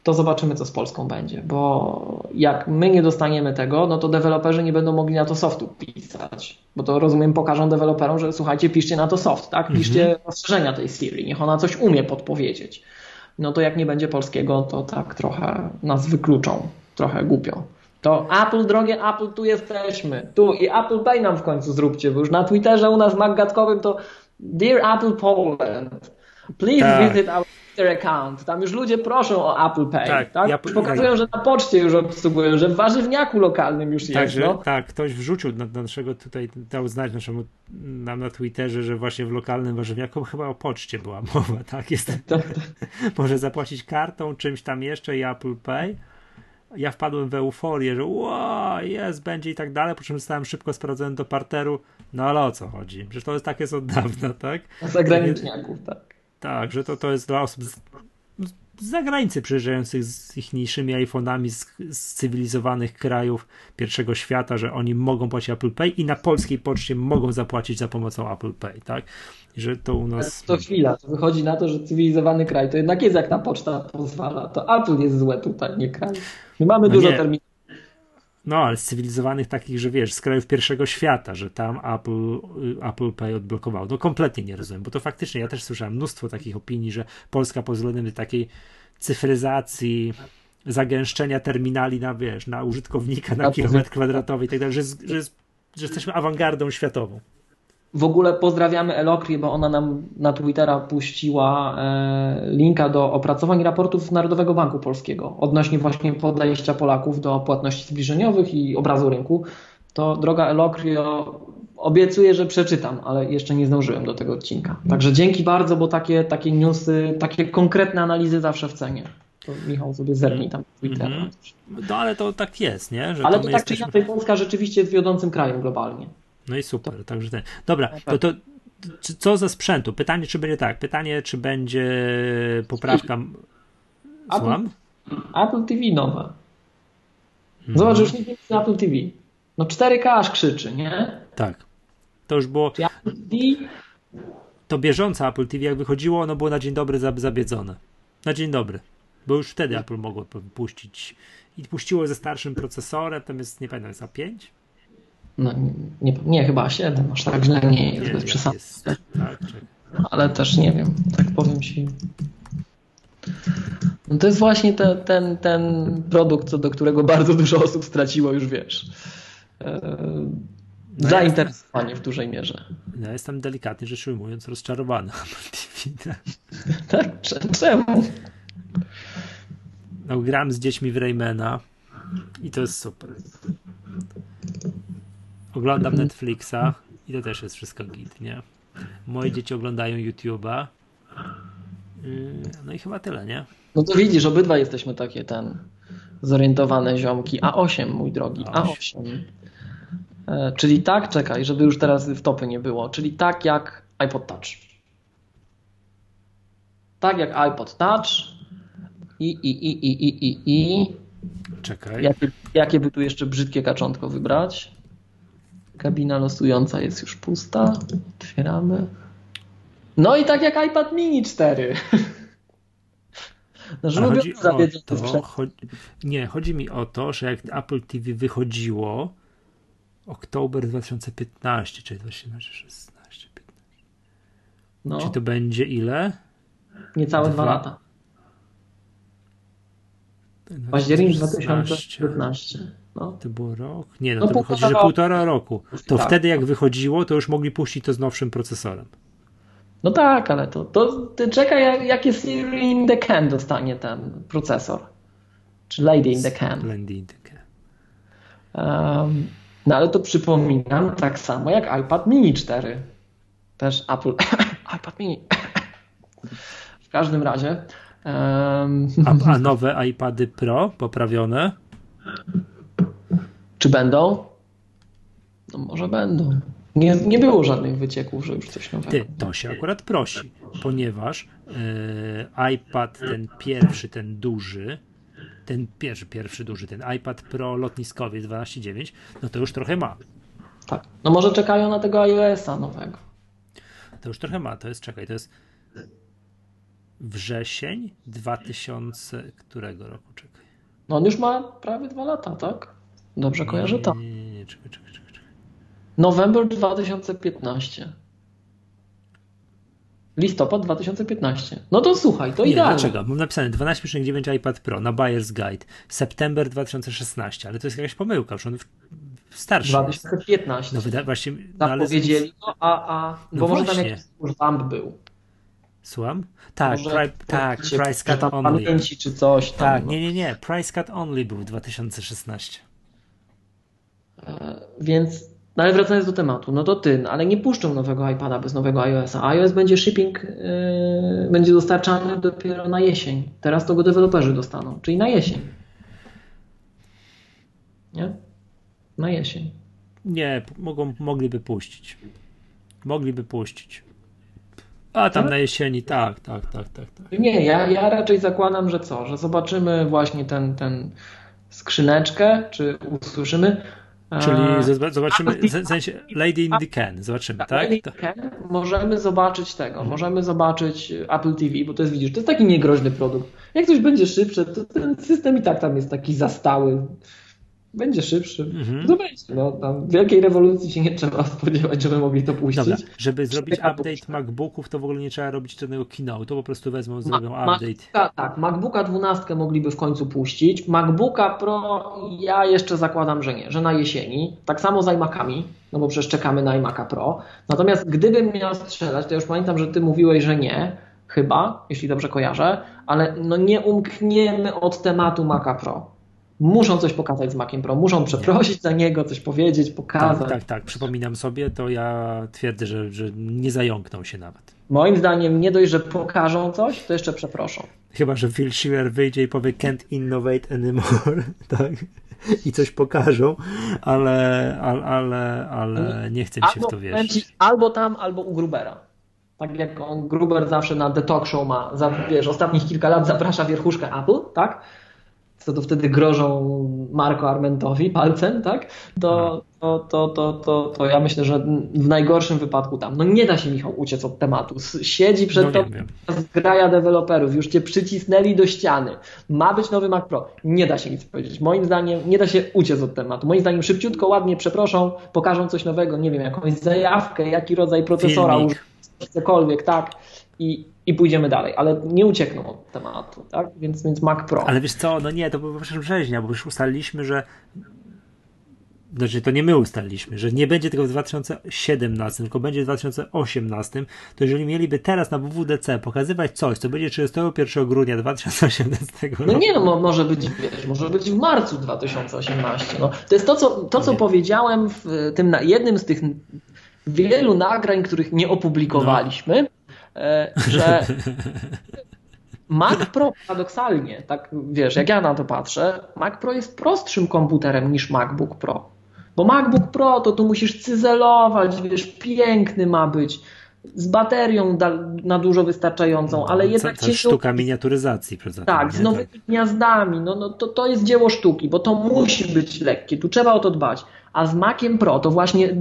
to zobaczymy, co z Polską będzie, bo jak my nie dostaniemy tego, no to deweloperzy nie będą mogli na to softu pisać, bo to rozumiem, pokażą deweloperom, że słuchajcie, piszcie na to soft, tak? Piszcie mhm. rozszerzenia tej Siri, niech ona coś umie podpowiedzieć. No to jak nie będzie polskiego, to tak trochę nas wykluczą, trochę głupio. To Apple, drogie Apple, tu jesteśmy. Tu i Apple Pay nam w końcu zróbcie, bo już na Twitterze u nas magatkowym to Dear Apple Poland, please tak. visit our Twitter account. Tam już ludzie proszą o Apple Pay. Tak, tak? Ja, Pokazują, że na poczcie już obsługują, że w warzywniaku lokalnym już tak, jest. Że, no. Tak, ktoś wrzucił na, na naszego tutaj, dał znać naszemu, nam na Twitterze, że właśnie w lokalnym warzywniaku chyba o poczcie była mowa, tak? Jest, tak, tak. Może zapłacić kartą, czymś tam jeszcze i Apple Pay ja wpadłem w euforię, że wow, jest, będzie i tak dalej, po czym zostałem szybko sprawdzony do parteru, no ale o co chodzi? Przecież to jest takie z od dawna, tak? Zagraniczniaków, tak. Tak, że to, to jest dla osób z, z zagranicy przyjeżdżających z ichniejszymi iPhone'ami z, z, cywilizowanych krajów pierwszego świata, że oni mogą płacić Apple Pay i na polskiej poczcie mogą zapłacić za pomocą Apple Pay, tak? I że to u nas... To chwila, to wychodzi na to, że cywilizowany kraj to jednak jest jak ta poczta pozwala, to Apple jest złe tutaj, nie kraj. My mamy no dużo terminów no, ale z cywilizowanych takich, że wiesz, z krajów pierwszego świata, że tam Apple, Apple Pay odblokował. No kompletnie nie rozumiem, bo to faktycznie, ja też słyszałem mnóstwo takich opinii, że Polska pod względem takiej cyfryzacji, zagęszczenia terminali na, wiesz, na użytkownika, na kilometr kwadratowy i tak dalej, że, że, że jesteśmy awangardą światową. W ogóle pozdrawiamy Elokrię, bo ona nam na Twittera puściła e, linka do opracowań raportów Narodowego Banku Polskiego odnośnie właśnie podejścia Polaków do płatności zbliżeniowych i obrazu rynku. To droga Elokrio, obiecuję, że przeczytam, ale jeszcze nie zdążyłem do tego odcinka. Także dzięki bardzo, bo takie, takie newsy, takie konkretne analizy zawsze w cenie. To Michał sobie zerni tam Twittera. -hmm. No ale to tak jest, nie? Że ale to, to tak jesteśmy... czy inaczej Polska rzeczywiście jest wiodącym krajem globalnie. No i super, także ten. Dobra, to, tak. to co ze sprzętu? Pytanie, czy będzie tak? Pytanie, czy będzie poprawka. Słucham? Apple, TV nowe. Mhm. Zobacz, już nie wiem Apple TV. No 4K aż krzyczy, nie? Tak. To już było. To bieżące Apple TV, jak wychodziło, ono było na dzień dobry zabiedzone. Na dzień dobry. Bo już wtedy Apple mogło puścić. I puściło ze starszym procesorem, tam jest, nie pamiętam, jest A5? No, nie, nie, chyba 7, aż tak źle nie jest, bez przesady. Tak, Ale też nie wiem, tak powiem ci. No to jest właśnie te, ten, ten produkt, co do którego bardzo dużo osób straciło już, wiesz, e, no zainteresowanie w dużej mierze. Ja jestem delikatnie rzecz ujmując rozczarowany. tak? Czemu? No, gram z dziećmi w Raymana i to jest super. Oglądam. Netflixa i to też jest wszystko git, nie? Moje dzieci oglądają YouTube'a. Yy, no i chyba tyle, nie? No to widzisz, obydwa jesteśmy takie ten zorientowane ziomki. A8, mój drogi, A8. E, czyli tak, czekaj, żeby już teraz w topy nie było. Czyli tak jak iPod Touch. Tak jak iPod Touch i, i, i, i, i, i, i. Czekaj. Jakie, jakie by tu jeszcze brzydkie kaczątko wybrać? Kabina losująca jest już pusta. Otwieramy. No i tak jak iPad mini 4. No, że chodzi o to, chodzi, nie, chodzi mi o to, że jak Apple TV wychodziło oktober 2015, czyli 2016, 15. No. Czy to będzie ile? Niecałe dwa, dwa lata. Październik 2015. No. To było rok? Nie, no, no to wychodzi, że półtora roku. To tak. wtedy jak wychodziło, to już mogli puścić to z nowszym procesorem. No tak, ale to, to ty czekaj, jak, jak jest in the can dostanie ten procesor. Czy lady in the can. Lady in the can. Um, no ale to przypominam tak samo jak iPad mini 4. Też Apple. iPad mini. w każdym razie. Um... A, a nowe iPady Pro poprawione? Czy będą? No może będą. Nie, nie było żadnych wycieków, że już coś nowego. Ty, to się akurat prosi, ponieważ yy, iPad ten pierwszy, ten duży, ten pierwszy, pierwszy duży, ten iPad Pro lotniskowy 12.9, no to już trochę ma. Tak. No może czekają na tego iOS-a nowego. To już trochę ma, to jest, czekaj, to jest wrzesień 2000, którego roku, czekaj. No on już ma prawie dwa lata, tak? Dobrze kojarzę to. Nie, nie, nie, czekaj, czekaj, czekaj. November 2015. Listopad 2015. No to słuchaj, to nie, idealnie. Dlaczego? Mam napisane 12.9 iPad Pro na Buyer's Guide, September 2016, ale to jest jakaś pomyłka, już on starszy 2015. No wyda, właśnie, no, ale... Powiedzieli, no, a, a, No bo może właśnie. tam jakiś bump był. Słucham? Tak, Może pri, tak, price cut only. pamięci czy coś tam. Tak, no. nie, nie, nie, price cut only był w 2016. E, Więc, no ale wracając do tematu, no to ty, no ale nie puszczą nowego iPada bez nowego iOS-a. iOS będzie shipping, yy, będzie dostarczany dopiero na jesień. Teraz to go deweloperzy dostaną, czyli na jesień. Nie? Na jesień. Nie, mogą, mogliby puścić. Mogliby puścić. A tam Tak? na jesieni, tak, tak, tak, tak. tak. Nie, ja, ja raczej zakładam, że co? Że zobaczymy właśnie ten, ten skrzyneczkę, czy usłyszymy. E, Czyli zob- zobaczymy, w sensie Lady in the Can, zobaczymy, tak? To, Ken, możemy zobaczyć tego, możemy zobaczyć Apple TV, bo to jest, widzisz, to jest taki niegroźny produkt. Jak coś będzie szybsze, to ten system i tak tam jest taki zastały. Będzie szybszy. Mhm. To będzie. No, tam wielkiej rewolucji się nie trzeba spodziewać, żeby mogli to puścić. Dobra, żeby zrobić Czeka update puszcza. MacBooków, to w ogóle nie trzeba robić żadnego keynote, to po prostu wezmą, Ma- zrobią update. MacBooka, tak, MacBooka 12 mogliby w końcu puścić. MacBooka Pro ja jeszcze zakładam, że nie, że na jesieni. Tak samo z iMacami, no bo przecież czekamy na iMac'a Pro. Natomiast gdybym miał strzelać, to już pamiętam, że ty mówiłeś, że nie, chyba, jeśli dobrze kojarzę, ale no nie umkniemy od tematu Maca Pro. Muszą coś pokazać z Maciem Pro, muszą przeprosić za niego, coś powiedzieć, pokazać. Tak, tak, tak, przypominam sobie, to ja twierdzę, że, że nie zająkną się nawet. Moim zdaniem nie dość, że pokażą coś, to jeszcze przeproszą. Chyba, że Phil Schiller wyjdzie i powie can't innovate anymore, tak? I coś pokażą, ale, ale, ale, ale nie chcę mi się w to wierzyć. albo tam, albo u Grubera. Tak jak on, Gruber zawsze na The Talk Show ma, za, wiesz, ostatnich kilka lat zaprasza wierchuszkę Apple, tak? Co to wtedy grożą Marco Armentowi palcem, tak? To, to, to, to, to, to ja myślę, że w najgorszym wypadku tam. No nie da się Michał uciec od tematu. Siedzi przed No wiem. zgraja deweloperów, już cię przycisnęli do ściany. Ma być nowy Mac Pro. Nie da się nic powiedzieć. Moim zdaniem nie da się uciec od tematu. Moim zdaniem szybciutko, ładnie przeproszą, pokażą coś nowego, nie wiem, jakąś zajawkę, jaki rodzaj procesora cokolwiek, tak. I, I pójdziemy dalej, ale nie uciekną od tematu, tak? Więc, więc Mac Pro. Ale wiesz co, no nie, to było przecież września, bo już ustaliliśmy, że znaczy to nie my ustaliliśmy, że nie będzie tego w 2017, tylko będzie w 2018, to jeżeli mieliby teraz na WWDC pokazywać coś, co będzie 31 grudnia 2018 roku, No nie no, mo- może być, wiesz, może być w marcu 2018. No, to jest to, co, to, co Nie. powiedziałem w tym na jednym z tych wielu nagrań, których nie opublikowaliśmy, e, że Mac Pro paradoksalnie, tak wiesz, jak ja na to patrzę, Mac Pro jest prostszym komputerem niż MacBook Pro. Bo MacBook Pro to tu musisz cyzelować, wiesz, piękny ma być, z baterią da, na dużo wystarczającą, ale Co- jednak to cię sztuka miniaturyzacji poza tak, tym, z nowymi gniazdami. No, no to, to jest dzieło sztuki, bo to musi być lekkie. Tu trzeba o to dbać. A z Maciem Pro to właśnie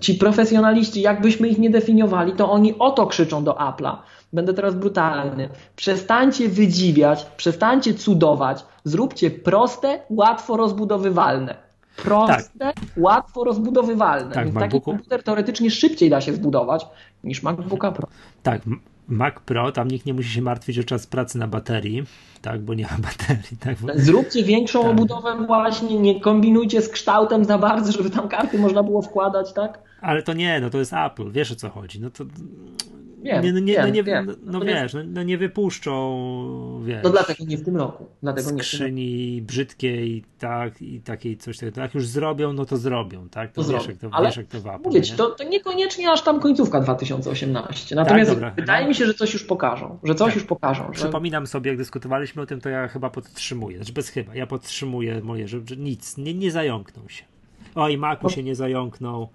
ci profesjonaliści, jakbyśmy ich nie definiowali, to oni o to krzyczą do Apple'a. Będę teraz brutalny. Przestańcie wydziwiać, przestańcie cudować, zróbcie proste, łatwo rozbudowywalne. Proste, łatwo rozbudowywalne. Tak, Więc taki komputer teoretycznie szybciej da się zbudować niż MacBooka Pro. Tak, Mac Pro, tam nikt nie musi się martwić o czas pracy na baterii, tak, bo nie ma baterii, tak, bo... Zróbcie większą Tak. obudowę właśnie, nie kombinujcie z kształtem za bardzo, żeby tam karty można było wkładać, tak? ale to nie, no to jest Apple, wiesz o co chodzi, no to Wiem, nie, no, nie, wiem, no, nie, wiem. no, no Natomiast- wiesz, no, no nie wypuszczą, wiesz, No dlatego nie w tym roku. Dlatego nie skrzyni brzydkiej, tak, i takiej coś takiego, jak już zrobią, no to zrobią, tak, to, To wiesz, jak to, Ale wiesz jak to w Apple, Mówię ci, nie? to, to niekoniecznie aż tam końcówka 2018. Natomiast dobra. wydaje No. mi się, że coś już pokażą. Że coś Tak. już pokażą. Że... Przypominam sobie, jak dyskutowaliśmy o tym, to ja chyba podtrzymuję, znaczy bez chyba, ja podtrzymuję moje, że, że nic, nie, nie zająkną się. Oj, Macu się nie zająknął.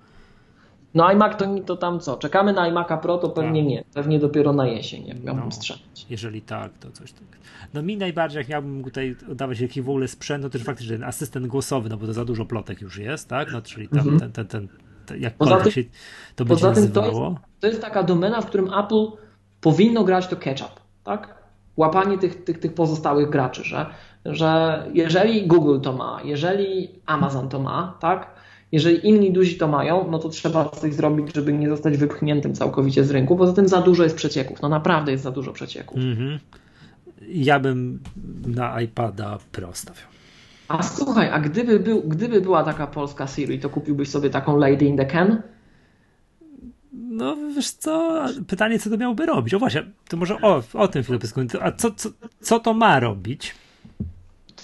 No iMac to, to tam co? Czekamy na iMac'a Pro, to pewnie tak. nie. Pewnie dopiero na jesień, jak miałbym no, strzelać. Jeżeli tak, to coś tak. No mi najbardziej, jak miałbym tutaj oddawać jakiś w ogóle sprzęt, no to też faktycznie ten asystent głosowy, no bo to za dużo plotek już jest, tak? No czyli tam mhm. ten, ten, ten, ten jakkolwiek tym, się to będzie tym to jest, to jest taka domena, w którym Apple powinno grać to catch-up, tak? Łapanie tych, tych, tych pozostałych graczy, że, że jeżeli Google to ma, jeżeli Amazon to ma, tak? Jeżeli inni duzi to mają, no to trzeba coś zrobić, żeby nie zostać wypchniętym całkowicie z rynku. Poza tym za dużo jest przecieków. No naprawdę jest za dużo przecieków. Mm-hmm. Ja bym na iPada Pro stawiał. A słuchaj, a gdyby, był, gdyby była taka polska Siri, to kupiłbyś sobie taką Lady in the Can? No wiesz co, pytanie co to miałoby robić? O właśnie, to może o, o tym chwilę A co, co, co to ma robić?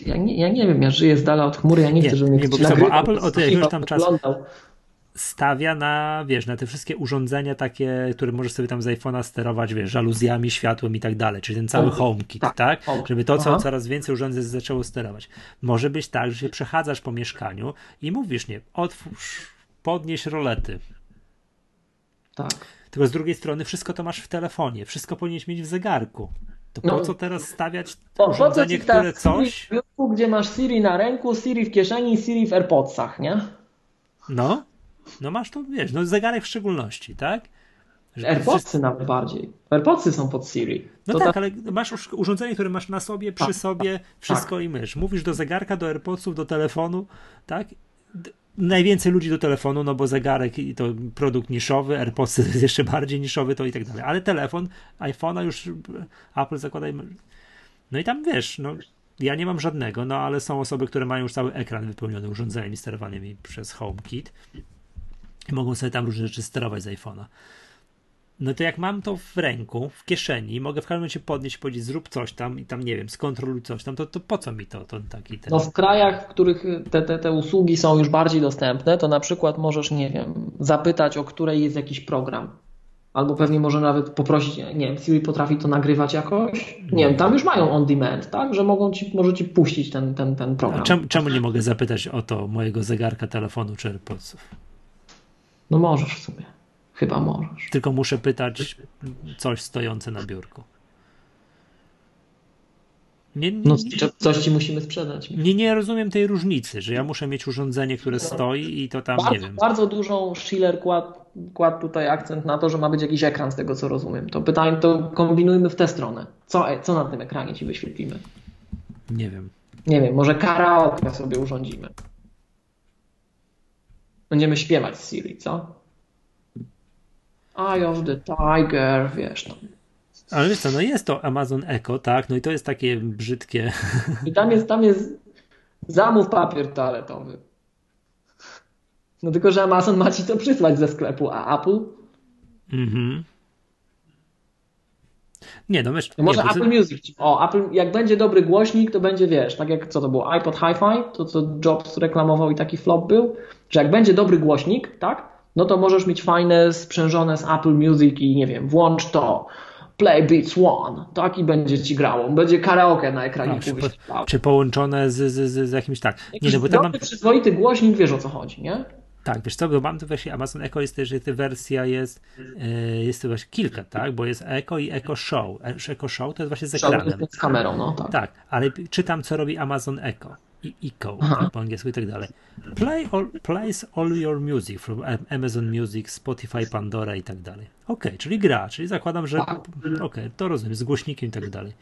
Ja nie, ja nie wiem, ja żyję z dala od chmury, ja nie, nie chcę, żeby mnie nie, bo, nagrywał, Apple od jakiegoś tam czasu stawia na, wiesz, na te wszystkie urządzenia takie, które możesz sobie tam z iPhone'a sterować, wiesz, żaluzjami, światłem i tak dalej, czyli ten cały HomeKit, tak? tak? Żeby to, co Aha. coraz więcej urządzeń zaczęło sterować. Może być tak, że się przechadzasz po mieszkaniu i mówisz, nie, otwórz, podnieś rolety. Tak. Tylko z drugiej strony wszystko to masz w telefonie, wszystko powinieneś mieć w zegarku. To po no, co teraz stawiać po, po co które coś... Biurku, gdzie masz Siri na ręku, Siri w kieszeni, Siri w AirPodsach, nie? No, no masz to, wiesz, no zegarek w szczególności, tak? Że AirPodsy nawet bardziej. AirPodsy są pod Siri. No to tak, ta... ale masz urządzenie, które masz na sobie, przy tak, sobie, tak, wszystko tak. i mysz. Mówisz do zegarka, do AirPodsów, do telefonu, tak? Najwięcej ludzi do telefonu, no bo zegarek i to produkt niszowy, AirPods jest jeszcze bardziej niszowy, to i tak dalej. Ale telefon, iPhone'a już Apple zakłada. No i tam wiesz, no ja nie mam żadnego, no ale są osoby, które mają już cały ekran wypełniony urządzeniami sterowanymi przez HomeKit i mogą sobie tam różne rzeczy sterować z iPhone'a. No to jak mam to w ręku, w kieszeni, mogę w każdym momencie podnieść, powiedzieć zrób coś tam i tam, nie wiem, skontroluj coś tam, to, to po co mi to, to taki ten... No w krajach, w których te, te, te usługi są już bardziej dostępne, to na przykład możesz, nie wiem, zapytać, o której jest jakiś program. Albo pewnie może nawet poprosić, nie wiem, Siri potrafi to nagrywać jakoś? Nie wiem, tam już mają on demand, tak? Że mogą ci, może ci puścić ten, ten, ten program. Czemu, czemu nie mogę zapytać o to mojego zegarka, telefonu czy AirPodsów? No możesz w sumie. Chyba możesz. Tylko muszę pytać coś stojące na biurku. Nie, nie, no, coś ci musimy sprzedać. Nie, nie rozumiem tej różnicy, że ja muszę mieć urządzenie, które stoi i to tam bardzo, nie wiem. Bardzo dużą Schiller kładł, kładł tutaj akcent na to, że ma być jakiś ekran z tego co rozumiem. To pytanie to kombinujmy w tę stronę. Co, co na tym ekranie ci wyświetlimy? Nie wiem. Nie wiem, może karaoke sobie urządzimy. Będziemy śpiewać z Siri, co? Eye of the Tiger, wiesz tam. Ale wiesz co, no jest to Amazon Echo, tak? No i to jest takie brzydkie. I tam jest, tam jest zamów papier toaletowy. No tylko, że Amazon ma ci to przysłać ze sklepu, a Apple? Mhm. Nie, no wiesz. No może nie, Apple Music. O, Apple, jak będzie dobry głośnik, to będzie, wiesz, tak jak co to było, iPod Hi-Fi, to co Jobs reklamował i taki flop był, że jak będzie dobry głośnik, tak, no to możesz mieć fajne, sprzężone z Apple Music i nie wiem, włącz to. Play Beats One, tak i będzie ci grało. Będzie karaoke na ekranie. Czy, po, czy, połączone z, z, z, jakimś tak. Nie, no, bo tam mam... przyzwoity głośnik, wiesz o co chodzi, nie? Tak, wiesz co, bo mam tu właśnie Amazon Echo jest też, że ta wersja jest, yy, jest to właśnie kilka, tak, bo jest Echo i Echo Show. Echo Show to jest właśnie z ekranem. Z kamerą, no tak. Tak, ale czytam co robi Amazon Echo i Echo tak, po angielsku i tak dalej. Play all, plays all your music from Amazon Music, Spotify, Pandora i tak dalej. Ok, czyli gra, czyli zakładam, że tak. ok, to rozumiem, z głośnikiem i tak dalej.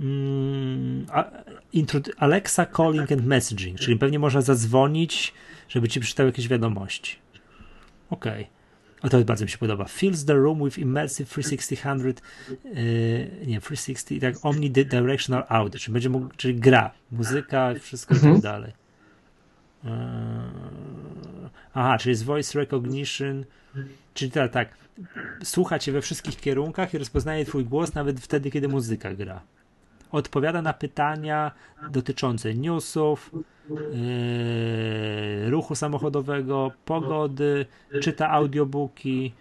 Mm, Alexa Calling and Messaging, czyli pewnie można zadzwonić, żeby ci przeczytał jakieś wiadomości. Ok. O to bardzo mi się podoba. Fills the room with immersive 360 yy, nie, 360, tak, omnidirectional audio, czyli będzie mógł, czyli gra, muzyka, wszystko mhm. i tak mhm. dalej. Yy, aha, czyli jest voice recognition, czyli tak, tak, słucha cię we wszystkich kierunkach i rozpoznaje twój głos nawet wtedy, kiedy muzyka gra odpowiada na pytania dotyczące newsów, yy, ruchu samochodowego, pogody, czyta audiobooki,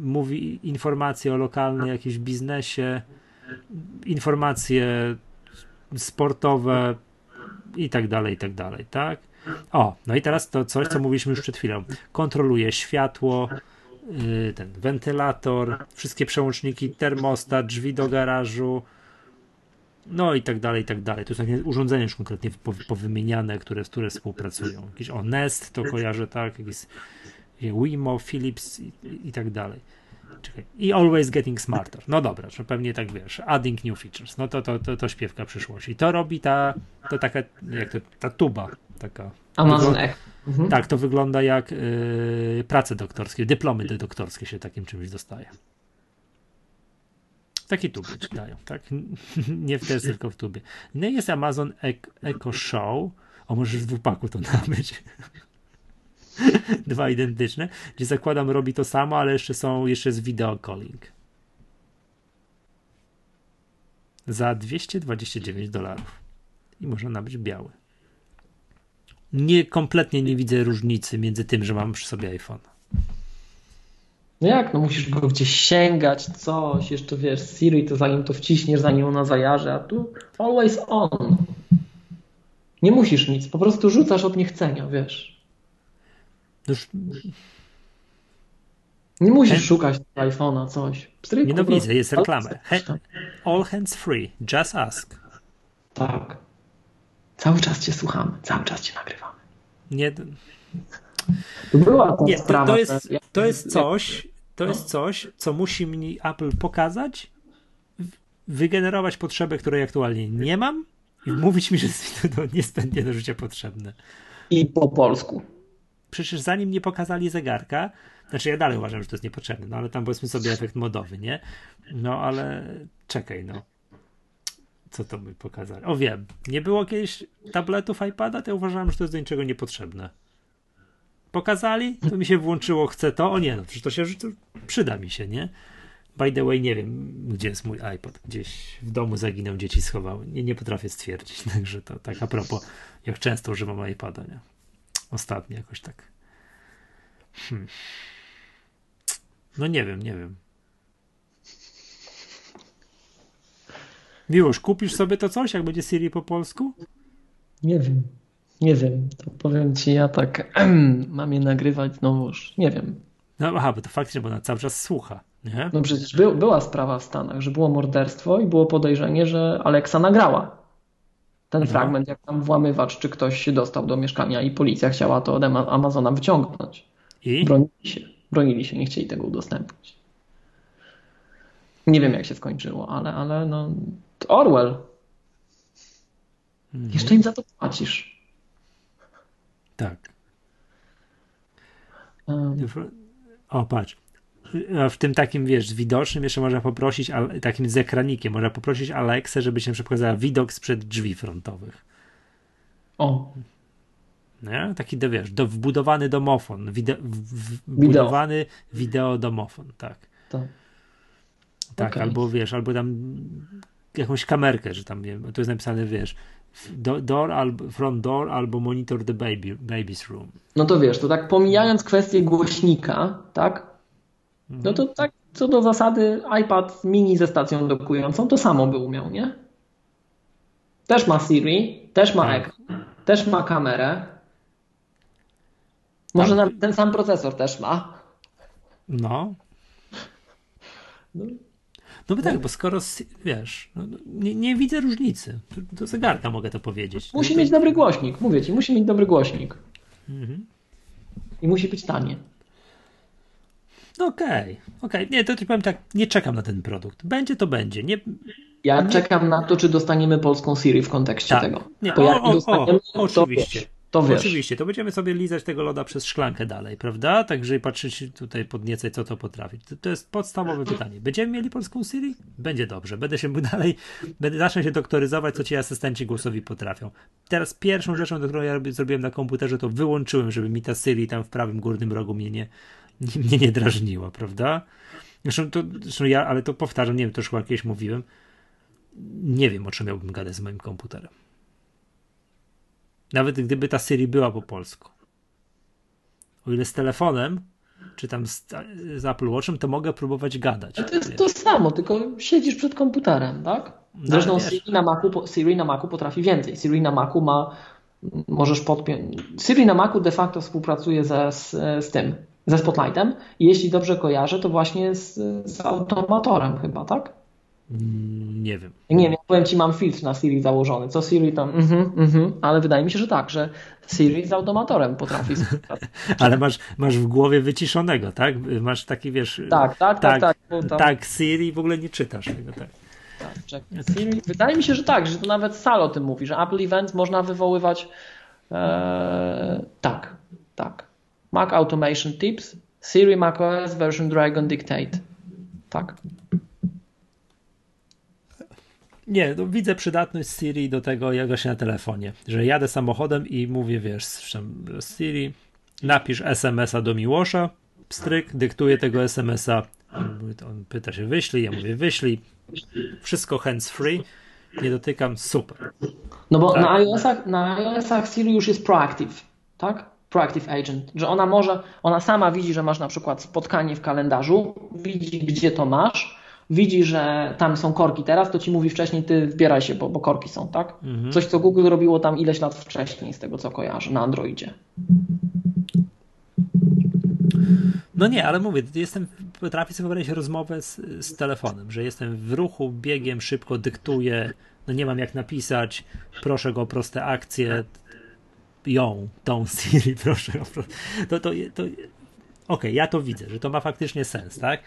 mówi informacje o lokalnym jakimś biznesie, informacje sportowe i tak dalej, i tak dalej, tak? O, no i teraz to coś, co mówiliśmy już przed chwilą. Kontroluje światło, yy, ten wentylator, wszystkie przełączniki, termostat, drzwi do garażu, no i tak dalej, i tak dalej. To są takie urządzenia już konkretnie powymieniane, które, które współpracują. Jakiś o Nest to kojarzę, tak, jakieś Wimo, Philips i, i tak dalej. Czekaj. I always getting smarter. No dobra, że pewnie tak wiesz, adding new features. No to, to, to, to śpiewka przyszłości. To robi ta, to taka, jak to, ta tuba, taka. Amazon Echo. Mhm. Tak, to wygląda jak yy, prace doktorskie, dyplomy doktorskie się takim czymś dostaje. Taki tuby ci dają, tak? Nie w też tylko w tubie. No i jest Amazon Echo Show. O, może w dwupaku to nabyć. Dwa identyczne, gdzie zakładam robi to samo, ale jeszcze są, jeszcze jest video calling. Za 229 dolarów. I można nabyć biały. Nie, kompletnie nie widzę różnicy między tym, że mam przy sobie iPhone. No jak? No musisz go gdzieś sięgać, coś, jeszcze wiesz, Siri to zanim to wciśniesz, zanim ona zajarzy, a tu always on. Nie musisz nic, po prostu rzucasz od niechcenia, wiesz. Już... Nie musisz He... szukać iPhone'a, coś. Stryk, nie no widzę, jest reklama. All hands free, just ask. Tak. Cały czas cię słuchamy, cały czas cię nagrywamy. Nie... Była ta nie, sprawa, to, jest, to jest coś, to jest coś, co musi mi Apple pokazać, wygenerować potrzeby, której aktualnie nie mam i mówić mi, że jest mi to niezbędnie do życia potrzebne. I po polsku. Przecież zanim nie pokazali zegarka, znaczy ja dalej uważam, że to jest niepotrzebne, no ale tam powiedzmy sobie efekt modowy, nie? No ale czekaj, no. Co to by pokazali? O wiem, nie było kiedyś tabletów iPada, to ja uważałem, że to jest do niczego niepotrzebne pokazali, to mi się włączyło, chcę to, o nie, no przecież to się to przyda mi się, nie? By the way, nie wiem, gdzie jest mój iPod. Gdzieś w domu zaginął, dzieci schowały. Nie, nie potrafię stwierdzić, także to tak a propos, jak często używam iPada, nie? Ostatnio jakoś tak. Hmm. No nie wiem, nie wiem. Miłosz, kupisz sobie to coś, jak będzie Siri po polsku? Nie wiem. Nie wiem, to powiem ci, ja tak mam je nagrywać znowuż. Nie wiem. No aha, bo to faktycznie, bo ona cały czas słucha. Nie? No przecież by, była sprawa w Stanach, że było morderstwo i było podejrzenie, że Alexa nagrała ten no. fragment, jak tam włamywacz czy ktoś się dostał do mieszkania i policja chciała to od Amazona wyciągnąć. I? Bronili się. Bronili się, nie chcieli tego udostępnić. Nie wiem, jak się skończyło, ale, ale no. Orwell. Mhm. Jeszcze im za to płacisz. Tak. Um. O, patrz. W tym takim, wiesz, widocznym jeszcze można poprosić, takim z ekranikiem, można poprosić Alexę, żeby się przykładała widok sprzed drzwi frontowych. O. Nie? Taki, do, wiesz, do, wbudowany domofon, wide, wbudowany wideo domofon, tak. Tak, tak okay. albo wiesz, albo tam jakąś kamerkę, że tam, wiem, to jest napisane, wiesz, door albo, front door albo monitor the baby, baby's room. No to wiesz, to tak pomijając kwestię głośnika, tak? No to tak co do zasady iPad mini ze stacją dokującą to samo by umiał, nie? Też ma Siri, też ma tak. ekran, też ma kamerę. Może tak. ten sam procesor też ma. No. no. No bo tak, bo skoro, wiesz, no, no, nie, nie, widzę różnicy. Do zegarka mogę to powiedzieć. Musi mieć dobry głośnik, mówię ci, musi mieć dobry głośnik. Mhm. I musi być tanie. Okej, okay, okej. Okay. Nie, to ci powiem tak, nie czekam na ten produkt. Będzie to będzie. Nie, ja nie... czekam na to, czy dostaniemy polską Siri w kontekście tak. tego. Nie, to o, jak o, dostaniemy, o, oczywiście. To to wiesz. Oczywiście, to będziemy sobie lizać tego loda przez szklankę dalej, prawda? Także patrzeć tutaj podniecać, co to potrafi. To, to, jest podstawowe pytanie. Będziemy mieli polską Siri? Będzie dobrze. Będę się dalej, będę, zacznę się doktoryzować, co ci asystenci głosowi potrafią. Teraz pierwszą rzeczą, którą ja zrobiłem na komputerze, to wyłączyłem, żeby mi ta Siri tam w prawym górnym rogu mnie nie, nie, mnie nie drażniła, prawda? Zresztą, to, zresztą ja, ale to powtarzam, nie wiem, to już chyba kiedyś mówiłem. Nie wiem, o czym miałbym gadać z moim komputerem. Nawet gdyby ta Siri była po polsku. O ile z telefonem, czy tam z, z Apple Watchem, to mogę próbować gadać. to jest to samo, tylko siedzisz przed komputerem, tak? No, Zresztą no, Siri, na Macu, Siri na Macu potrafi więcej. Siri na Macu ma możesz podpiąć. Siri na Macu de facto współpracuje ze, z, z tym, ze Spotlightem jeśli dobrze kojarzę, to właśnie z, z automatorem chyba, tak? Nie wiem. Nie wiem, powiem Ci, mam filtr na Siri założony. Co Siri tam, mhm, mhm, ale wydaje mi się, że tak, że Siri z automatorem potrafi Ale masz, masz w głowie wyciszonego, tak? Masz taki, wiesz... Tak, tak, tak, tak. Tak, tam... tak Siri w ogóle nie czytasz tego, tak. tak Siri, wydaje mi się, że tak, że to nawet Sal o tym mówi, że Apple Events można wywoływać e, tak, tak. Mac Automation Tips, Siri macOS version Dragon Dictate. Tak. Nie, no widzę przydatność Siri do tego jak się na telefonie, że jadę samochodem i mówię, wiesz, Siri, napisz SMS-a do Miłosza, pstryk, dyktuję tego SMS-a, on pyta się wyślij, ja mówię wyślij, wszystko hands free, nie dotykam, super. No bo tak. na iOS-ach, na iOS-ach Siri już jest proactive, tak? Proactive Agent, że ona może, ona sama widzi, że masz na przykład spotkanie w kalendarzu, widzi gdzie to masz, widzi, że tam są korki teraz, to ci mówi wcześniej, ty wbieraj się, bo, bo korki są, tak? Mhm. Coś, co Google robiło tam ileś lat wcześniej, z tego co kojarzę, na Androidzie. No nie, ale mówię, jestem, potrafię sobie wyobrazić rozmowę z, z telefonem, że jestem w ruchu, biegiem, szybko dyktuję, no nie mam jak napisać, proszę go o proste akcje, ją, tą Siri, proszę. To, to, to, Okej, okay, ja to widzę, że to ma faktycznie sens, tak?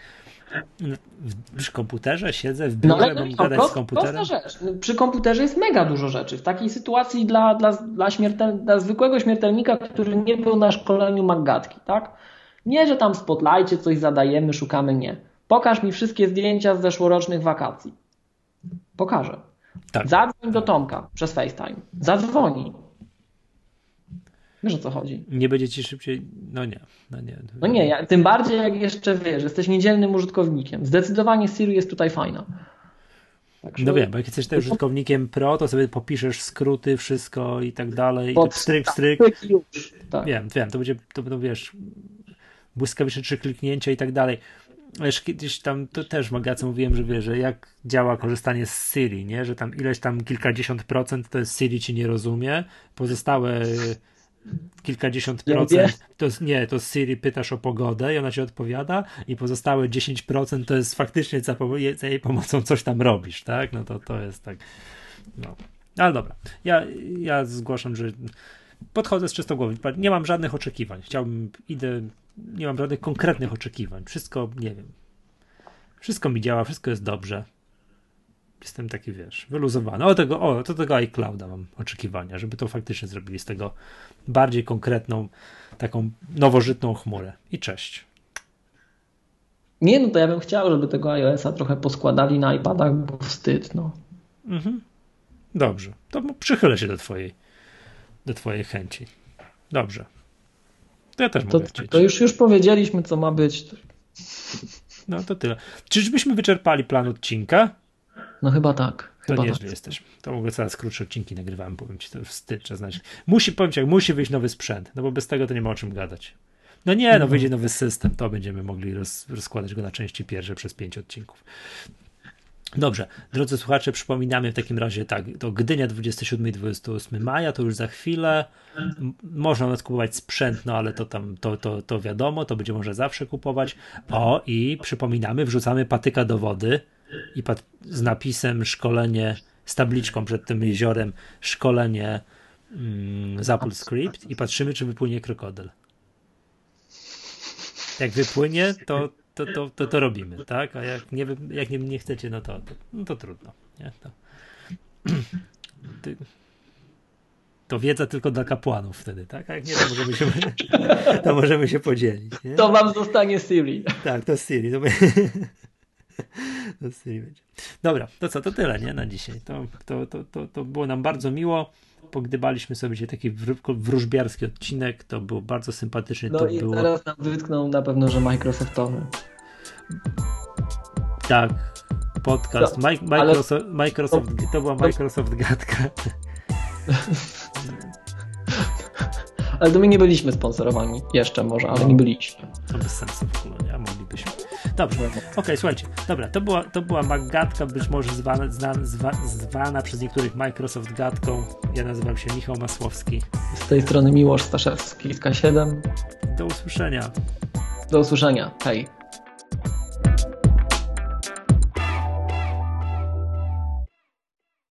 Przy komputerze siedzę w biurze, no, mam no, gadać z komputerem? rzecz. Przy komputerze jest mega dużo rzeczy. W takiej sytuacji dla, dla, dla, śmiertel, dla zwykłego śmiertelnika, który nie był na szkoleniu Maggatki, tak? Nie, że tam w Spotlightie coś zadajemy, szukamy, nie. Pokaż mi wszystkie zdjęcia z zeszłorocznych wakacji. Pokażę. Tak. Zadzwoń do Tomka przez FaceTime. Zadzwoni. Wiesz o co chodzi. Nie będzie ci szybciej. No nie. No nie, no nie ja, tym bardziej jak jeszcze wiesz, jesteś niedzielnym użytkownikiem. Zdecydowanie Siri jest tutaj fajna. Także... No wiem, bo jak jesteś też użytkownikiem pro, to sobie popiszesz skróty, wszystko i tak dalej. Pod... Stryk, stryk. Już, tak. Wiem, wiem, to będzie, to będą, wiesz, błyskawiczne trzy kliknięcia i tak dalej. Wiesz, kiedyś tam to też magazyn mówiłem, że wiesz, że jak działa korzystanie z Siri, nie? Że tam ileś tam kilkadziesiąt procent to jest Siri ci nie rozumie, pozostałe kilkadziesiąt procent, to nie, to Siri pytasz o pogodę i ona ci odpowiada i pozostałe 10% to jest faktycznie za, za jej pomocą coś tam robisz, tak? No to, to jest tak, no. Ale dobra, ja, ja zgłaszam, że podchodzę z czystą głową, nie mam żadnych oczekiwań, chciałbym, idę, nie mam żadnych konkretnych oczekiwań, wszystko, nie wiem, wszystko mi działa, wszystko jest dobrze, jestem taki, wiesz, wyluzowany. O tego, o, to tego iClouda mam oczekiwania, żeby to faktycznie zrobili z tego bardziej konkretną, taką nowożytną chmurę. I cześć. Nie, no to ja bym chciał, żeby tego iOS-a trochę poskładali na iPadach, bo wstyd, no. Mhm. Dobrze. To przychylę się do twojej, do twojej chęci. Dobrze. To ja też to, mogę chcieć. To już, już powiedzieliśmy, co ma być. No to tyle. Czyżbyśmy wyczerpali plan odcinka? No chyba tak. Chyba to nieźle tak. jesteś. To mogę coraz krótsze odcinki nagrywałem, powiem ci, to wstyd trzeba znać. Musi, powiem ci, musi wyjść nowy sprzęt, no bo bez tego to nie ma o czym gadać. No nie, no wyjdzie nowy system, to będziemy mogli roz, rozkładać go na części pierwsze przez pięć odcinków. Dobrze, drodzy słuchacze, przypominamy w takim razie tak, to Gdynia 27 i 28 maja, to już za chwilę. Można nawet kupować sprzęt, no ale to tam, to, to, to wiadomo, to będzie można zawsze kupować. O, i przypominamy, wrzucamy patyka do wody i z napisem szkolenie, z tabliczką przed tym jeziorem, szkolenie mm, z Apple Script i patrzymy, czy wypłynie krokodyl. Jak wypłynie, to, to, to, to, to robimy, tak? A jak nie, jak nie, nie chcecie, no to, to, no to trudno. Nie? To, to wiedza tylko dla kapłanów wtedy, tak? A jak nie, to możemy się, to możemy się podzielić. Nie? To wam zostanie Siri. Tak, to Siri. To Dobra, to co, to tyle, nie, na dzisiaj. To, to, to, to, to było nam bardzo miło. Pogdybaliśmy sobie dzisiaj taki wróżbiarski odcinek, to był bardzo sympatyczny. No to i było... teraz nam wytknął na pewno, że Microsoftowy. Tak, podcast. No, Microsoft, ale... Microsoft, to była Microsoft gadka. Ale to my nie byliśmy sponsorowani. Jeszcze może, ale nie byliśmy. To bez sensu w ogóle, nie? Moglibyśmy. Dobrze, okej, okay, słuchajcie, dobra, to była, to była Maggatka, być może zwana, zwana, zwana przez niektórych Microsoft gadką. Ja nazywam się Michał Masłowski. Z tej strony Miłosz Staszewski z K7. Do usłyszenia. Do usłyszenia, hej.